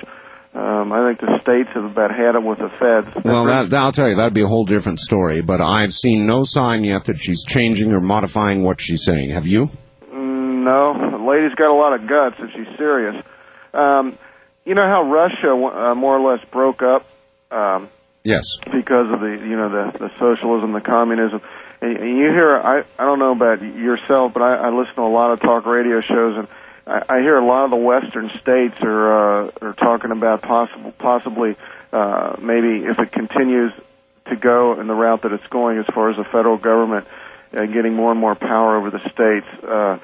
Speaker 14: Um, I think the states have about had it with the feds.
Speaker 2: Well, that, I'll tell you, that'd be a whole different story. But I've seen no sign yet that she's changing or modifying what she's saying. Have you?
Speaker 14: Mm, no, the lady's got a lot of guts if she's serious. Um, you know how Russia uh, more or less broke up um,
Speaker 2: Yes.
Speaker 14: because of the you know the the socialism, the communism. And and you hear I I don't know about yourself, but I, I listen to a lot of talk radio shows, and I, I hear a lot of the Western states are uh, are talking about possible possibly uh, maybe if it continues to go in the route that it's going as far as the federal government uh, getting more and more power over the states, uh,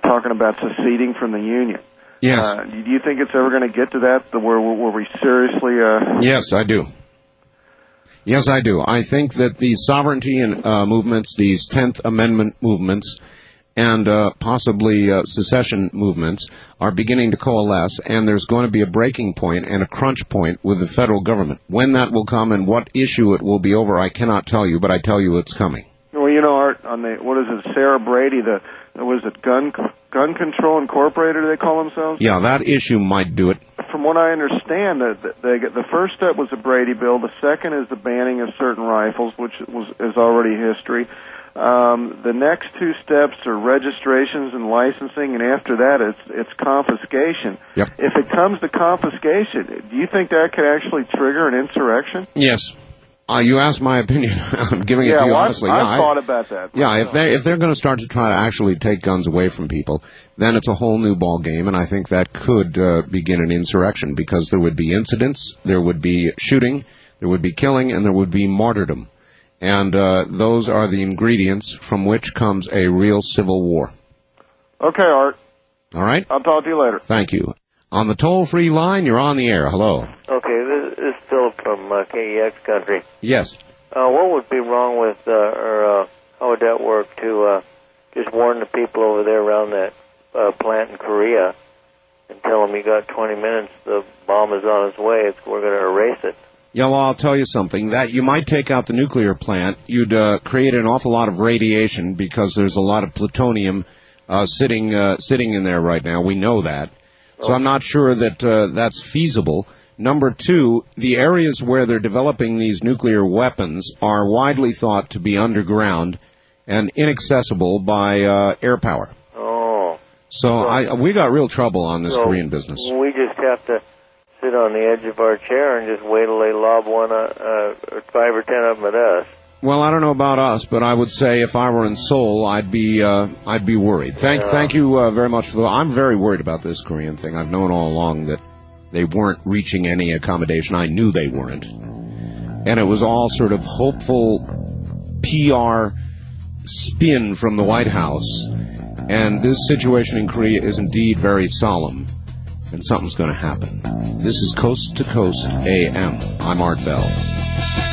Speaker 14: talking about seceding from the union.
Speaker 2: Yes.
Speaker 14: Uh, do you think it's ever going to get to that, where where we seriously? Uh,
Speaker 2: Yes, I do. Yes, I do. I think that these sovereignty and uh, movements, these Tenth Amendment movements, and uh, possibly uh, secession movements are beginning to coalesce, and there's going to be a breaking point and a crunch point with the federal government. When that will come and what issue it will be over, I cannot tell you, but I tell you it's coming.
Speaker 14: Well, you know, Art, on the what is it, Sarah Brady, the was it Gun Gun Control Incorporated? They call themselves.
Speaker 2: Yeah, that issue might do it.
Speaker 14: From what I understand, the, the the first step was the Brady bill. The second is the banning of certain rifles, which was is already history. Um, the next two steps are registrations and licensing, and after that, it's it's confiscation.
Speaker 2: Yep.
Speaker 14: If it comes to confiscation, do you think that could actually trigger an insurrection?
Speaker 2: Yes. Uh, you asked my opinion. I'm giving it to you
Speaker 14: well,
Speaker 2: honestly.
Speaker 14: I've,
Speaker 2: yeah,
Speaker 14: I've thought about that.
Speaker 2: Yeah, if they if they're going to start to try to actually take guns away from people, then it's a whole new ball game, and I think that could uh, begin an insurrection because there would be incidents, there would be shooting, there would be killing, and there would be martyrdom, and uh, those are the ingredients from which comes a real civil war.
Speaker 14: Okay, Art.
Speaker 2: All right.
Speaker 14: I'll talk to you later.
Speaker 2: Thank you. On the toll-free line, you're on the air. Hello.
Speaker 15: Okay, this, this is Philip from uh, KEX Country.
Speaker 2: Yes.
Speaker 15: Uh, what would be wrong with, uh, or uh, how would that work to uh, just warn the people over there around that uh, plant in Korea and tell them you got 20 minutes, the bomb is on its way, it's, we're going to erase it?
Speaker 2: Yeah, well, I'll tell you something. That you might take out the nuclear plant, you'd uh, create an awful lot of radiation because there's a lot of plutonium uh, sitting uh, sitting in there right now. We know that, so I'm not sure that uh, that's feasible. Number two, the areas where they're developing these nuclear weapons are widely thought to be underground and inaccessible by uh, air power.
Speaker 15: Oh.
Speaker 2: So I, we got real trouble on this Korean business.
Speaker 15: We just have to sit on the edge of our chair and just wait till they lob one, uh, uh, five or ten of them at us.
Speaker 2: Well, I don't know about us, but I would say if I were in Seoul, I'd be uh, I'd be worried. Thank
Speaker 15: Yeah.
Speaker 2: thank you uh, very much for the. I'm very worried about this Korean thing. I've known all along that they weren't reaching any accommodation. I knew they weren't, and it was all sort of hopeful PR spin from the White House. And this situation in Korea is indeed very solemn, and something's going to happen. This is Coast to Coast AM. I'm Art Bell.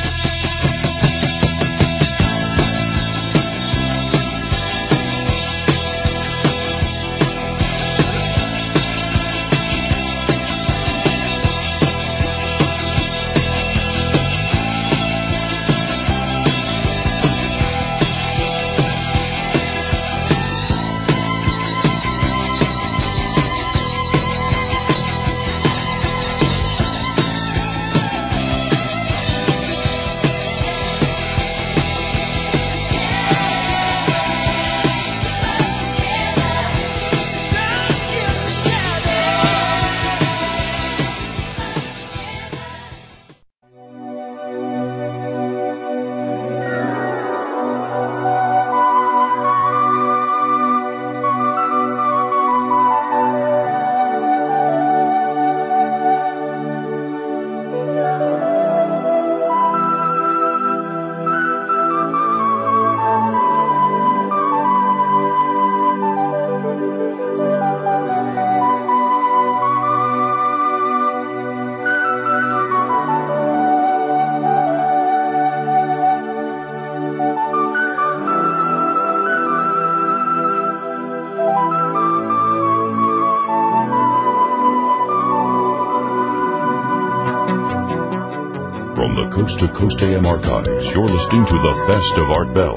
Speaker 1: Coast AM archives, you're listening to the best of Art Bell.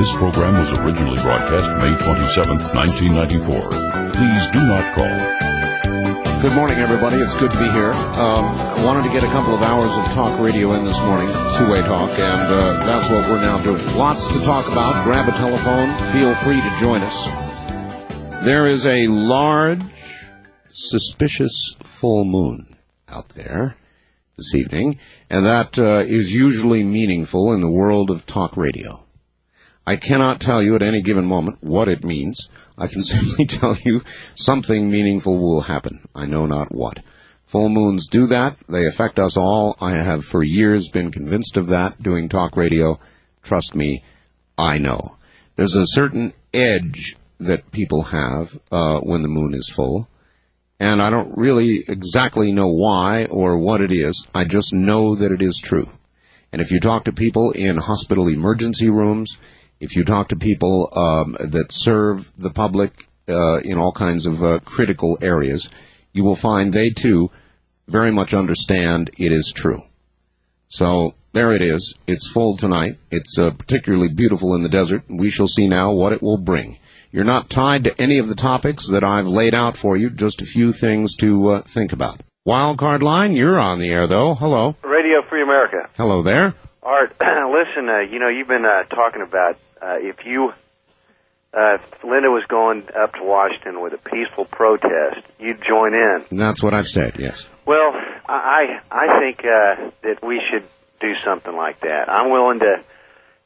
Speaker 1: This program was originally broadcast May 27, 1994. Please do not call.
Speaker 2: Good morning, everybody. It's good to be here. Um, I wanted to get a couple of hours of talk radio in this morning, two-way talk, and uh, that's what we're now doing. Lots to talk about. Grab a telephone. Feel free to join us. There is a large, suspicious full moon out there this evening, and that uh, is usually meaningful in the world of talk radio. I cannot tell you at any given moment what it means. I can simply tell you something meaningful will happen. I know not what. Full moons do that. They affect us all. I have for years been convinced of that doing talk radio. Trust me, I know. There's a certain edge that people have uh, when the moon is full. And I don't really exactly know why or what it is. I just know that it is true. And if you talk to people in hospital emergency rooms, if you talk to people um, that serve the public uh, in all kinds of uh, critical areas, you will find they too very much understand it is true. So there it is. It's full tonight. It's uh, particularly beautiful in the desert. We shall see now what it will bring. You're not tied to any of the topics that I've laid out for you. Just a few things to uh, think about. Wildcard line, you're on the air though. Hello.
Speaker 4: Radio Free America.
Speaker 2: Hello there.
Speaker 4: Art, listen, uh, you know, you've been uh, talking about uh, if you, uh, if Linda was going up to Washington with a peaceful protest, you'd join in.
Speaker 2: That's what I've said. Yes.
Speaker 4: Well, I I think uh, that we should do something like that. I'm willing to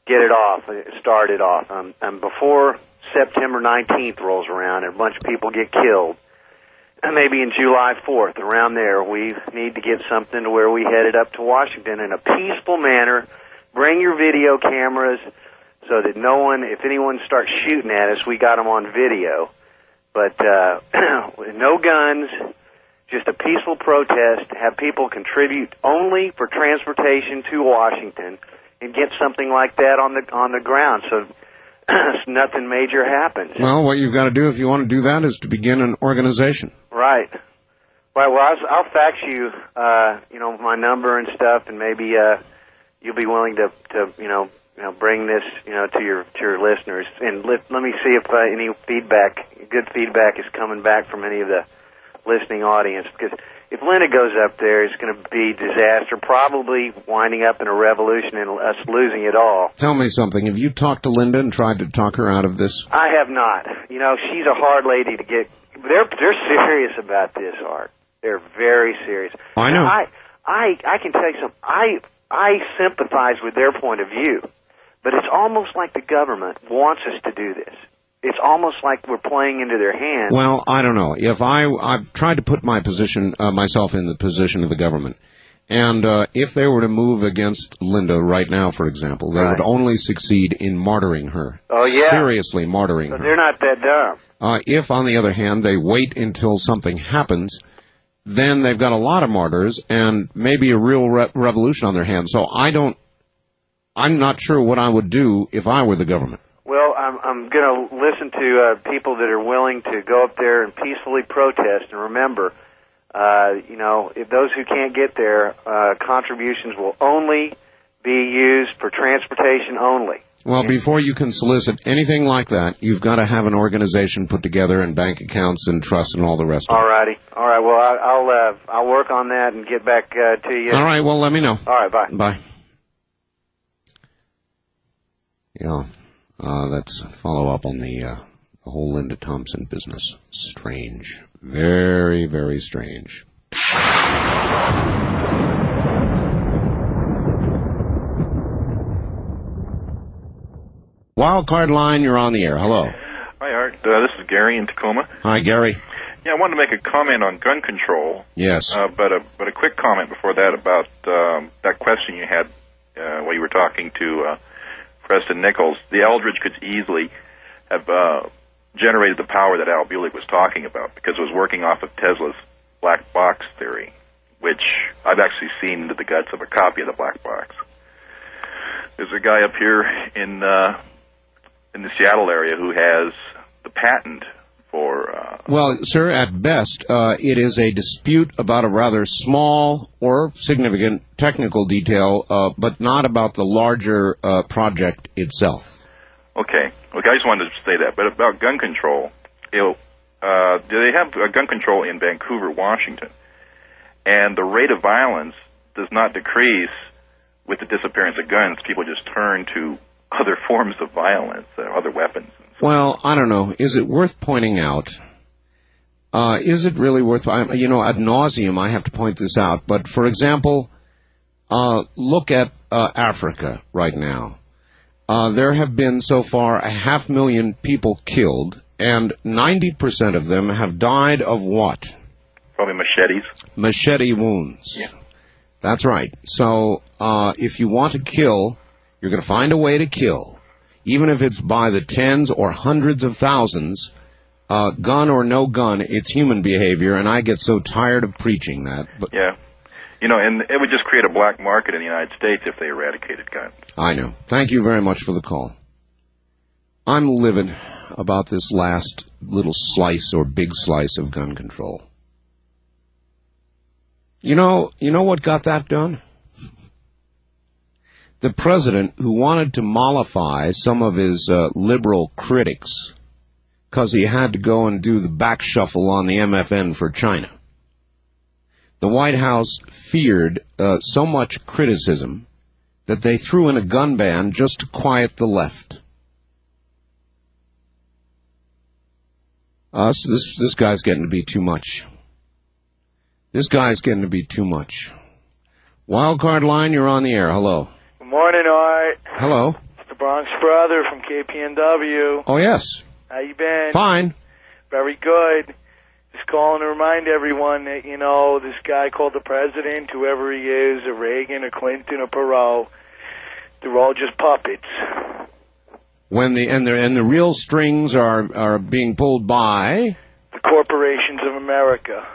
Speaker 4: get it off, uh, start it off. Um, and before September 19th rolls around and a bunch of people get killed, maybe in July 4th, around there, we need to get something to where we headed up to Washington in a peaceful manner. Bring your video cameras so that no one, if anyone starts shooting at us, we got them on video. But uh, no guns, just a peaceful protest. Have people contribute only for transportation to Washington, and get something like that on the on the ground, so nothing major happens.
Speaker 2: Well, what you've got to do if you want to do that is to begin an organization.
Speaker 4: Right. Right. Well, I'll, I'll fax you, uh, you know, my number and stuff, and maybe uh, you'll be willing to, to, you know, you know, bring this, you know, to your to your listeners. And let let me see if uh, any feedback, good feedback, is coming back from any of the listening audience. Because if Linda goes up there, it's going to be disaster. Probably winding up in a revolution and us losing it all.
Speaker 2: Tell me something. Have you talked to Linda and tried to talk her out of this?
Speaker 4: I have not. You know, she's a hard lady to get. They're they're serious about this, Art. They're very serious.
Speaker 2: I know.
Speaker 4: Now, I I I can tell you something. I I sympathize with their point of view, but it's almost like the government wants us to do this. It's almost like we're playing into their hands.
Speaker 2: Well, I don't know. If I I've tried to put my position uh, myself in the position of the government. And uh, if they were to move against Linda right now, for example, they would only succeed in martyring her.
Speaker 4: Oh, yeah.
Speaker 2: Seriously martyring
Speaker 4: So
Speaker 2: her.
Speaker 4: they're not that dumb.
Speaker 2: Uh, if, on the other hand, they wait until something happens, then they've got a lot of martyrs and maybe a real re- revolution on their hands. So I don't, I'm not sure what I would do if I were the government.
Speaker 4: I'm I'm going to listen to uh, people that are willing to go up there and peacefully protest. And remember, uh, you know, if those who can't get there, uh, contributions will only be used for transportation only.
Speaker 2: Well, before you can solicit anything like that, you've got to have an organization put together and bank accounts and trust and all the rest of
Speaker 4: All righty. All right. Well, I, I'll uh, I'll work on that and get back uh, to you.
Speaker 2: All right, well, let me know.
Speaker 4: All right. Bye.
Speaker 2: Bye. Yeah, uh, let's follow up on the, uh, the whole Linda Thompson business. Strange. Very, very strange. Wildcard line, you're on the air. Hello.
Speaker 16: Hi, Art. Uh, this is Gary in Tacoma.
Speaker 2: Hi, Gary.
Speaker 16: Yeah, I wanted to make a comment on gun control,
Speaker 2: Yes.
Speaker 16: uh, but a but a quick comment before that about um, that question you had uh, while you were talking to uh, Preston Nichols. The Eldridge could easily have uh, generated the power that Al Bielek was talking about because it was working off of Tesla's black box theory, which I've actually seen into the guts of a copy of the black box. There's a guy up here in uh, in the Seattle area who has the patent uh,
Speaker 2: Well, sir, at best, uh, it is a dispute about a rather small or significant technical detail, uh, but not about the larger uh, project itself.
Speaker 16: Okay. Okay, I just wanted to say that. But about gun control, uh, they have gun control in Vancouver, Washington, and the rate of violence does not decrease with the disappearance of guns. People just turn to other forms of violence, uh, other weapons.
Speaker 2: Well, I don't know. Is it worth pointing out? Uh, is it really worth? You know, ad nauseum, I have to point this out. But for example, uh, look at uh, Africa right now. Uh, there have been so far a half million people killed, and 90% of them have died of what?
Speaker 16: Probably machetes.
Speaker 2: Machete wounds. Yeah. That's right. So, uh, if you want to kill, you're going to find a way to kill. Even if it's by the tens or hundreds of thousands, uh, gun or no gun, it's human behavior, and I get so tired of preaching that. But
Speaker 16: Yeah. You know, and it would just create a black market in the United States if they eradicated guns.
Speaker 2: I know. Thank you very much for the call. I'm livid about this last little slice or big slice of gun control. You know, you know what got that done? The president who wanted to mollify some of his uh, liberal critics because he had to go and do the back shuffle on the MFN for China. The White House feared uh, so much criticism that they threw in a gun ban just to quiet the left. Uh, so this this guy's getting to be too much. This guy's getting to be too much. Wildcard line, you're on the air. Hello.
Speaker 3: Morning, Art.
Speaker 2: Hello.
Speaker 3: It's the Bronx Brother from KPNW.
Speaker 2: Oh yes.
Speaker 3: How you been?
Speaker 2: Fine.
Speaker 3: Very good. Just calling to remind everyone that, you know, this guy called the president, whoever he is, a Reagan, a Clinton, a Perot, they're all just puppets.
Speaker 2: When the and the and the real strings are are being pulled by
Speaker 3: The corporations of America.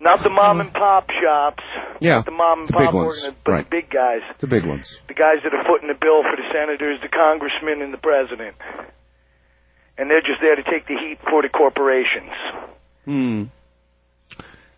Speaker 3: Not the mom and pop shops.
Speaker 2: Yeah,
Speaker 3: the mom and
Speaker 2: the big
Speaker 3: pop
Speaker 2: ones,
Speaker 3: organi- but
Speaker 2: right.
Speaker 3: the big guys.
Speaker 2: the big ones.
Speaker 3: the guys that are footing the bill for the senators, the congressmen, and the president. And they're just there to take the heat for the corporations.
Speaker 2: Hmm.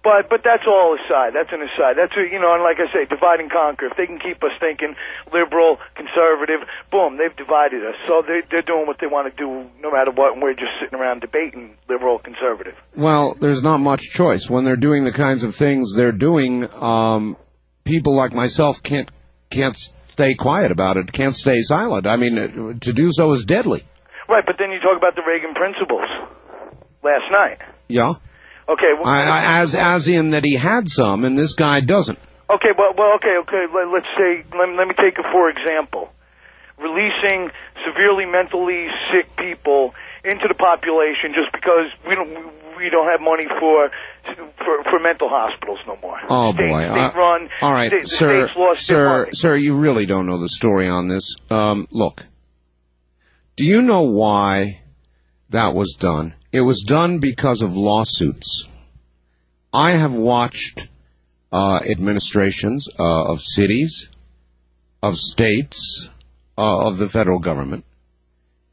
Speaker 3: But but that's all aside. That's an aside. That's a, you know, and like I say, divide and conquer. If they can keep us thinking liberal, conservative, boom, they've divided us. So they they're doing what they want to do, no matter what. And we're just sitting around debating liberal, conservative.
Speaker 2: Well, there's not much choice when they're doing the kinds of things they're doing. Um, people like myself can't can't stay quiet about it. Can't stay silent. I mean, to do so is deadly.
Speaker 3: Right, but then you talk about the Reagan principles last night.
Speaker 2: Yeah.
Speaker 3: Okay, well,
Speaker 2: I, as as in that he had some, and this guy doesn't.
Speaker 3: Okay, well, well, okay, okay. Let, let's say, let, let me take it for example. Releasing severely mentally sick people into the population just because we don't we don't have money for for, for mental hospitals no more.
Speaker 2: Oh boy! Uh,
Speaker 3: run.
Speaker 2: all right, sir, sir, sir. You really don't know the story on this. Um, look, do you know why that was done? It was done because of lawsuits. I have watched uh, administrations uh, of cities, of states, uh, of the federal government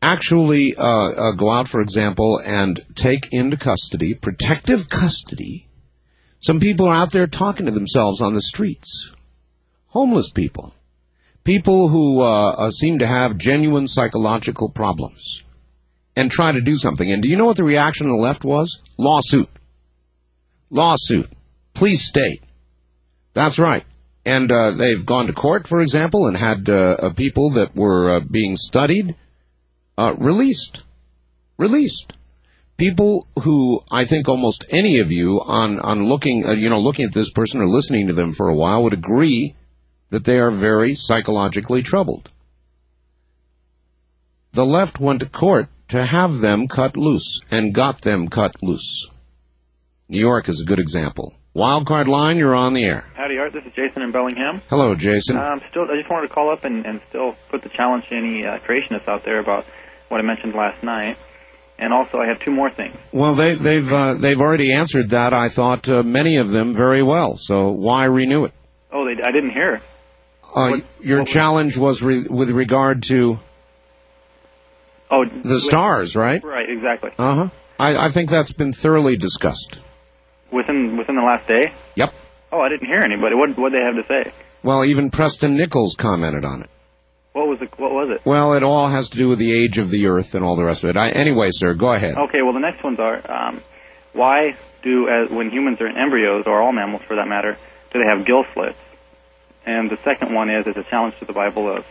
Speaker 2: actually uh, uh, go out, for example, and take into custody, protective custody, some people out there talking to themselves on the streets. Homeless people. People who uh, seem to have genuine psychological problems. And try to do something. And do you know what the reaction of the left was? Lawsuit. Lawsuit. Please state. That's right. And uh, they've gone to court, for example, and had uh, uh, people that were uh, being studied uh, released. Released people who I think almost any of you on on looking uh, you know looking at this person or listening to them for a while would agree that they are very psychologically troubled. The left went to court to have them cut loose and got them cut loose. New York is a good example. Wildcard line, you're on the air.
Speaker 9: Howdy, Art. This is Jason in Bellingham.
Speaker 2: Hello, Jason.
Speaker 9: Um, still, I just wanted to call up and, and still put the challenge to any uh, creationists out there about what I mentioned last night. And also, I have two more things.
Speaker 2: Well, they, they've uh, they've already answered that. I thought uh, many of them very well. So why renew it?
Speaker 9: Oh, they, I didn't hear.
Speaker 2: Uh, your challenge was re- with regard to
Speaker 9: Oh,
Speaker 2: the stars, right?
Speaker 9: Right, exactly.
Speaker 2: Uh huh. I, I think that's been thoroughly discussed.
Speaker 9: Within within the last day.
Speaker 2: Yep.
Speaker 9: Oh, I didn't hear anybody. What what they have to say?
Speaker 2: Well, even Preston Nichols commented on it.
Speaker 9: What was it? What was it?
Speaker 2: Well, it all has to do with the age of the Earth and all the rest of it. I, anyway, sir, go ahead.
Speaker 9: Okay. Well, the next ones are um, why do as when humans are in embryos or all mammals for that matter do they have gill slits? And the second one is is a challenge to the Bible of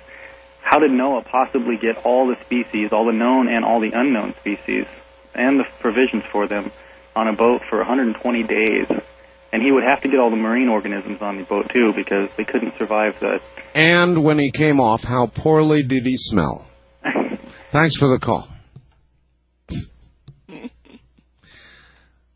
Speaker 9: how did Noah possibly get all the species, all the known and all the unknown species, and the provisions for them on a boat for 120 days? And he would have to get all the marine organisms on the boat too because they couldn't survive the.
Speaker 2: And when he came off, how poorly did he smell? Thanks for the call.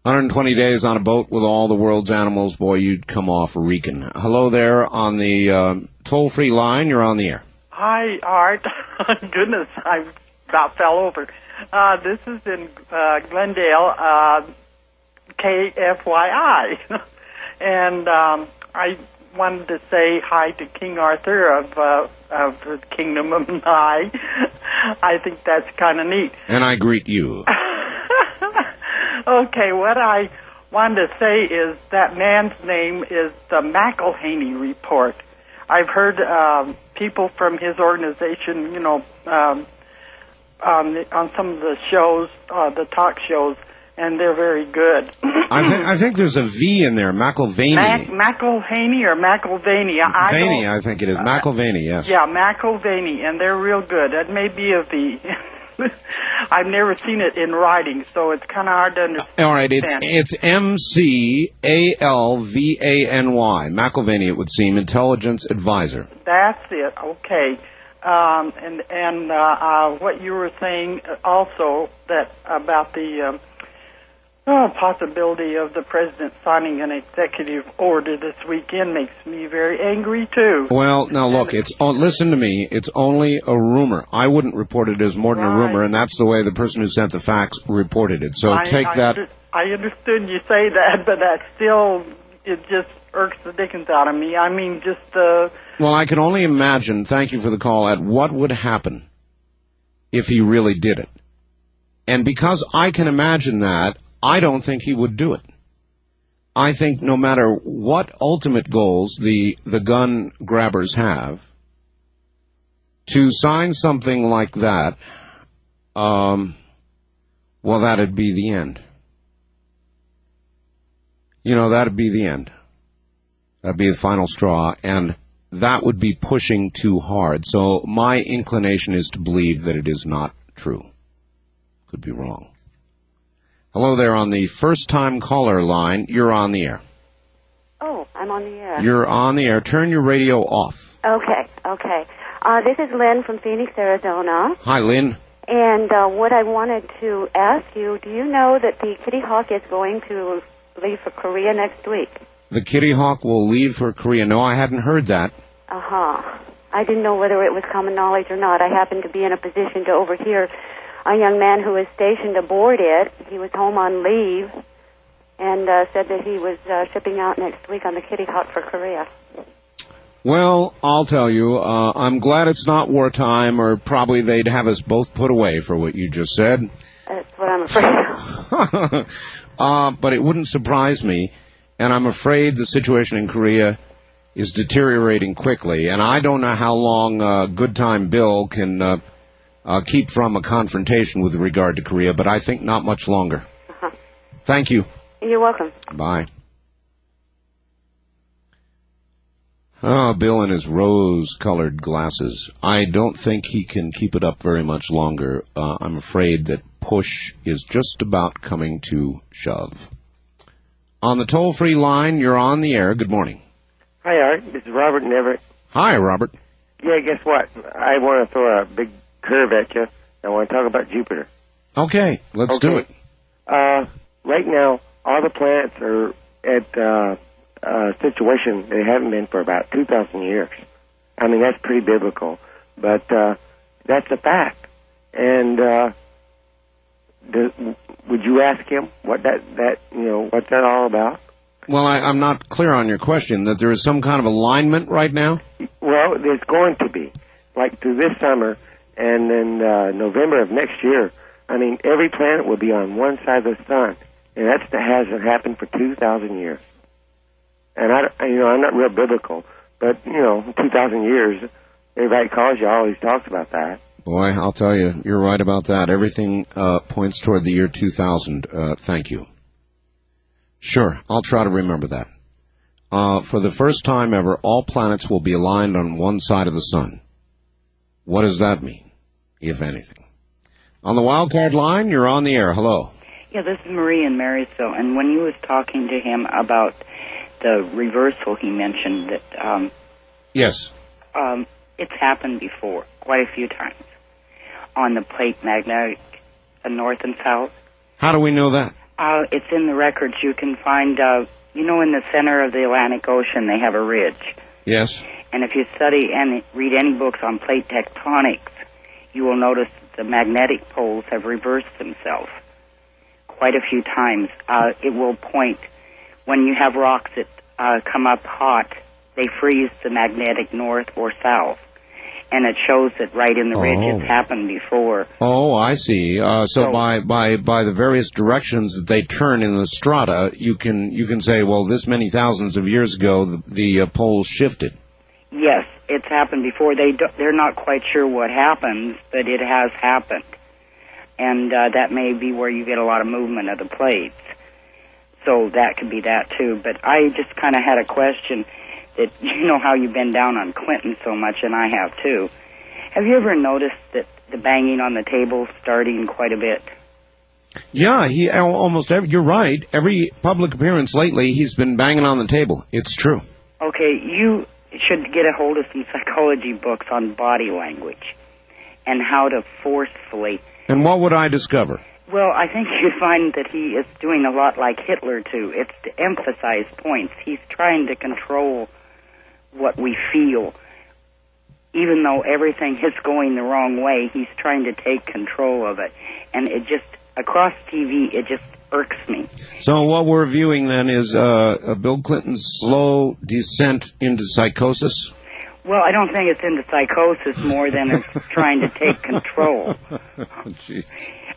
Speaker 2: 120 days on a boat with all the world's animals, boy, you'd come off reeking. Hello there on the uh, toll-free line. You're on the air.
Speaker 17: Hi, Art. Goodness, I about fell over. Uh, this is in uh, Glendale, uh, KFYI. and um, I wanted to say hi to King Arthur of, uh, of the Kingdom of Nye. I think that's kind of neat.
Speaker 2: And I greet you.
Speaker 17: Okay, what I wanted to say is that man's name is the McElhaney Report. I've heard um, people from his organization, you know, um, on the, on some of the shows, uh, the talk shows, and they're very good.
Speaker 2: I, th- I think there's a V in there, McElvaney.
Speaker 17: Mac- McElhaney or McElvaney? I
Speaker 2: Vaney, I think it is. McElvaney, yes.
Speaker 17: Yeah, McElvaney, and they're real good. That may be a V. I've never seen it in writing, so it's kind of hard to understand.
Speaker 2: All right, it's it's M C A L V A N Y. McAlvany, it would seem, intelligence advisor.
Speaker 17: That's it. Okay. Um, and and uh, uh, what you were saying also that about the um, oh, possibility of the president signing an executive order this weekend makes me very angry too.
Speaker 2: Well, now look, it's oh, listen to me. It's only a rumor. I wouldn't report it as more than a rumor, and that's the way the person who sent the fax reported it. So
Speaker 17: I,
Speaker 2: take
Speaker 17: I
Speaker 2: that.
Speaker 17: I understood you say that, but that still it just irks the dickens out of me. I mean, just uh,
Speaker 2: Well, I can only imagine. Thank you for the call. At what would happen if he really did it, and because I can imagine that, I don't think he would do it. I think no matter what ultimate goals the the gun grabbers have, to sign something like that, um, well, that'd be the end. You know, that'd be the end. That'd be the final straw, and that would be pushing too hard. So my inclination is to believe that it is not true. Could be wrong. Hello there on the first time caller line. You're on the air.
Speaker 18: Oh, I'm on the air.
Speaker 2: You're on the air. Turn your radio off.
Speaker 18: Okay, okay. Uh, this is Lynn from Phoenix, Arizona.
Speaker 2: Hi, Lynn.
Speaker 18: And uh, what I wanted to ask you, do you know that the Kitty Hawk is going to leave for Korea next week?
Speaker 2: The Kitty Hawk will leave for Korea. No, I hadn't heard that.
Speaker 18: Uh-huh. I didn't know whether it was common knowledge or not. I happened to be in a position to overhear a young man who was stationed aboard it. He was home on leave and uh, said that he was uh, shipping out next week on the Kitty Hawk for Korea.
Speaker 2: Well, I'll tell you, uh, I'm glad it's not wartime, or probably they'd have us both put away for what you just said.
Speaker 18: That's what I'm afraid of.
Speaker 2: uh, but it wouldn't surprise me, and I'm afraid the situation in Korea is deteriorating quickly, and I don't know how long uh, Good Time Bill can uh, keep from a confrontation with regard to Korea, but I think not much longer.
Speaker 18: Uh-huh.
Speaker 2: Thank you.
Speaker 18: You're welcome.
Speaker 2: Bye. Oh, Bill in his rose-colored glasses. I don't think he can keep it up very much longer. Uh, I'm afraid that push is just about coming to shove. On the toll-free line, you're on the air. Good morning.
Speaker 19: Hi, Art. This is Robert in Everett.
Speaker 2: Hi, Robert.
Speaker 19: Yeah, guess what? I want to throw a big curve at you. I want to talk about Jupiter.
Speaker 2: Okay, let's do it.
Speaker 19: Uh, right now, all the planets are at uh, a situation they haven't been for about 2,000 years. I mean, that's pretty biblical, but uh, that's a fact. And uh, the, would you ask him what that that you know what's that all about?
Speaker 2: Well, I, I'm not clear on your question. That there is some kind of alignment right now.
Speaker 19: Well, there's going to be like through this summer and then uh, November of next year. I mean, every planet will be on one side of the sun, and that hasn't happened for two thousand years. And I, you know, I'm not real biblical, but you know, two thousand years. Everybody calls you always talks about that.
Speaker 2: Boy, I'll tell you, you're right about that. Everything uh, points toward the year 2000. Uh, thank you. Sure, I'll try to remember that. Uh, for the first time ever, all planets will be aligned on one side of the sun. What does that mean, if anything? On the wild card line, you're on the air. Hello.
Speaker 20: Yeah, this is Marie in Marysville, and when you was talking to him about the reversal, he mentioned that um,
Speaker 2: Yes.
Speaker 20: um, it's happened before, quite a few times, on the plate magnetic uh, north and south.
Speaker 2: How do we know that?
Speaker 20: Uh, it's in the records. You can find, uh, you know, in the center of the Atlantic Ocean, they have a ridge.
Speaker 2: Yes.
Speaker 20: And if you study and read any books on plate tectonics, you will notice that the magnetic poles have reversed themselves quite a few times. Uh, it will point when you have rocks that uh, come up hot, they freeze the magnetic north or south. And it shows that right in the ridge
Speaker 2: Oh.
Speaker 20: it's happened before.
Speaker 2: Oh, I see. Uh, so by by by the various directions that they turn in the strata, you can you can say, well, this many thousands of years ago, the, the uh, poles shifted.
Speaker 20: Yes, it's happened before. They do, they're not quite sure what happens, but it has happened, and uh, that may be where you get a lot of movement of the plates. So that could be that too. But I just kind of had a question that you know how you've been down on Clinton so much, and I have too. Have you ever noticed that the banging on the table starting quite a bit.
Speaker 2: Yeah, he almost every, you're right. Every public appearance lately, he's been banging on the table. It's true.
Speaker 20: Okay, you should get a hold of some psychology books on body language and how to forcefully.
Speaker 2: And what would I discover?
Speaker 20: Well, I think you find that he is doing a lot like Hitler too. It's to emphasize points. He's trying to control what we feel. Even though everything is going the wrong way, he's trying to take control of it. And it just, across TV, it just irks me.
Speaker 2: So what we're viewing then is uh, uh, Bill Clinton's slow descent into psychosis.
Speaker 20: Well, I don't think it's into psychosis more than it's trying to take control.
Speaker 2: Gee.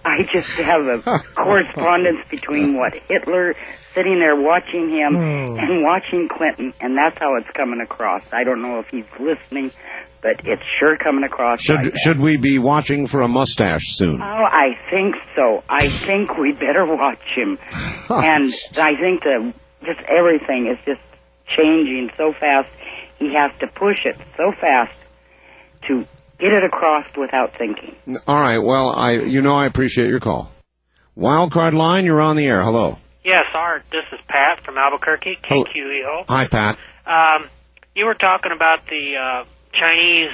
Speaker 20: I just have a correspondence between what Hitler sitting there watching him
Speaker 2: Hmm.
Speaker 20: and watching Clinton, and that's how it's coming across. I don't know if he's listening, but it's sure coming across. like
Speaker 2: Should
Speaker 20: that.
Speaker 2: should we be watching for a mustache soon?
Speaker 20: Oh, I think so. I think we better watch him. and I think that just everything is just changing so fast. He has to push it so fast to get it across without thinking.
Speaker 2: All right. Well, I you know I appreciate your call. Wildcard line, you're on the air. Hello.
Speaker 21: Yes, Art. This is Pat from Albuquerque,
Speaker 2: Hello.
Speaker 21: KQEO.
Speaker 2: Hi, Pat.
Speaker 21: Um, you were talking about the uh, Chinese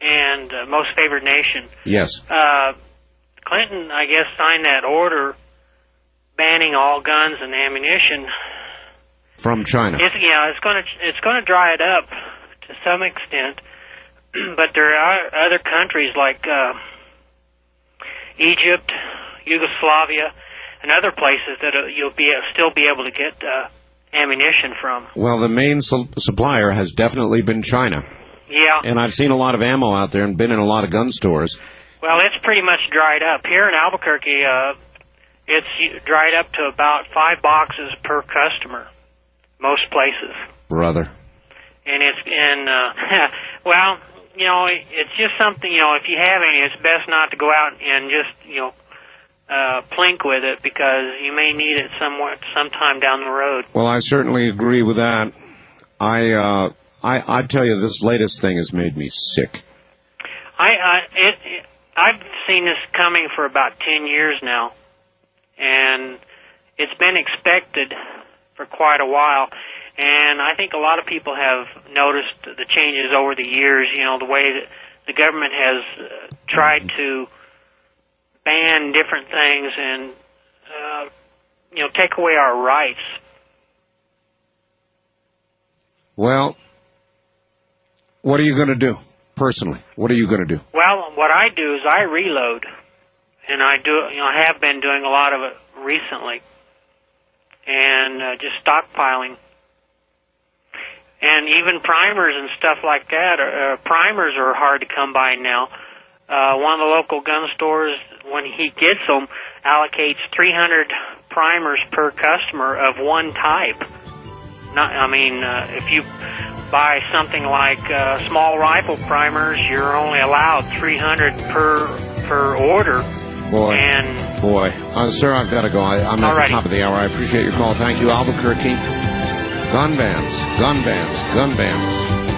Speaker 21: and uh, most favored nation.
Speaker 2: Yes.
Speaker 21: Uh, Clinton, I guess, signed that order banning all guns and ammunition.
Speaker 2: From China.
Speaker 21: It's, yeah, it's going to it's going to dry it up to some extent, but there are other countries like uh, Egypt, Yugoslavia, and other places that uh, you'll be still be able to get uh, ammunition from.
Speaker 2: Well, the main su- supplier has definitely been China,
Speaker 21: Yeah.
Speaker 2: and I've seen a lot of ammo out there and been in a lot of gun stores.
Speaker 21: Well, it's pretty much dried up here in Albuquerque. Uh, it's dried up to about five boxes per customer, most places,
Speaker 2: Brother.
Speaker 21: and it's in. Uh, well, you know, it's just something. You know, if you have any, it's best not to go out and just you know uh, plink with it because you may need it somewhere sometime down the road.
Speaker 2: Well, I certainly agree with that. I uh, I I tell you, this latest thing has made me sick.
Speaker 21: I, I it, it I've seen this coming for about ten years now, and it's been expected for quite a while. And I think a lot of people have noticed the changes over the years. You know, the way that the government has uh, tried to ban different things and uh, you know take away our rights.
Speaker 2: Well, what are you going to do personally? What are you going to do?
Speaker 21: Well, what I do is I reload, and I do. You know, I have been doing a lot of it recently, and uh, just stockpiling, and even primers and stuff like that. Uh, primers are hard to come by now. Uh, one of the local gun stores, when he gets them, allocates 300 primers per customer of one type. Not, I mean, uh, if you buy something like uh, small rifle primers, you're only allowed 300 per per order.
Speaker 2: Boy,
Speaker 21: And
Speaker 2: boy, uh, sir, I've got to go. I, I'm at
Speaker 21: Alrighty.
Speaker 2: the top of the hour. I appreciate your call. Thank you, Albuquerque. Gun bans, gun bans, gun bans.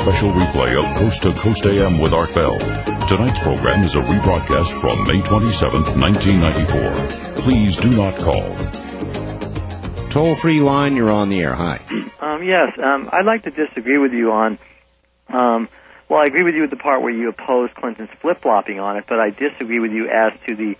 Speaker 1: Special replay of Coast to Coast AM with Art Bell. Tonight's program is a rebroadcast from May 27, 1994. Please do not call.
Speaker 2: Toll free line, you're on the air. Hi.
Speaker 22: Um, yes, um, I'd like to disagree with you on. Um, well, I agree with you with the part where you oppose Clinton's flip flopping on it, but I disagree with you as to the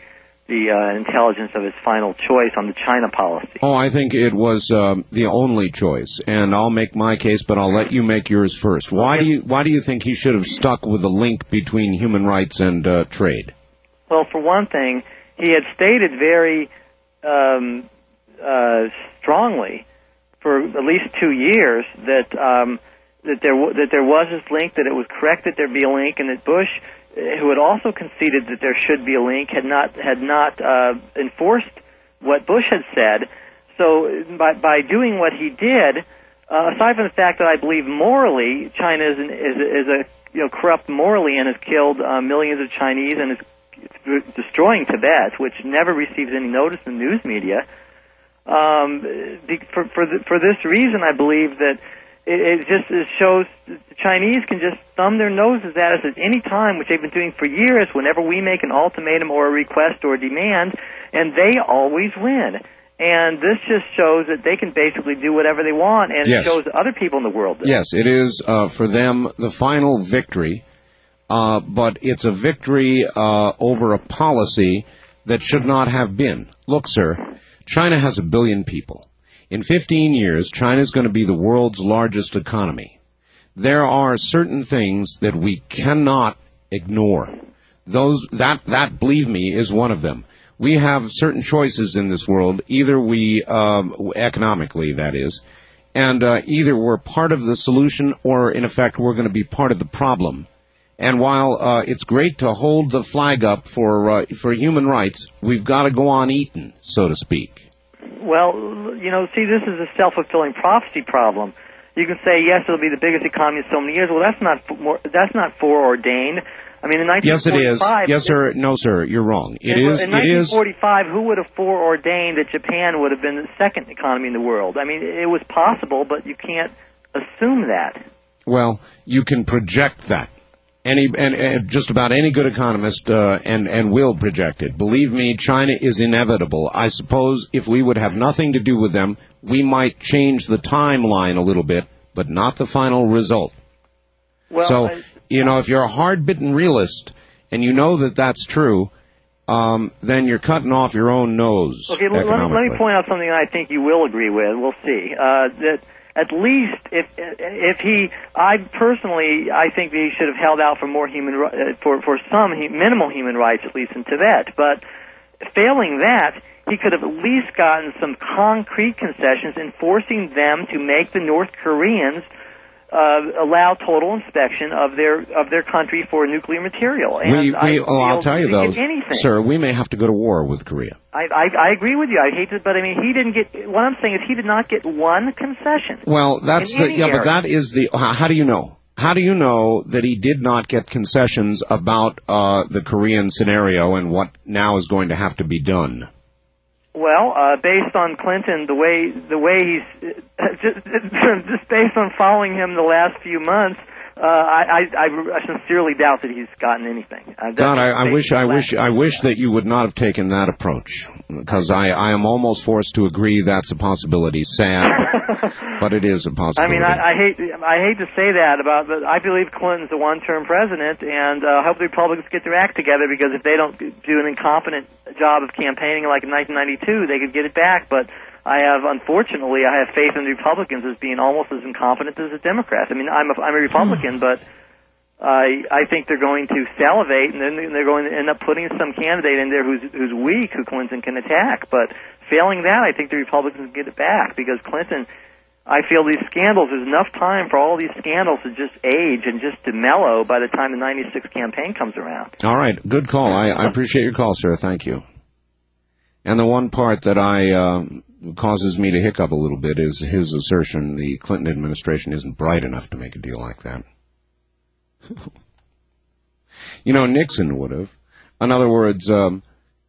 Speaker 22: the uh, intelligence of his final choice on the China policy.
Speaker 2: Oh, I think it was um, the only choice, and I'll make my case, but I'll let you make yours first. Why do you Why do you think he should have stuck with the link between human rights and uh, trade?
Speaker 22: Well, for one thing, he had stated very um, uh, strongly for at least two years that um, that there w- that there was this link, that it was correct that there be a link, and that Bush, who had also conceded that there should be a link, had not had not uh, enforced what Bush had said. So by by doing what he did, uh, aside from the fact that I believe morally China is an, is, is a you know corrupt morally and has killed uh, millions of Chinese and is destroying Tibet, which never receives any notice in the news media. Um, for for the, for this reason, I believe that it, it just it shows the Chinese can just thumb their noses at us at any time, which they've been doing for years. Whenever we make an ultimatum or a request or a demand, and they always win. And this just shows that they can basically do whatever they want, and
Speaker 2: Yes.
Speaker 22: it shows other people in the world. That
Speaker 2: Yes, it is uh, for them the final victory, uh, but it's a victory uh, over a policy that should not have been. Look, sir, China has a billion people. In 15 years, China is going to be the world's largest economy. There are certain things that we cannot ignore. Those that that believe me is one of them. We have certain choices in this world. Either we um, economically, that is, and uh, either we're part of the solution or in effect we're going to be part of the problem. And while uh, it's great to hold the flag up for uh, for human rights, we've got to go on eating, so to speak.
Speaker 22: Well, you know, see, this is a self-fulfilling prophecy problem. You can say, yes, it'll be the biggest economy in so many years. Well, that's not more, that's not foreordained. I mean, in 1945.
Speaker 2: Yes, it is. Yes, sir. No, sir. You're wrong. It
Speaker 22: in,
Speaker 2: is.
Speaker 22: In
Speaker 2: It is.
Speaker 22: 1945, who would have foreordained that Japan would have been the second economy in the world? I mean, it was possible, but you can't assume that.
Speaker 2: Well, you can project that. Any and, and just about any good economist uh, and and will project it. Believe me, China is inevitable. I suppose if we would have nothing to do with them, we might change the timeline a little bit, but not the final result.
Speaker 22: Well,
Speaker 2: so
Speaker 22: I-
Speaker 2: you know, if you're a hard-bitten realist and you know that that's true, um, then you're cutting off your own nose.
Speaker 22: Okay, let, let, me- let me point out something I think you will agree with. We'll see. Uh, that at least if if he, I personally, I think that he should have held out for more human uh, for for some minimal human rights, at least in Tibet. But failing that, he could have at least gotten some concrete concessions, enforcing them to make the North Koreans. Uh, allow total inspection of their of their country for nuclear material. And
Speaker 2: we, we, oh, I'll tell you though, sir, we may have to go to war with Korea.
Speaker 22: I, I I agree with you. I hate to, but I mean, he didn't get. What I'm saying is, he did not get one concession.
Speaker 2: Well, that's the yeah, but that is the how, how do you know? How do you know that he did not get concessions about uh, the Korean scenario and what now is going to have to be done?
Speaker 22: Well, uh, based on Clinton, the way the way he's just, just based on following him the last few months, uh, I, I I sincerely doubt that he's gotten anything. Uh,
Speaker 2: God, I, I wish, I wish, I wish that you would not have taken that approach, because I, I am almost forced to agree that's a possibility. Sad, but it is a possibility.
Speaker 22: I mean, I, I hate I hate to say that about, but I believe Clinton's a one-term president, and uh, I hope the Republicans get their act together because if they don't do an incompetent job of campaigning like in 1992, they could get it back. But I have, unfortunately, I have faith in the Republicans as being almost as incompetent as the Democrats. I mean, I'm a, I'm a Republican, but I I think they're going to salivate, and then they're going to end up putting some candidate in there who's who's weak, who Clinton can attack. But failing that, I think the Republicans get it back because Clinton. I feel these scandals, there's enough time for all these scandals to just age and just to mellow by the time the 96 campaign comes around.
Speaker 2: All right, good call. I, I appreciate your call, sir. Thank you. And the one part that I uh, causes me to hiccup a little bit is his assertion the Clinton administration isn't bright enough to make a deal like that. you know, Nixon would have. In other words, um,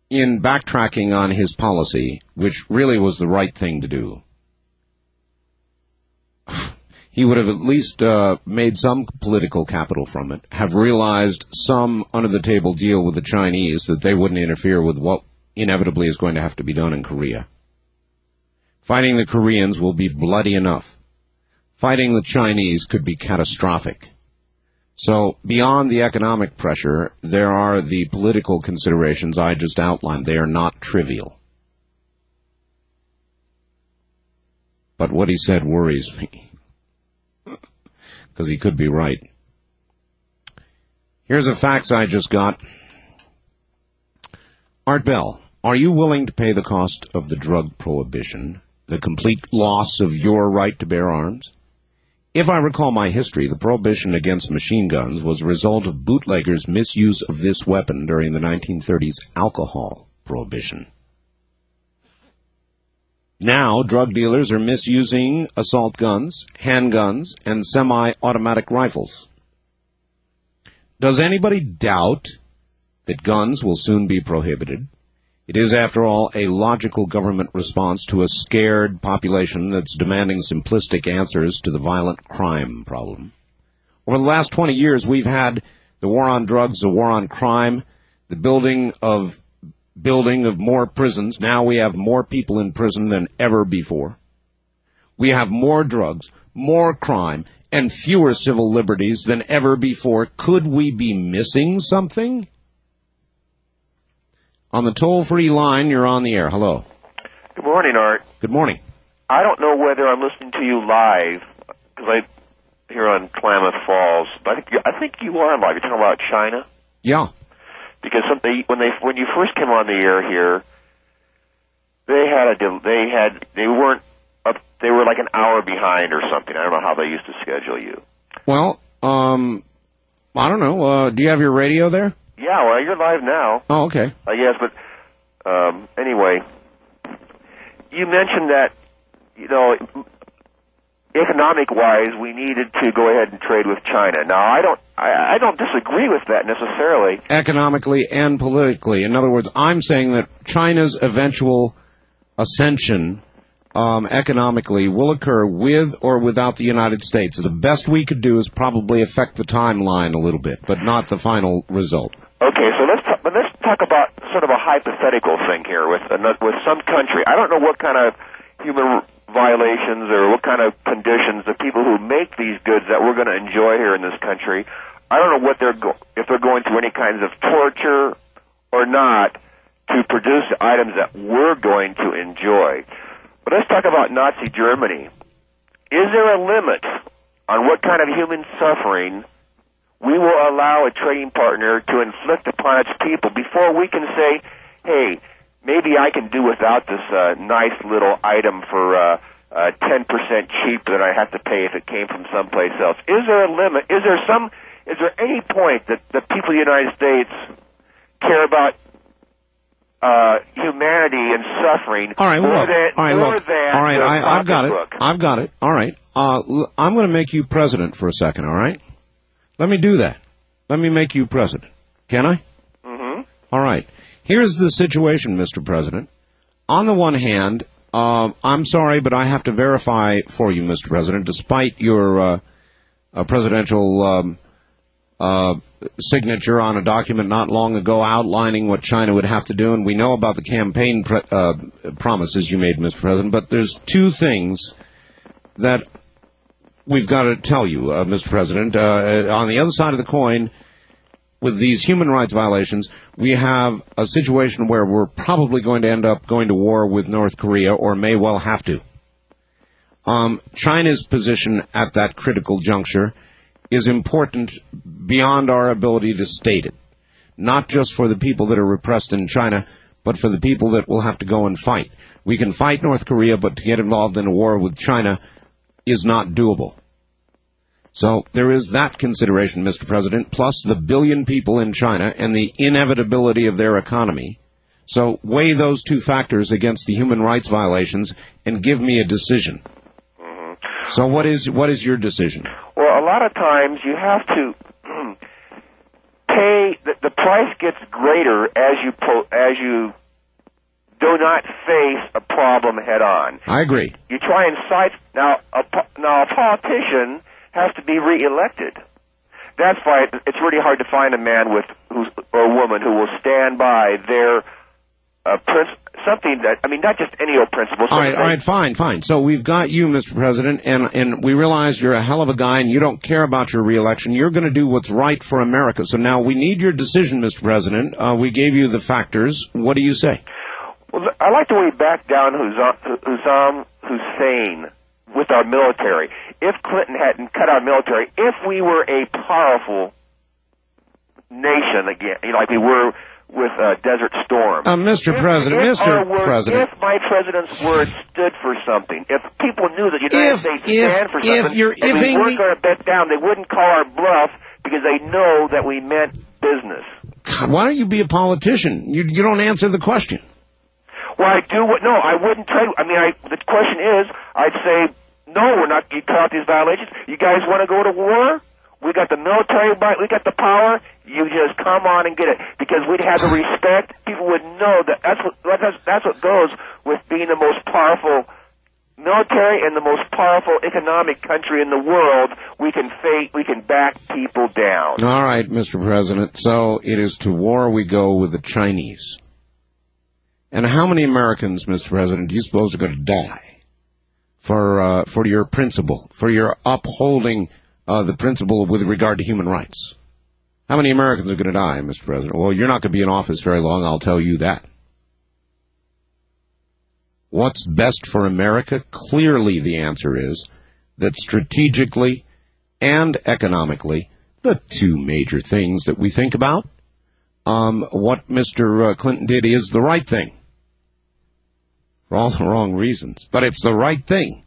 Speaker 2: in backtracking on his policy, which really was the right thing to do, he would have at least uh, made some political capital from it, have realized some under the table deal with the Chinese that they wouldn't interfere with what inevitably is going to have to be done in Korea. Fighting the Koreans will be bloody enough. Fighting the Chinese could be catastrophic. So beyond the economic pressure, there are the political considerations I just outlined. They are not trivial. But what he said worries me. Because he could be right. Here's a fax I just got. Art Bell, are you willing to pay the cost of the drug prohibition, the complete loss of your right to bear arms? If I recall my history, the prohibition against machine guns was a result of bootleggers' misuse of this weapon during the 1930s alcohol prohibition. Now, drug dealers are misusing assault guns, handguns, and semi-automatic rifles. Does anybody doubt that guns will soon be prohibited? It is, after all, a logical government response to a scared population that's demanding simplistic answers to the violent crime problem. Over the last 20 years, we've had the war on drugs, the war on crime, the building of building of more prisons. Now we have more people in prison than ever before. We have more drugs, more crime, and fewer civil liberties than ever before. Could we be missing something? On the toll-free line, you're on the air. Hello.
Speaker 23: Good morning, Art.
Speaker 2: Good morning.
Speaker 23: I don't know whether I'm listening to you live because I here on Klamath Falls, but I think you, I think you are live. You're talking about China
Speaker 2: Yeah.
Speaker 23: because some, they, when they when you first came on the air here, they had a they had they weren't up they were like an hour behind or something. I don't know how they used to schedule you.
Speaker 2: Well, um, I don't know. Uh, do you have your radio there?
Speaker 23: Yeah, well, you're live now.
Speaker 2: Oh, okay.
Speaker 23: I guess, but um, anyway, you mentioned that you know, economic wise, we needed to go ahead and trade with China. Now, I don't, I, I don't disagree with that necessarily.
Speaker 2: Economically and politically. In other words, I'm saying that China's eventual ascension um, economically will occur with or without the United States. The best we could do is probably affect the timeline a little bit, but not the final result.
Speaker 23: Okay, so let's let's talk about sort of a hypothetical thing here with ano- with some country. I don't know what kind of human violations or what kind of conditions the people who make these goods that we're going to enjoy here in this country. I don't know what they're go- if they're going through any kinds of torture or not to produce items that we're going to enjoy. But let's talk about Nazi Germany. Is there a limit on what kind of human suffering we will allow a trading partner to inflict upon its people before we can say, hey, maybe I can do without this uh, nice little item for uh, uh, 10% cheaper than I have to pay if it came from someplace else. Is there a limit? Is there some? Is there any point that the people of the United States care about uh, humanity and suffering
Speaker 2: All right,
Speaker 23: more
Speaker 2: look.
Speaker 23: than
Speaker 2: All right, look. All right,
Speaker 23: the
Speaker 2: I, I've got it.
Speaker 23: pocketbook?
Speaker 2: I've got it. All right. Uh, l- I'm going to make you president for a second. All right. Let me do that. Let me make you president. Can I?
Speaker 23: Mm-hmm.
Speaker 2: All right. Here's the situation, Mr. President. On the one hand, uh, I'm sorry, but I have to verify for you, Mr. President, despite your uh, uh, presidential um, uh, signature on a document not long ago outlining what China would have to do, and we know about the campaign pre- uh, promises you made, Mr. President. But there's two things that we've got to tell you, uh, Mr. President. Uh, on the other side of the coin, with these human rights violations, we have a situation where we're probably going to end up going to war with North Korea, or may well have to. Um, China's position at that critical juncture is important beyond our ability to state it. Not just for the people that are repressed in China, but for the people that will have to go and fight. We can fight North Korea, but to get involved in a war with China is not doable. So there is that consideration, Mr. President, plus the billion people in China and the inevitability of their economy. So weigh those two factors against the human rights violations and give me a decision. Mm-hmm. So what is what is your decision?
Speaker 23: Well, a lot of times you have to pay. The, the price gets greater as you po- as you do not face a problem head on.
Speaker 2: I agree.
Speaker 23: You try and cite now. A, now a politician has to be reelected. That's why it's really hard to find a man with who's or a woman who will stand by their uh, princ- something that I mean, not just any old principle.
Speaker 2: All right, all right, fine, fine. So we've got you, Mr. President, and and we realize you're a hell of a guy, and you don't care about your reelection. You're going to do what's right for America. So now we need your decision, Mr. President. Uh, we gave you the factors. What do you say?
Speaker 23: Well, I like the way he backed down Hussam, Hussein with our military. If Clinton hadn't cut our military, if we were a powerful nation again, you know, like we were with uh, Desert Storm.
Speaker 2: Uh, Mr. President,
Speaker 23: if
Speaker 2: Mr.
Speaker 23: word,
Speaker 2: President.
Speaker 23: if my president's word stood for something, if people knew that the United
Speaker 2: If-
Speaker 23: States
Speaker 2: if-
Speaker 23: stand for
Speaker 2: if
Speaker 23: something,
Speaker 2: you're-
Speaker 23: and
Speaker 2: if
Speaker 23: we weren't going to bet down, they wouldn't call our bluff because they know that we meant business.
Speaker 2: Why don't you be a politician? You you don't answer the question.
Speaker 23: Well, I do what? No, I wouldn't trade. I mean, I, the question is, I'd say, no, we're not. You out these violations. You guys want to go to war? We got the military, but we got the power. You just come on and get it because we'd have the respect. People would know that that's what that's, that's what goes with being the most powerful military and the most powerful economic country in the world. We can fake. We can back people down.
Speaker 2: All right, Mr. President. So it is to war we go with the Chinese. And how many Americans, Mr. President, do you suppose are going to die for uh, for your principle, for your upholding uh, the principle with regard to human rights? How many Americans are going to die, Mr. President? Well, you're not going to be in office very long. I'll tell you that. What's best for America? Clearly, the answer is that strategically and economically, the two major things that we think about, um, what Mr. uh, Clinton did is the right thing. For all the wrong reasons. But it's the right thing.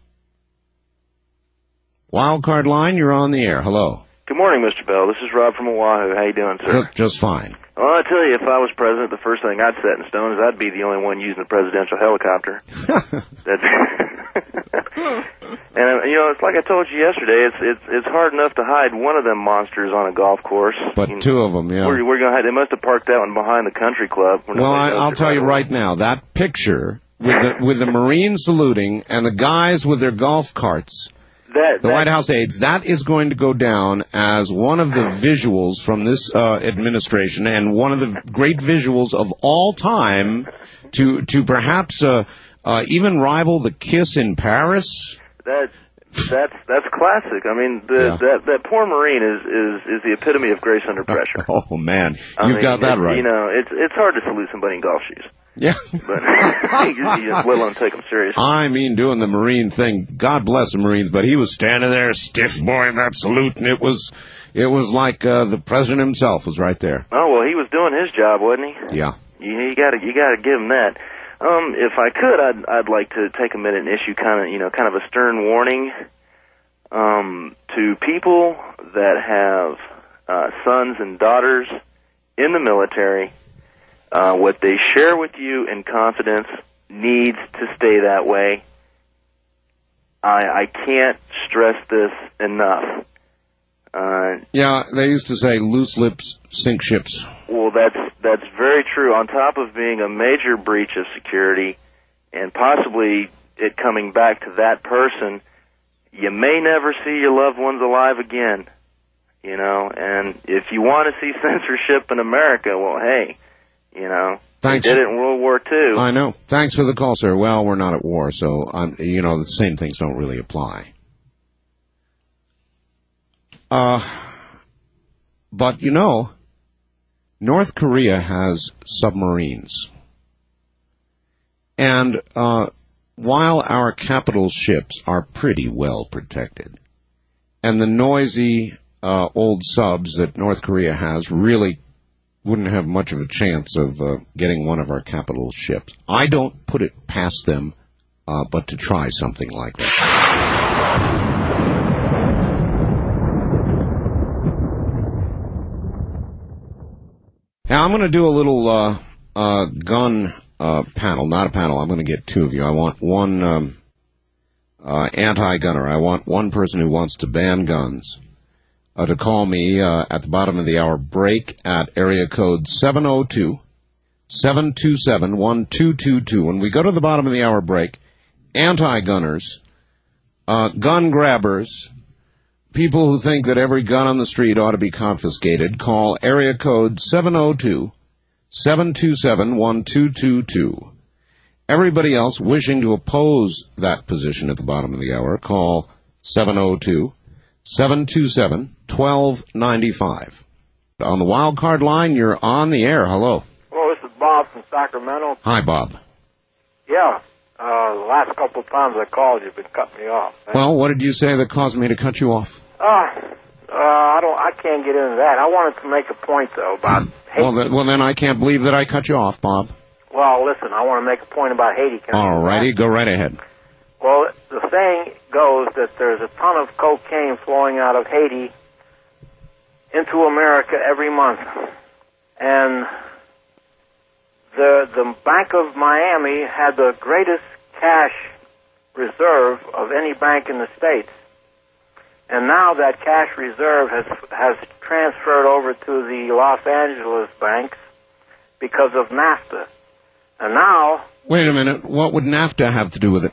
Speaker 2: Wildcard line, you're on the air. Hello.
Speaker 24: Good morning, Mr. Bell. This is Rob from Oahu. How you doing, sir?
Speaker 2: Just fine.
Speaker 24: Well, I tell you, if I was president, the first thing I'd set in stone is I'd be the only one using the presidential helicopter. That's and uh, you know, it's like I told you yesterday. It's it's it's hard enough to hide one of them monsters on a golf course.
Speaker 2: But two of them, yeah.
Speaker 24: We're, we're gonna hide. They must have parked that one behind the country club.
Speaker 2: Well, I, I'll tell you
Speaker 24: right
Speaker 2: now, that picture with the, with the Marines saluting and the guys with their golf carts,
Speaker 24: That,
Speaker 2: the White House aides, that is going to go down as one of the visuals from this uh, administration and one of the great visuals of all time to to perhaps uh, uh, even rival the kiss in Paris.
Speaker 24: that that's that's classic. I mean, the,
Speaker 2: Yeah.
Speaker 24: that that poor Marine is is is the epitome of grace under pressure.
Speaker 2: Oh man, you've
Speaker 24: mean,
Speaker 2: got that right.
Speaker 24: You know, it's it's hard to salute somebody in golf shoes,
Speaker 2: Yeah.
Speaker 24: but you just, you just let alone take them serious.
Speaker 2: I mean, doing the Marine thing. God bless the Marines, but he was standing there, stiff boy in that salute, and it was, it was like uh, the president himself was right there.
Speaker 24: Oh well, he was doing his job, wasn't he?
Speaker 2: Yeah.
Speaker 24: You, you gotta you gotta give him that. Um, if I could, I'd I'd like to take a minute and issue kind of you know kind of a stern warning um, to people that have uh, sons and daughters in the military. Uh, what they share with you in confidence needs to stay that way. I I can't stress this enough. Uh,
Speaker 2: Yeah, they used to say loose lips sink ships.
Speaker 24: well, that's that's very true. On top of being a major breach of security, and possibly it coming back to that person, you may never see your loved ones alive again. You know, and if you want to see censorship in America, well, hey, you know,
Speaker 2: Thanks.
Speaker 24: they did it in World War II.
Speaker 2: I know. Thanks for the call, sir. Well, we're not at war, so um, you know the same things don't really apply. Uh, but you know, North Korea has submarines, and uh, while our capital ships are pretty well protected, and the noisy uh, old subs that North Korea has really wouldn't have much of a chance of uh, getting one of our capital ships. I don't put it past them, uh, but to try something like that. Now I'm going to do a little uh, uh, gun uh, panel, not a panel. I'm going to get two of you. I want one um, uh, anti-gunner. I want one person who wants to ban guns uh, to call me uh, at the bottom of the hour break at area code 702 727-1222. When we go to the bottom of the hour break, anti-gunners, uh, gun grabbers, people who think that every gun on the street ought to be confiscated, call area code 702 727 1222. Everybody else wishing to oppose that position at the bottom of the hour, call 702 727 1295. On the wild card line, you're on the air. Hello.
Speaker 25: Hello, this is Bob from Sacramento.
Speaker 2: Hi, Bob.
Speaker 25: Yeah, uh, the last couple of times I called, you've been cutting me off.
Speaker 2: Well, what did you say that caused me to cut you off?
Speaker 25: Uh, uh, I don't, I can't get into that. I wanted to make a point though about
Speaker 2: Well, then, well, then I can't believe that I cut you off, Bob.
Speaker 25: Well, listen, I want to make a point about Haiti. Can
Speaker 2: All righty, go right ahead.
Speaker 25: Well, the saying goes that there's a ton of cocaine flowing out of Haiti into America every month, and the the Bank of Miami had the greatest cash reserve of any bank in the states, and now that cash reserve has has transferred over to the Los Angeles banks because of NAFTA, and now
Speaker 2: Wait a minute. What would NAFTA have to do with it?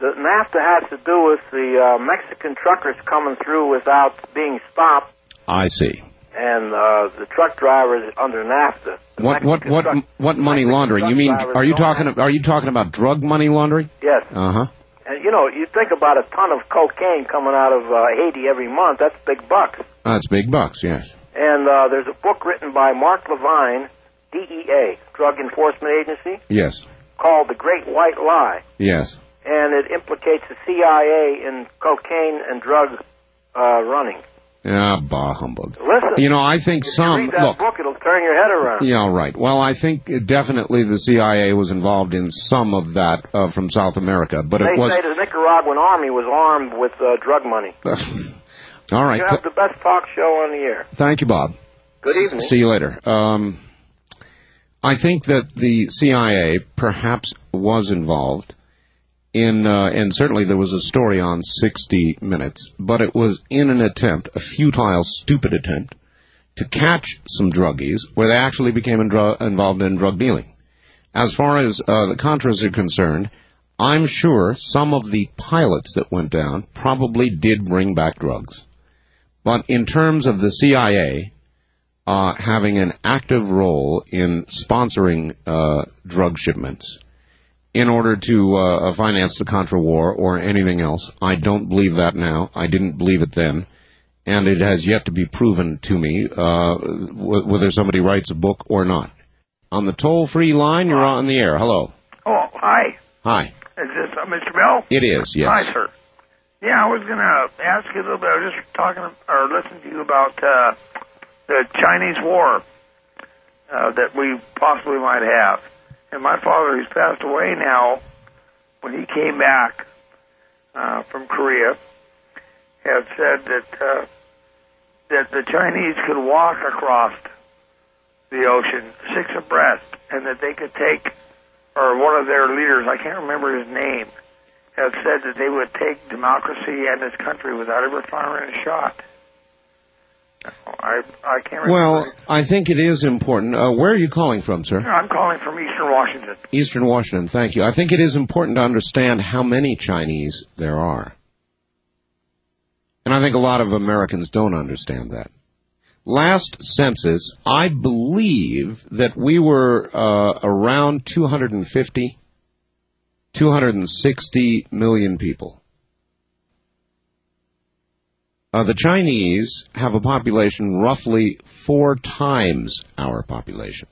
Speaker 25: The NAFTA has to do with the uh, Mexican truckers coming through without being stopped,
Speaker 2: I see.
Speaker 25: and uh, the truck drivers under NAFTA.
Speaker 2: What what what what money laundering? You mean are you talking are you talking about drug money laundering?
Speaker 25: Yes,
Speaker 2: Uh huh.
Speaker 25: and you know, you think about a ton of cocaine coming out of uh, Haiti every month. That's big bucks.
Speaker 2: That's big bucks. Yes.
Speaker 25: And uh, there's a book written by Mark Levine, DEA, Drug Enforcement Agency,
Speaker 2: Yes.
Speaker 25: called The Great White Lie,
Speaker 2: Yes.
Speaker 25: And it implicates the CIA in cocaine and drug uh, running.
Speaker 2: Ah, bah humbug.
Speaker 25: Listen,
Speaker 2: You know, I think
Speaker 25: if
Speaker 2: some
Speaker 25: you read that
Speaker 2: look.
Speaker 25: book, it'll turn your head around.
Speaker 2: Yeah, right. Well, I think definitely the CIA was involved in some of that uh, from South America, but
Speaker 25: they
Speaker 2: it was They
Speaker 25: say the Nicaraguan army was armed with uh, drug money.
Speaker 2: all right.
Speaker 25: You have the best talk show on the air.
Speaker 2: Thank you, Bob.
Speaker 25: Good evening.
Speaker 2: See you later. Um, I think that the CIA perhaps was involved in, uh, and certainly there was a story on 60 Minutes, but it was in an attempt, a futile, stupid attempt, to catch some druggies where they actually became in dru- involved in drug dealing. As far as uh, the Contras are concerned, I'm sure some of the pilots that went down probably did bring back drugs. But in terms of the CIA, uh, having an active role in sponsoring uh, drug shipments in order to uh, finance the Contra War or anything else. I don't believe that now. I didn't believe it then. And it has yet to be proven to me uh, w- whether somebody writes a book or not. On the toll-free line, you're on the air. Hello.
Speaker 26: Oh, hi.
Speaker 2: Hi.
Speaker 26: Is this uh, Mr. Bell?
Speaker 2: It is, yes.
Speaker 26: Hi, sir. Yeah, I was going to ask you a little bit. I was just talking or listening to you about uh, the Chinese war uh, that we possibly might have. And my father, who's passed away now, when he came back uh, from Korea, had said that uh, that the Chinese could walk across the ocean six abreast, and that they could take, or one of their leaders, I can't remember his name, had said that they would take democracy and this country without ever firing a shot. I I can't remember.
Speaker 2: Well, I think it is important. Uh, where are you calling from, sir?
Speaker 26: I'm calling from Eastern Washington.
Speaker 2: Eastern Washington, thank you. I think it is important to understand how many Chinese there are. And I think a lot of Americans don't understand that. Last census, I believe that we were uh, around 250, 260 million people. Uh, the Chinese have a population roughly four times our population.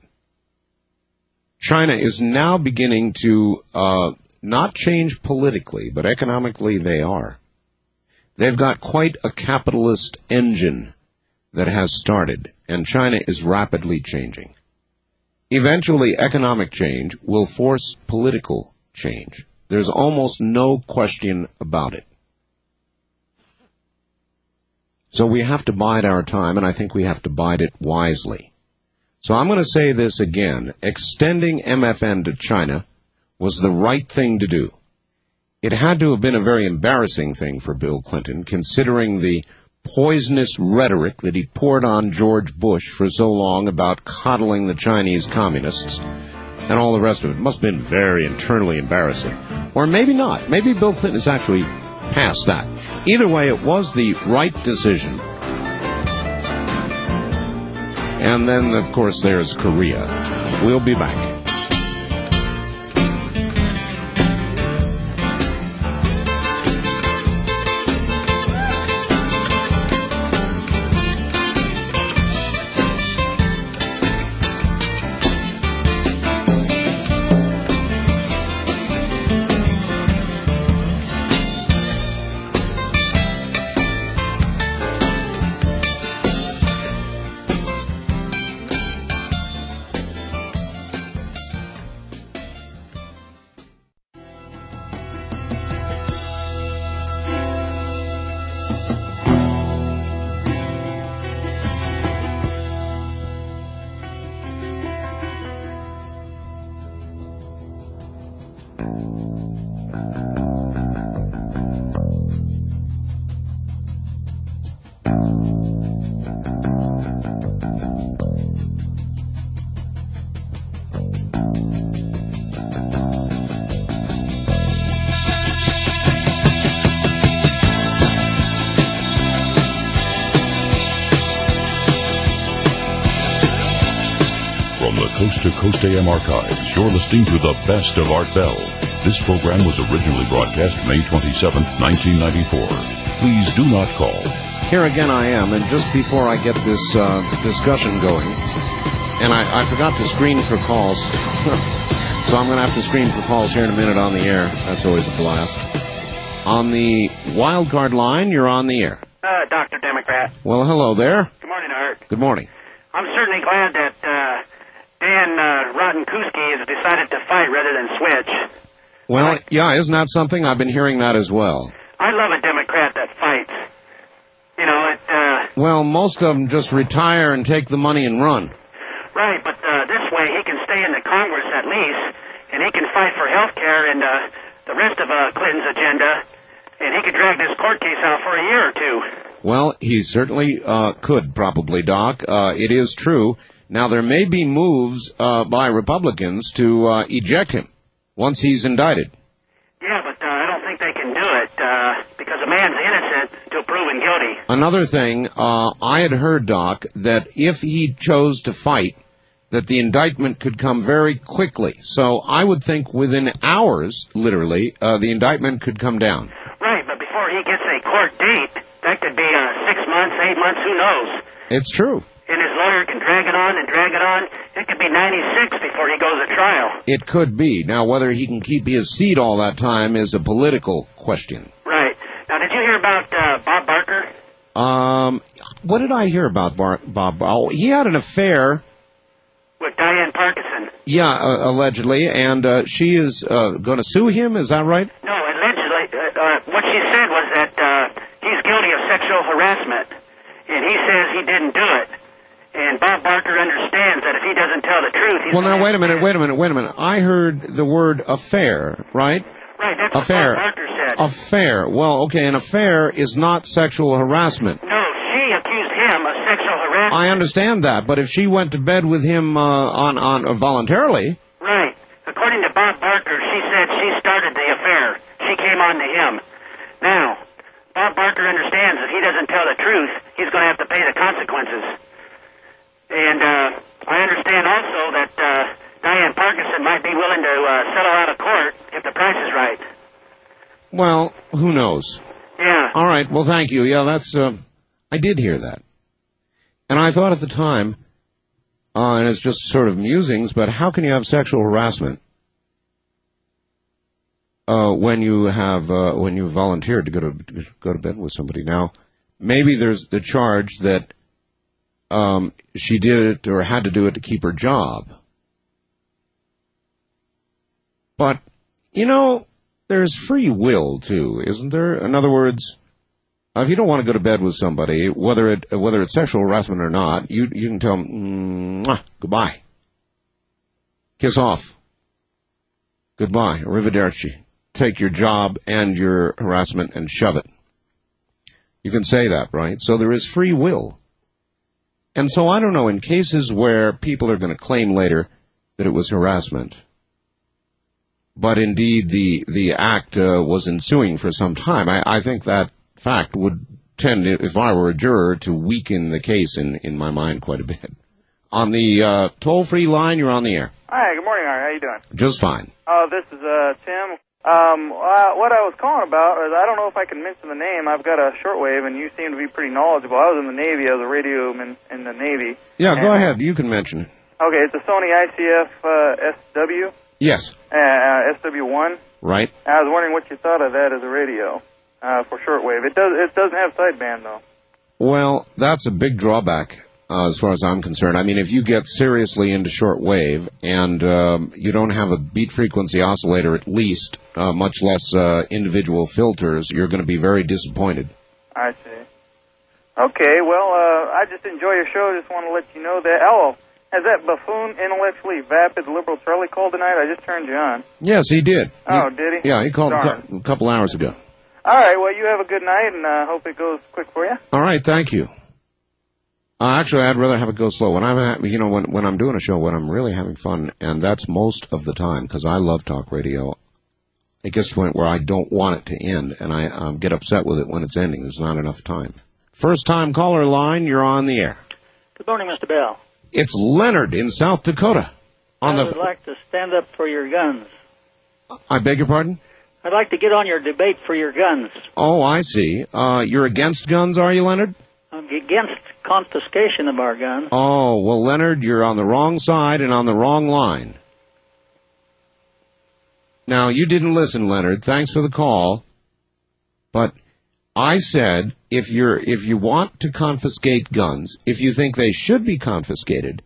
Speaker 2: China is now beginning to uh, not change politically, but economically they are. They've got quite a capitalist engine that has started, and China is rapidly changing. Eventually, economic change will force political change. There's almost no question about it. So we have to bide our time, and I think we have to bide it wisely. So I'm going to say this again. Extending MFN to China was the right thing to do. It had to have been a very embarrassing thing for Bill Clinton, considering the poisonous rhetoric that he poured on George Bush for so long about coddling the Chinese communists. and all the rest of it. It must have been very internally embarrassing. Or maybe not. Maybe Bill Clinton is actually past that. Either way, it was the right decision. And then, of course, there's Korea. We'll be back.
Speaker 1: Coast AM archives, you're listening to the best of Art Bell. This program was originally broadcast May 27, 1994. Please do not call.
Speaker 2: Here again I am, and just before I get this uh, discussion going, and I, I forgot to screen for calls, so I'm going to have to screen for calls here in a minute on the air. That's always a blast. On the wild card line, you're on the air.
Speaker 27: Uh, Dr. Democrat.
Speaker 2: Well, hello there.
Speaker 27: Good morning, Art.
Speaker 2: Good morning.
Speaker 27: I'm certainly glad that uh, Dan uh, Rostenkowski has decided to fight rather than switch.
Speaker 2: Well, yeah, isn't that something? I've been hearing that as well.
Speaker 27: I love a Democrat that fights. You know, it, uh,
Speaker 2: Well, most of them just retire and take the money and run.
Speaker 27: right, but uh, this way he can stay in the Congress at least, and he can fight for health care and uh, the rest of uh, Clinton's agenda, and he could drag this court case out for a year or two.
Speaker 2: Well, he certainly uh, could, probably, Doc. Uh, it is true. Now, there may be moves uh, by Republicans to uh, eject him once he's indicted.
Speaker 27: Yeah, but uh, I don't think they can do it uh, because a man's innocent until proven guilty.
Speaker 2: Another thing, uh, I had heard, Doc, that if he chose to fight, that the indictment could come very quickly. So I would think within hours, literally, uh, the indictment could come down.
Speaker 27: Right, but before he gets a court date, that could be uh, six months, eight months, who knows?
Speaker 2: It's true.
Speaker 27: And his lawyer can drag it on and drag it on. It could be 96 before he goes to trial.
Speaker 2: It could be. Now, whether he can keep his seat all that time is a political question.
Speaker 27: Right. Now, did you hear about uh, Bob Barker?
Speaker 2: Um, what did I hear about Bar- Bob? Oh, he had an affair.
Speaker 27: With Diane Parkinson.
Speaker 2: Yeah, uh, allegedly, and uh, she is uh, going to sue him. Is that right?
Speaker 27: No, allegedly, uh, uh, what she said was that uh, he's guilty of sexual harassment, and he says he didn't do it. And Bob Barker understands that if he doesn't tell the truth, he's
Speaker 2: Well, now wait a minute, wait a minute, wait a minute. I heard the word affair, right?
Speaker 27: right. That's
Speaker 2: Affair.
Speaker 27: what Bob Barker said.
Speaker 2: Affair. Well, okay, an affair is not sexual harassment.
Speaker 27: No, she accused him of sexual harassment.
Speaker 2: I understand that, but if she went to bed with him uh, on on uh, voluntarily,
Speaker 27: Right. According to Bob Barker, she said she started the affair. She came on to him. Now, Bob Barker understands if he doesn't tell the truth, he's going to have to pay the consequences. And uh, I understand also that uh, Diane Parkinson might be willing to uh, settle out of court if the price is right.
Speaker 2: well, who knows?
Speaker 27: Yeah.
Speaker 2: All right. Well, thank you. Yeah, that's. Uh, I did hear that, and I thought at the time, uh, and it's just sort of musings. But how can you have sexual harassment uh, when you have uh, when you volunteered to go to go to bed with somebody? Now, maybe there's the charge that um, she did it or had to do it to keep her job. But you know, there's free will too, isn't there? In other words, if you don't want to go to bed with somebody, whether it whether it's sexual harassment or not, you you can tell them goodbye, kiss off, goodbye, arrivederci. Take your job and your harassment and shove it. You can say that, right? So there is free will. And so I don't know, in cases where people are going to claim later that it was harassment. But indeed, the the act uh, was ensuing for some time. I, I think that fact would tend, if I were a juror, to weaken the case in in my mind quite a bit. On the uh, toll free line, you're on the air.
Speaker 28: Hi, good morning, Art. How are you doing?
Speaker 2: Just fine.
Speaker 28: Uh, this is uh, Tim. Um, uh, what I was calling about is I don't know if I can mention the name. I've got a shortwave, and you seem to be pretty knowledgeable. I was in the Navy. I was a radio in, in the Navy.
Speaker 2: Yeah, go ahead. You can mention it.
Speaker 28: Okay, it's a Sony ICF uh, SW,
Speaker 2: Yes.
Speaker 28: uh, uh, SW1.
Speaker 2: Right.
Speaker 28: I was wondering what you thought of that as a radio uh, for shortwave. It does. It doesn't have sideband though.
Speaker 2: Well, that's a big drawback uh, as far as I'm concerned. I mean, if you get seriously into shortwave and um, you don't have a beat frequency oscillator, at least, uh, much less uh, individual filters, you're going to be very disappointed.
Speaker 28: I see. Okay, well, uh, I just enjoy your show. I Just want to let you know that. Oh, has that buffoon, intellectually vapid liberal Charlie called tonight? I just turned you on.
Speaker 2: Yes, he did.
Speaker 28: Oh, did he?
Speaker 2: Yeah, he called a,
Speaker 28: Darn.
Speaker 2: a couple hours ago.
Speaker 28: All right, well, you have a good night, and uh, hope it goes quick for you.
Speaker 2: All right, thank you. Uh, actually, I'd rather have it go slow. When I'm, you know, when when I'm doing a show, when I'm really having fun, and that's most of the time because I love talk radio. It gets to the point where I don't want it to end, and I um, get upset with it when it's ending. There's not enough time. First time caller line, you're on the air.
Speaker 29: Good morning, Mr. Bell.
Speaker 2: It's Leonard in South Dakota. On
Speaker 29: I
Speaker 2: the,
Speaker 29: would like to stand up for your guns.
Speaker 2: I beg your pardon.
Speaker 29: I'd like to get on your debate for your guns.
Speaker 2: Oh, I see. Uh, you're against guns, are you, Leonard?
Speaker 29: Against confiscation of our guns.
Speaker 2: Oh, well, Leonard, you're on the wrong side and on the wrong line. Now, you didn't listen, Leonard. Thanks for the call. But I said if you're if you want to confiscate guns, if you think they should be confiscated,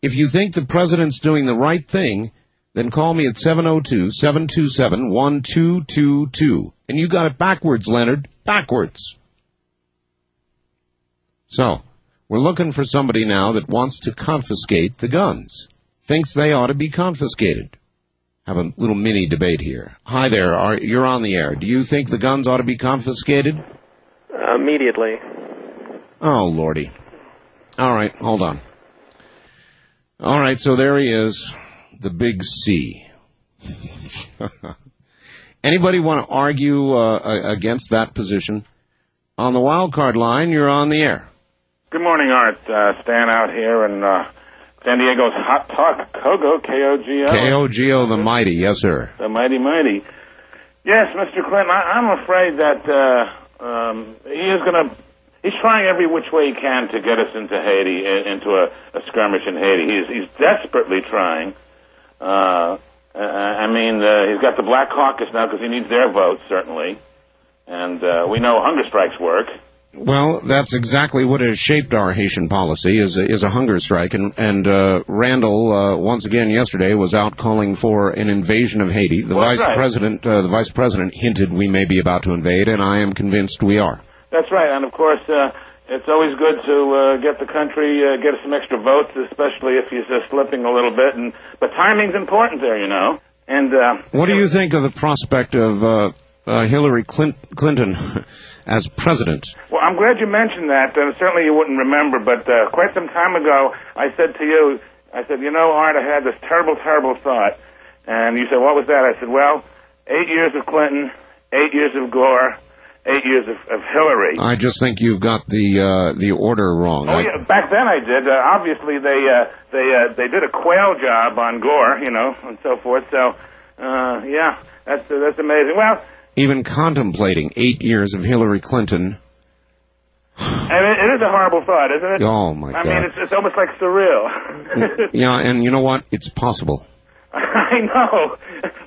Speaker 2: if you think the president's doing the right thing, then call me at 702-727-1222. And you got it backwards, Leonard. Backwards. So, we're looking for somebody now that wants to confiscate the guns. Thinks they ought to be confiscated. Have a little mini debate here. Hi there, are, you're on the air. Do you think the guns ought to be confiscated?
Speaker 30: Immediately.
Speaker 2: Oh, lordy. All right, hold on. All right, so there he is, the big C. Anybody want to argue uh, against that position? On the wild card line, you're on the air.
Speaker 31: Good morning, Art. Uh, Stan out here in uh, San Diego's Hot Talk KOGO, K-O-G-O.
Speaker 2: KOGO the Mighty, yes sir.
Speaker 31: The mighty, mighty. Yes, Mr. Clinton, I, I'm afraid that uh, um, he is going to. He's trying every which way he can to get us into Haiti, in- into a, a skirmish in Haiti. He's, he's desperately trying. Uh, uh, I mean, uh, he's got the Black Caucus now because he needs their votes, certainly. And uh, we know hunger strikes work.
Speaker 2: Well, that's exactly what has shaped our Haitian policy is a, is a hunger strike, and and uh, Randall uh, once again yesterday was out calling for an invasion of Haiti. The
Speaker 31: Well,
Speaker 2: vice
Speaker 31: right.
Speaker 2: president uh, the vice president hinted we may be about to invade, and I am convinced we are.
Speaker 31: That's right, and of course, uh, it's always good to uh, get the country, uh, get some extra votes, especially if he's slipping a little bit. And but timing's important there, you know. And uh,
Speaker 2: What do you think of the prospect of uh, uh, Hillary Clin- Clinton as president?
Speaker 31: well, I'm glad you mentioned that. Uh, certainly, you wouldn't remember, but uh, quite some time ago, I said to you, I said, you know, Art, I had this terrible, terrible thought, and you said, what was that? I said, well, eight years of Clinton, eight years of Gore, eight years of, of Hillary.
Speaker 2: I just think you've got the uh, the order wrong.
Speaker 31: Oh
Speaker 2: I-
Speaker 31: yeah, back then I did. Uh, obviously they uh, they uh, they did a Quayle job on Gore, you know, and so forth. So uh, yeah, that's uh, that's amazing. Well,
Speaker 2: Even contemplating eight years of Hillary Clinton.
Speaker 31: and it, it is a horrible thought, isn't it?
Speaker 2: Oh, my God.
Speaker 31: I mean, it's it's almost like surreal.
Speaker 2: Yeah, and you know what? It's possible.
Speaker 31: I know.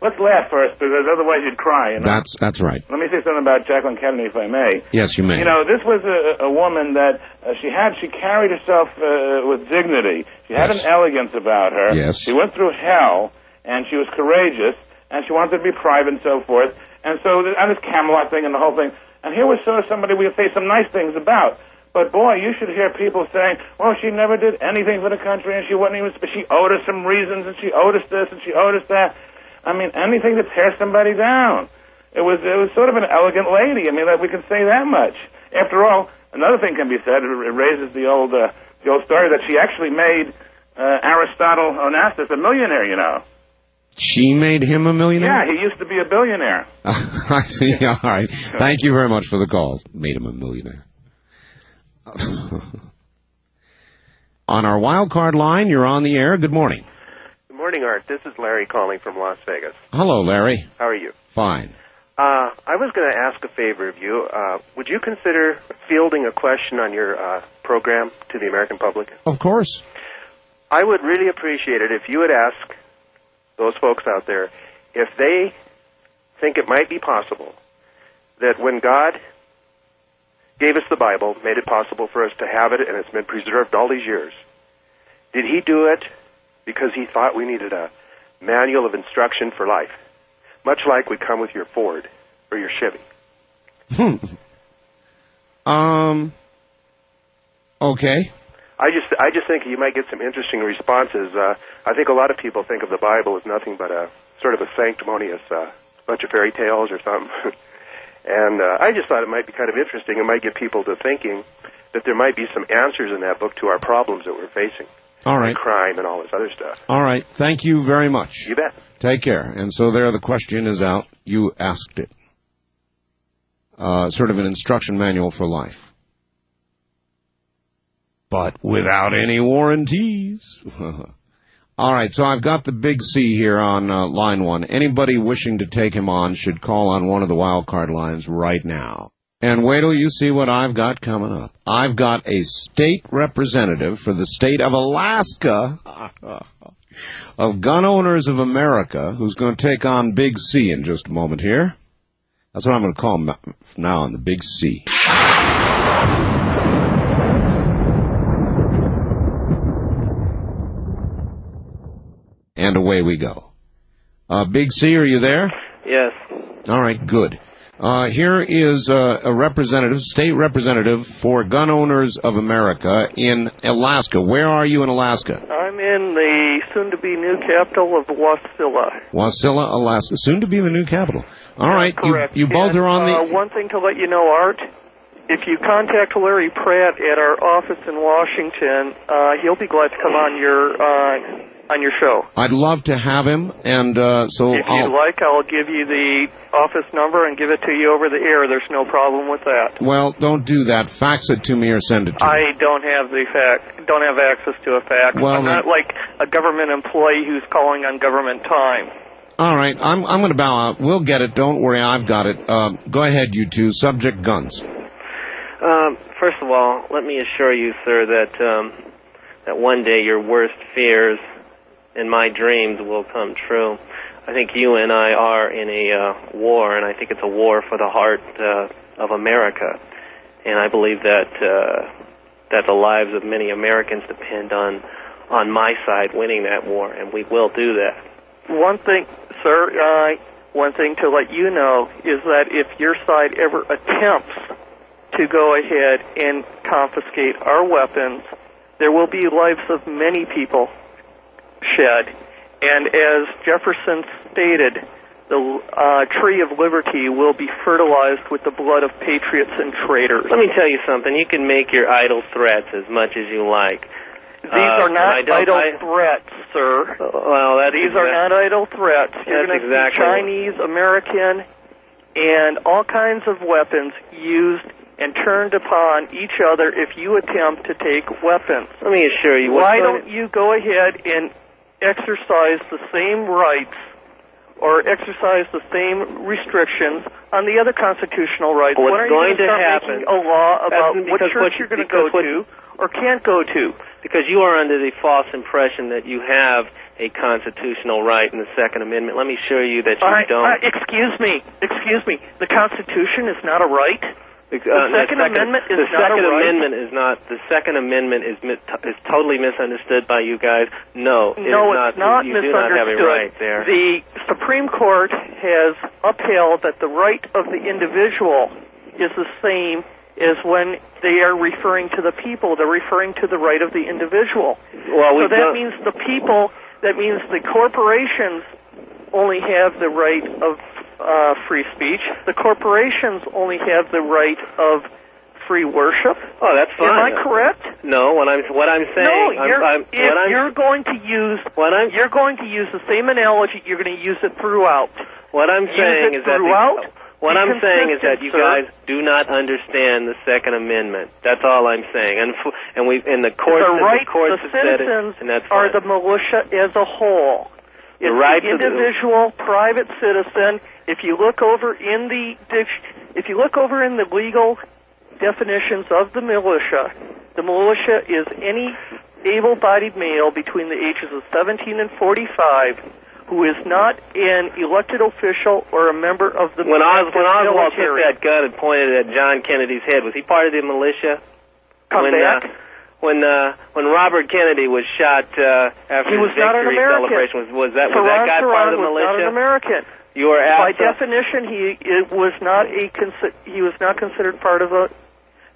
Speaker 31: Let's laugh first, because otherwise you'd cry. You know.
Speaker 2: That's that's right.
Speaker 31: Let me say something about Jacqueline Kennedy, if I may.
Speaker 2: Yes, you may.
Speaker 31: You know, this was a, a woman that uh, she had. She carried herself uh, with dignity. She had
Speaker 2: Yes.
Speaker 31: an elegance about her.
Speaker 2: Yes.
Speaker 31: She went through hell, and she was courageous, and she wanted to be private and so forth. And so, and this Camelot thing and the whole thing. And here was sort of somebody we could say some nice things about. But boy, you should hear people saying, "Well, she never did anything for the country, and she wasn't even. She owed us some reasons, and she owed us this, and she owed us that." I mean, anything to tear somebody down. It was it was sort of an elegant lady. I mean, that we can say that much. After all, another thing can be said. It, it raises the old uh, the old story that she actually made uh, Aristotle Onassis a millionaire, you know.
Speaker 2: She made him a millionaire?
Speaker 31: Yeah, he used to be a billionaire.
Speaker 2: I see. All right. Thank you very much for the call. Made him a millionaire. on our wild card line, you're on the air. Good morning.
Speaker 32: Good morning, Art. This is Larry calling from Las Vegas.
Speaker 2: Hello, Larry.
Speaker 32: How are you?
Speaker 2: Fine.
Speaker 32: Uh, I was going to ask a favor of you. Uh, would you consider fielding a question on your uh, program to the American public?
Speaker 2: Of course.
Speaker 32: I would really appreciate it if you would ask those folks out there if they think it might be possible that when God gave us the Bible, made it possible for us to have it, and it's been preserved all these years, did He do it because He thought we needed a manual of instruction for life? Much like would come with your Ford or your Chevy.
Speaker 2: Hmm. Um. Okay.
Speaker 32: I just I just think you might get some interesting responses. Uh, I think a lot of people think of the Bible as nothing but a sort of a sanctimonious uh, bunch of fairy tales or something. and uh, I just thought it might be kind of interesting. It might get people to thinking that there might be some answers in that book to our problems that we're facing.
Speaker 2: All right.
Speaker 32: And crime and all this other stuff.
Speaker 2: All right. Thank you very much.
Speaker 32: You bet.
Speaker 2: Take care. And so there, the question is out. You asked it. Uh, sort of an instruction manual for life. But without any warranties. All right, so I've got the big C here on uh, line one. Anybody wishing to take him on should call on one of the wild card lines right now. And wait till you see what I've got coming up. I've got a state representative for the state of Alaska of Gun Owners of America who's going to take on Big C in just a moment here. That's what I'm going to call him now on the Big C. And away we go. Uh, Big C, are you there?
Speaker 7: Yes.
Speaker 2: All right, good. Uh, here is uh, a representative, state representative for Gun Owners of America in Alaska. Where are you in Alaska?
Speaker 33: I'm in the soon-to-be new capital of Wasilla.
Speaker 2: Wasilla, Alaska. Soon to be the new capital. All right, you,
Speaker 33: Correct.
Speaker 2: you both
Speaker 33: And,
Speaker 2: are on the.
Speaker 33: Uh, one thing to let you know, Art. If you contact Larry Pratt at our office in Washington, uh, he'll be glad to come on your uh, on your show.
Speaker 2: I'd love to have him, and uh, so
Speaker 33: If
Speaker 2: I'll.
Speaker 33: you'd like, I'll give you the office number and give it to you over the air. There's no problem with that.
Speaker 2: Well, don't do that. Fax it to me or send it to me.
Speaker 33: I don't have the fact, don't have access to a fax.
Speaker 2: Well,
Speaker 33: I'm not like a government employee who's calling on government time.
Speaker 2: All right, I'm I'm going to bow out. We'll get it. Don't worry, I've got it. Uh, go ahead, you two. Subject guns.
Speaker 7: Um, first of all, let me assure you, sir, that um, that one day your worst fears and my dreams will come true. I think you and I are in a uh, war, and I think it's a war for the heart uh, of America. And I believe that uh, that the lives of many Americans depend on on my side winning that war, and we will do that.
Speaker 33: One thing, sir, uh, one thing to let you know is that if your side ever attempts to go ahead and confiscate our weapons, there will be lives of many people shed. And as Jefferson stated, the uh, tree of liberty will be fertilized with the blood of patriots and traitors.
Speaker 7: Let me tell you something. You can make your idle threats as much as you like.
Speaker 33: These
Speaker 7: Uh,
Speaker 33: are not idle
Speaker 7: I-
Speaker 33: threats, sir.
Speaker 7: Well,
Speaker 33: These are not idle threats. You're going to
Speaker 7: exactly
Speaker 33: see Chinese, American, and all kinds of weapons used and turned upon each other if you attempt to take weapons.
Speaker 7: Let me assure you.
Speaker 33: Why don't you go ahead and exercise the same rights or exercise the same restrictions on the other constitutional rights?
Speaker 7: What's
Speaker 33: when are you
Speaker 7: going to happen-
Speaker 33: a law about what church you're going to go to or can't go to?
Speaker 7: Because you are under the false impression that you have a constitutional right in the Second Amendment. Let me show you that you
Speaker 33: I-
Speaker 7: don't.
Speaker 33: I- excuse me, excuse me. The Constitution is not a right. The
Speaker 7: uh,
Speaker 33: Second Amendment is
Speaker 7: the
Speaker 33: not a
Speaker 7: Second
Speaker 33: right.
Speaker 7: Amendment is not. The Second Amendment is mi- is totally misunderstood by you guys. No, it
Speaker 33: no,
Speaker 7: is
Speaker 33: it's not
Speaker 7: You do
Speaker 33: misunderstood.
Speaker 7: not have a right there.
Speaker 33: The Supreme Court has upheld that the right of the individual is the same as when they are referring to the people. They're referring to the right of the individual.
Speaker 7: Well, we
Speaker 33: so that means the people. That means the corporations only have the right of uh, free speech. The corporations only have the right of free worship.
Speaker 7: Oh, that's fine.
Speaker 33: Am I correct?
Speaker 7: No, what I'm what I'm saying.
Speaker 33: no, you're,
Speaker 7: I'm,
Speaker 33: if
Speaker 7: what I'm,
Speaker 33: you're going to use
Speaker 7: what I'm,
Speaker 33: you're going to use the same analogy. You're going to use it throughout.
Speaker 7: What I'm saying is that the-
Speaker 33: throughout.
Speaker 7: what I'm saying is that you
Speaker 33: sir.
Speaker 7: guys do not understand the Second Amendment. That's all I'm saying. And and we in the courts
Speaker 33: the
Speaker 7: and
Speaker 33: rights,
Speaker 7: the courts
Speaker 33: the
Speaker 7: have said it,
Speaker 33: citizens
Speaker 7: and that's
Speaker 33: are the militia as a whole. It's
Speaker 7: rights
Speaker 33: the individual private citizen. If you look over in the if you look over in the legal definitions of the militia, the militia is any able-bodied male between the ages of 17 and 45 who is not an elected official or a member of the
Speaker 7: when Os when Oswald took that gun and pointed it at John Kennedy's head, was he part of the militia?
Speaker 33: Come
Speaker 7: when,
Speaker 33: back.
Speaker 7: Uh, when uh, when Robert Kennedy was shot uh, after
Speaker 33: He was
Speaker 7: his
Speaker 33: not an
Speaker 7: victory
Speaker 33: American.
Speaker 7: celebration, was, was that was that guy part of the
Speaker 33: was not an? American.
Speaker 7: You are
Speaker 33: By
Speaker 7: absolutely
Speaker 33: definition, he it was not a he was not considered part of a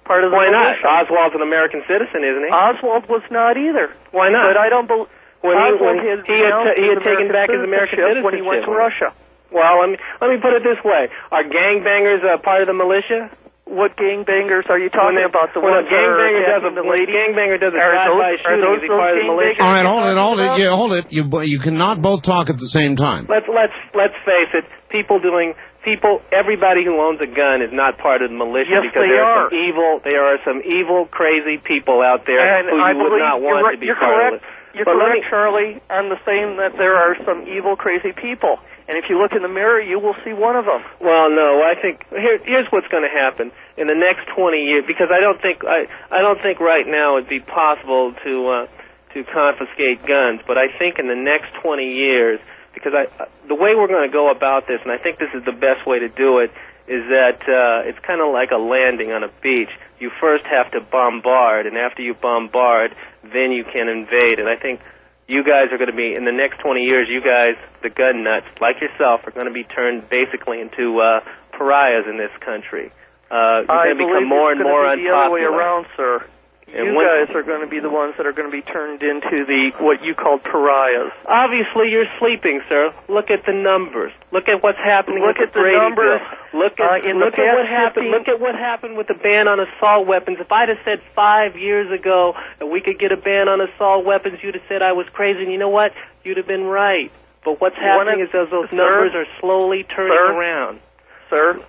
Speaker 33: part of the
Speaker 7: Why not?
Speaker 33: militia.
Speaker 7: Oswald's an American citizen, isn't he?
Speaker 33: Oswald was not either.
Speaker 7: Why not?
Speaker 33: But I don't believe
Speaker 7: When he-
Speaker 33: Oswald
Speaker 7: when
Speaker 33: had
Speaker 7: he had he had taken back his American
Speaker 33: citizenship when he went to. Russia.
Speaker 7: Well, let me let me put it this way: Are gangbangers uh, part of the militia?
Speaker 33: What gangbangers are you talking
Speaker 7: When they-
Speaker 33: about? The
Speaker 7: when
Speaker 33: ones
Speaker 7: a gangbanger does a
Speaker 33: attacking the
Speaker 7: when a
Speaker 33: lady?
Speaker 7: gangbanger does a drive-by shooting,
Speaker 33: those
Speaker 7: he
Speaker 33: those
Speaker 7: part the militia?
Speaker 2: All right, hold it, hold it, yeah, hold it. You you cannot both talk at the same time.
Speaker 7: Let's let's let's face it. People doing people. Everybody who owns a gun is not part of the militia
Speaker 33: Yes,
Speaker 7: because
Speaker 33: they
Speaker 7: there
Speaker 33: are.
Speaker 7: some evil. There are some evil, crazy people out there
Speaker 33: And
Speaker 7: who you would not want
Speaker 33: you're, right-
Speaker 7: to be
Speaker 33: you're
Speaker 7: part
Speaker 33: correct.
Speaker 7: of it.
Speaker 33: You're
Speaker 7: But
Speaker 33: correct,
Speaker 7: me-
Speaker 33: Charlie. I'm the same that there are some evil, crazy people, and if you look in the mirror, you will see one of them.
Speaker 7: Well, no, I think here, here's what's going to happen in the next 20 years because I don't think I I don't think right now it'd be possible to uh, to confiscate guns, but I think in the next 20 years because I uh, the way we're going to go about this, and I think this is the best way to do it, is that uh, it's kind of like a landing on a beach. You first have to bombard, and after you bombard, then you can invade. And I think you guys are going to be in the next 20 years. You guys, the gun nuts like yourself, are going to be turned basically into uh, pariahs in this country. Uh, you're
Speaker 33: I
Speaker 7: going to become more and more
Speaker 33: be the other way around, sir.
Speaker 7: And
Speaker 33: you guys are going to be the ones that are going to be turned into the what you call pariahs.
Speaker 7: Obviously, you're sleeping, sir. Look at the numbers. Look at what's happening
Speaker 33: Look at the
Speaker 7: Brady
Speaker 33: numbers.
Speaker 7: Bill. Look at
Speaker 33: Uh, in the
Speaker 7: look at what happened.
Speaker 33: 15
Speaker 7: Look at what happened with the ban on assault weapons. If I'd have said five years ago that we could get a ban on assault weapons, you'd have said I was crazy. And you know what? You'd have been right. But what's happening is those, those
Speaker 33: Sir?
Speaker 7: numbers are slowly turning
Speaker 33: Sir?
Speaker 7: around.
Speaker 33: Sir,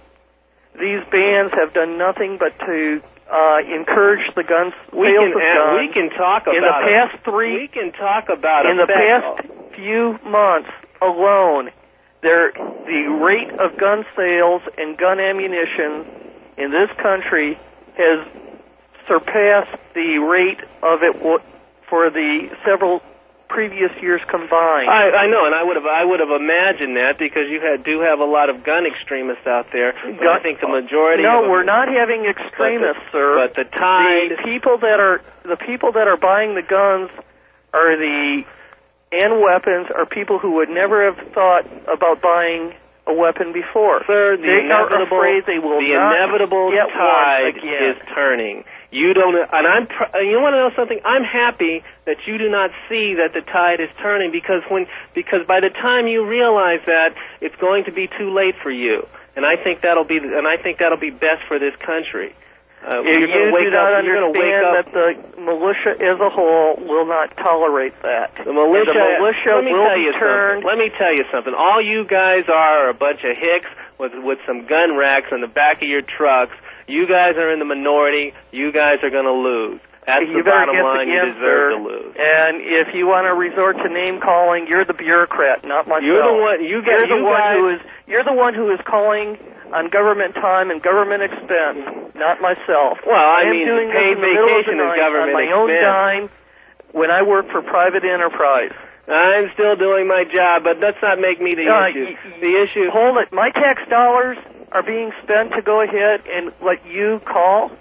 Speaker 33: these bans have done nothing but to uh, encourage the guns
Speaker 7: We
Speaker 33: sales
Speaker 7: can
Speaker 33: of guns.
Speaker 7: we can talk about
Speaker 33: in the past three
Speaker 7: We can talk about
Speaker 33: in the past few months alone, there the rate of gun sales and gun ammunition in this country has surpassed the rate of it for the several previous years combined.
Speaker 7: I, I know, and I would have I would have imagined that because you had, do have a lot of gun extremists out there. But I think the majority.
Speaker 33: no,
Speaker 7: of them,
Speaker 33: we're not having extremists, sir.
Speaker 7: But the tide.
Speaker 33: the people that are the people that are buying the guns are the and weapons are people who would never have thought about buying a weapon before.
Speaker 7: Sir, the
Speaker 33: they are
Speaker 7: inevitable,
Speaker 33: afraid they will
Speaker 7: the
Speaker 33: not
Speaker 7: inevitable
Speaker 33: get
Speaker 7: tide is turning. You don't, and I'm. You want to know something? I'm happy that you do not see that the tide is turning because when, because by the time you realize that, it's going to be too late for you. And I think that'll be, and I think that'll be best for this country. Uh,
Speaker 33: If
Speaker 7: you're
Speaker 33: you do not
Speaker 7: up, you're gonna wake
Speaker 33: understand
Speaker 7: up.
Speaker 33: that the militia as a whole will not tolerate that.
Speaker 7: The militia,
Speaker 33: the militia
Speaker 7: let me
Speaker 33: will
Speaker 7: tell you something. Let me tell you something. All you guys are are a bunch of hicks with with some gun racks on the back of your trucks. You guys are in the minority. You guys are going to lose. That's
Speaker 33: you
Speaker 7: the bottom line.
Speaker 33: the
Speaker 7: You deserve to lose.
Speaker 33: And if you want to resort to name calling, you're the bureaucrat, not myself.
Speaker 7: You're the one- you
Speaker 33: You're the
Speaker 7: you
Speaker 33: one
Speaker 7: guys-
Speaker 33: who is. You're the one who is calling on government time and government expense, not myself.
Speaker 7: Well, I
Speaker 33: am
Speaker 7: mean,
Speaker 33: doing this
Speaker 7: paid
Speaker 33: in the middle of the
Speaker 7: vacation is government
Speaker 33: on my own dime when I work for private enterprise.
Speaker 7: I'm still doing my job, but let's not make me the
Speaker 33: Uh,
Speaker 7: issue.
Speaker 33: y- y-
Speaker 7: the issue.
Speaker 33: Hold it. My tax dollars are being spent to go ahead and let you call.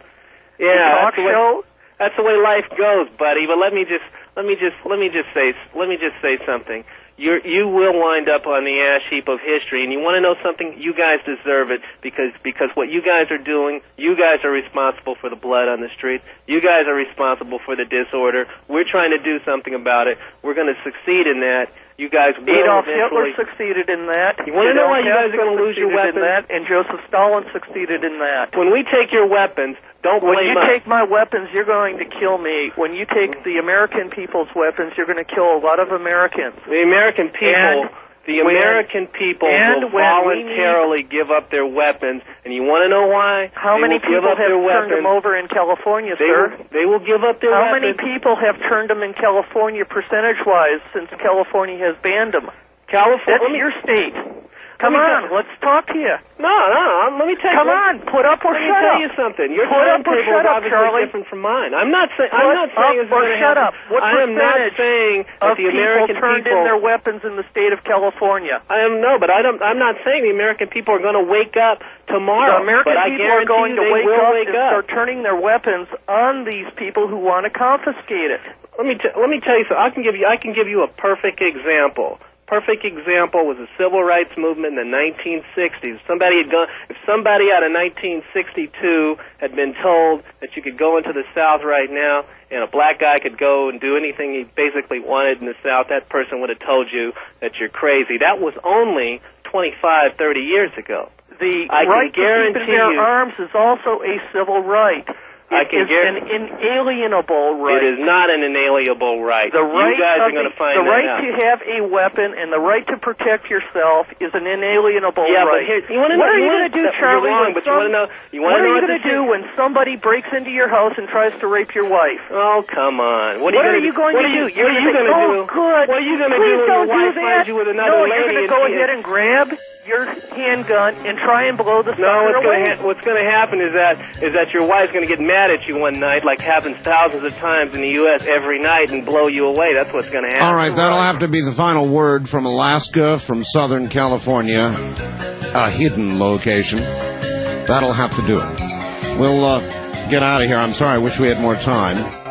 Speaker 7: Yeah,
Speaker 33: a
Speaker 7: that's
Speaker 33: talk
Speaker 7: the way-
Speaker 33: show.
Speaker 7: That's the way life goes, buddy. But let me just let me just let me just say let me just say something. You you will wind up on the ash heap of history, and you want to know something? You guys deserve it because because what you guys are doing, you guys are responsible for the blood on the streets. You guys are responsible for the disorder. We're trying to do something about it. We're going to succeed in that, You guys will
Speaker 33: Adolf
Speaker 7: eventually.
Speaker 33: Hitler succeeded in that.
Speaker 7: You wanna know why you guys are gonna lose your weapons?
Speaker 33: that, and Joseph Stalin succeeded in that.
Speaker 7: When we take your weapons, don't
Speaker 33: When you
Speaker 7: us.
Speaker 33: take my weapons, you're going to kill me. When you take the American people's weapons, you're going to kill a lot of Americans.
Speaker 7: The American people,
Speaker 33: And
Speaker 7: the
Speaker 33: when-
Speaker 7: American people
Speaker 33: and
Speaker 7: will
Speaker 33: when
Speaker 7: voluntarily give up their weapons, and you want to know why?
Speaker 33: How
Speaker 7: They
Speaker 33: many people have turned
Speaker 7: weapons.
Speaker 33: them over in California,
Speaker 7: They
Speaker 33: sir?
Speaker 7: will, they will give up their
Speaker 33: How
Speaker 7: weapons.
Speaker 33: How many people have turned them in California percentage-wise since California has banned them?
Speaker 7: California.
Speaker 33: That's your state. Come
Speaker 7: me
Speaker 33: on, let's talk to you.
Speaker 7: No, no. Let me tell you.
Speaker 33: Come on, put up or
Speaker 7: let me
Speaker 33: shut
Speaker 7: tell
Speaker 33: up.
Speaker 7: you something. Your
Speaker 33: Put up or shut
Speaker 7: is
Speaker 33: up, Charlie.
Speaker 7: different from mine. I'm not saying.
Speaker 33: Put
Speaker 7: I'm not saying
Speaker 33: up
Speaker 7: it's
Speaker 33: or
Speaker 7: going to
Speaker 33: shut
Speaker 7: happen.
Speaker 33: up. What
Speaker 7: I am not saying that the
Speaker 33: people
Speaker 7: American
Speaker 33: turned
Speaker 7: people.
Speaker 33: in their weapons in the state of California?
Speaker 7: I am no, but I don't. I'm not saying the American people are going to wake up tomorrow.
Speaker 33: the American
Speaker 7: but I
Speaker 33: people are going to wake up
Speaker 7: wake
Speaker 33: and
Speaker 7: up.
Speaker 33: start turning their weapons on these people who want to confiscate it.
Speaker 7: Let me t- let me tell you something. I can give you I can give you a perfect example. Perfect example was the civil rights movement in the 1960s. Somebody had gone, if somebody out of 1962 had been told that you could go into the South right now and a black guy could go and do anything he basically wanted in the South, that person would have told you that you're crazy. That was only 25, 30 years ago.
Speaker 33: The
Speaker 7: I can
Speaker 33: right to keep and bear
Speaker 7: you-
Speaker 33: arms is also a civil right.
Speaker 7: I
Speaker 33: It
Speaker 7: can
Speaker 33: is an inalienable right.
Speaker 7: It is not an inalienable right.
Speaker 33: The right
Speaker 7: you guys are going
Speaker 33: the,
Speaker 7: to find
Speaker 33: the right to have a weapon and the right to protect yourself is an inalienable
Speaker 7: Yeah, but
Speaker 33: right.
Speaker 7: here- you wanna
Speaker 33: what
Speaker 7: know-
Speaker 33: are
Speaker 7: you
Speaker 33: you going to do, Charlie?
Speaker 7: wrong, but you wanna know- you wanna
Speaker 33: what
Speaker 7: know
Speaker 33: are you going to do when somebody breaks into your house and tries to rape your wife?
Speaker 7: Oh, come on. What, are you
Speaker 33: gonna,
Speaker 7: are you,
Speaker 33: do? You're
Speaker 7: what are you
Speaker 33: gonna
Speaker 7: going do?
Speaker 33: "Oh, good.
Speaker 7: What are you going to do when your wife
Speaker 33: that."
Speaker 7: finds you with another
Speaker 33: no,
Speaker 7: lady?
Speaker 33: you're going to go ahead and grab your handgun and try and blow the
Speaker 7: No,
Speaker 33: sucker
Speaker 7: what's
Speaker 33: away.
Speaker 7: going to what's going to happen is that is that your wife's going to get at you one night, like happens thousands of times in the U.S. every night, and blow you away. That's what's going to happen.
Speaker 2: All right, that'll have to be the final word from Alaska, from Southern California, a hidden location. That'll have to do it. We'll uh, get out of here. I'm sorry. I wish we had more time.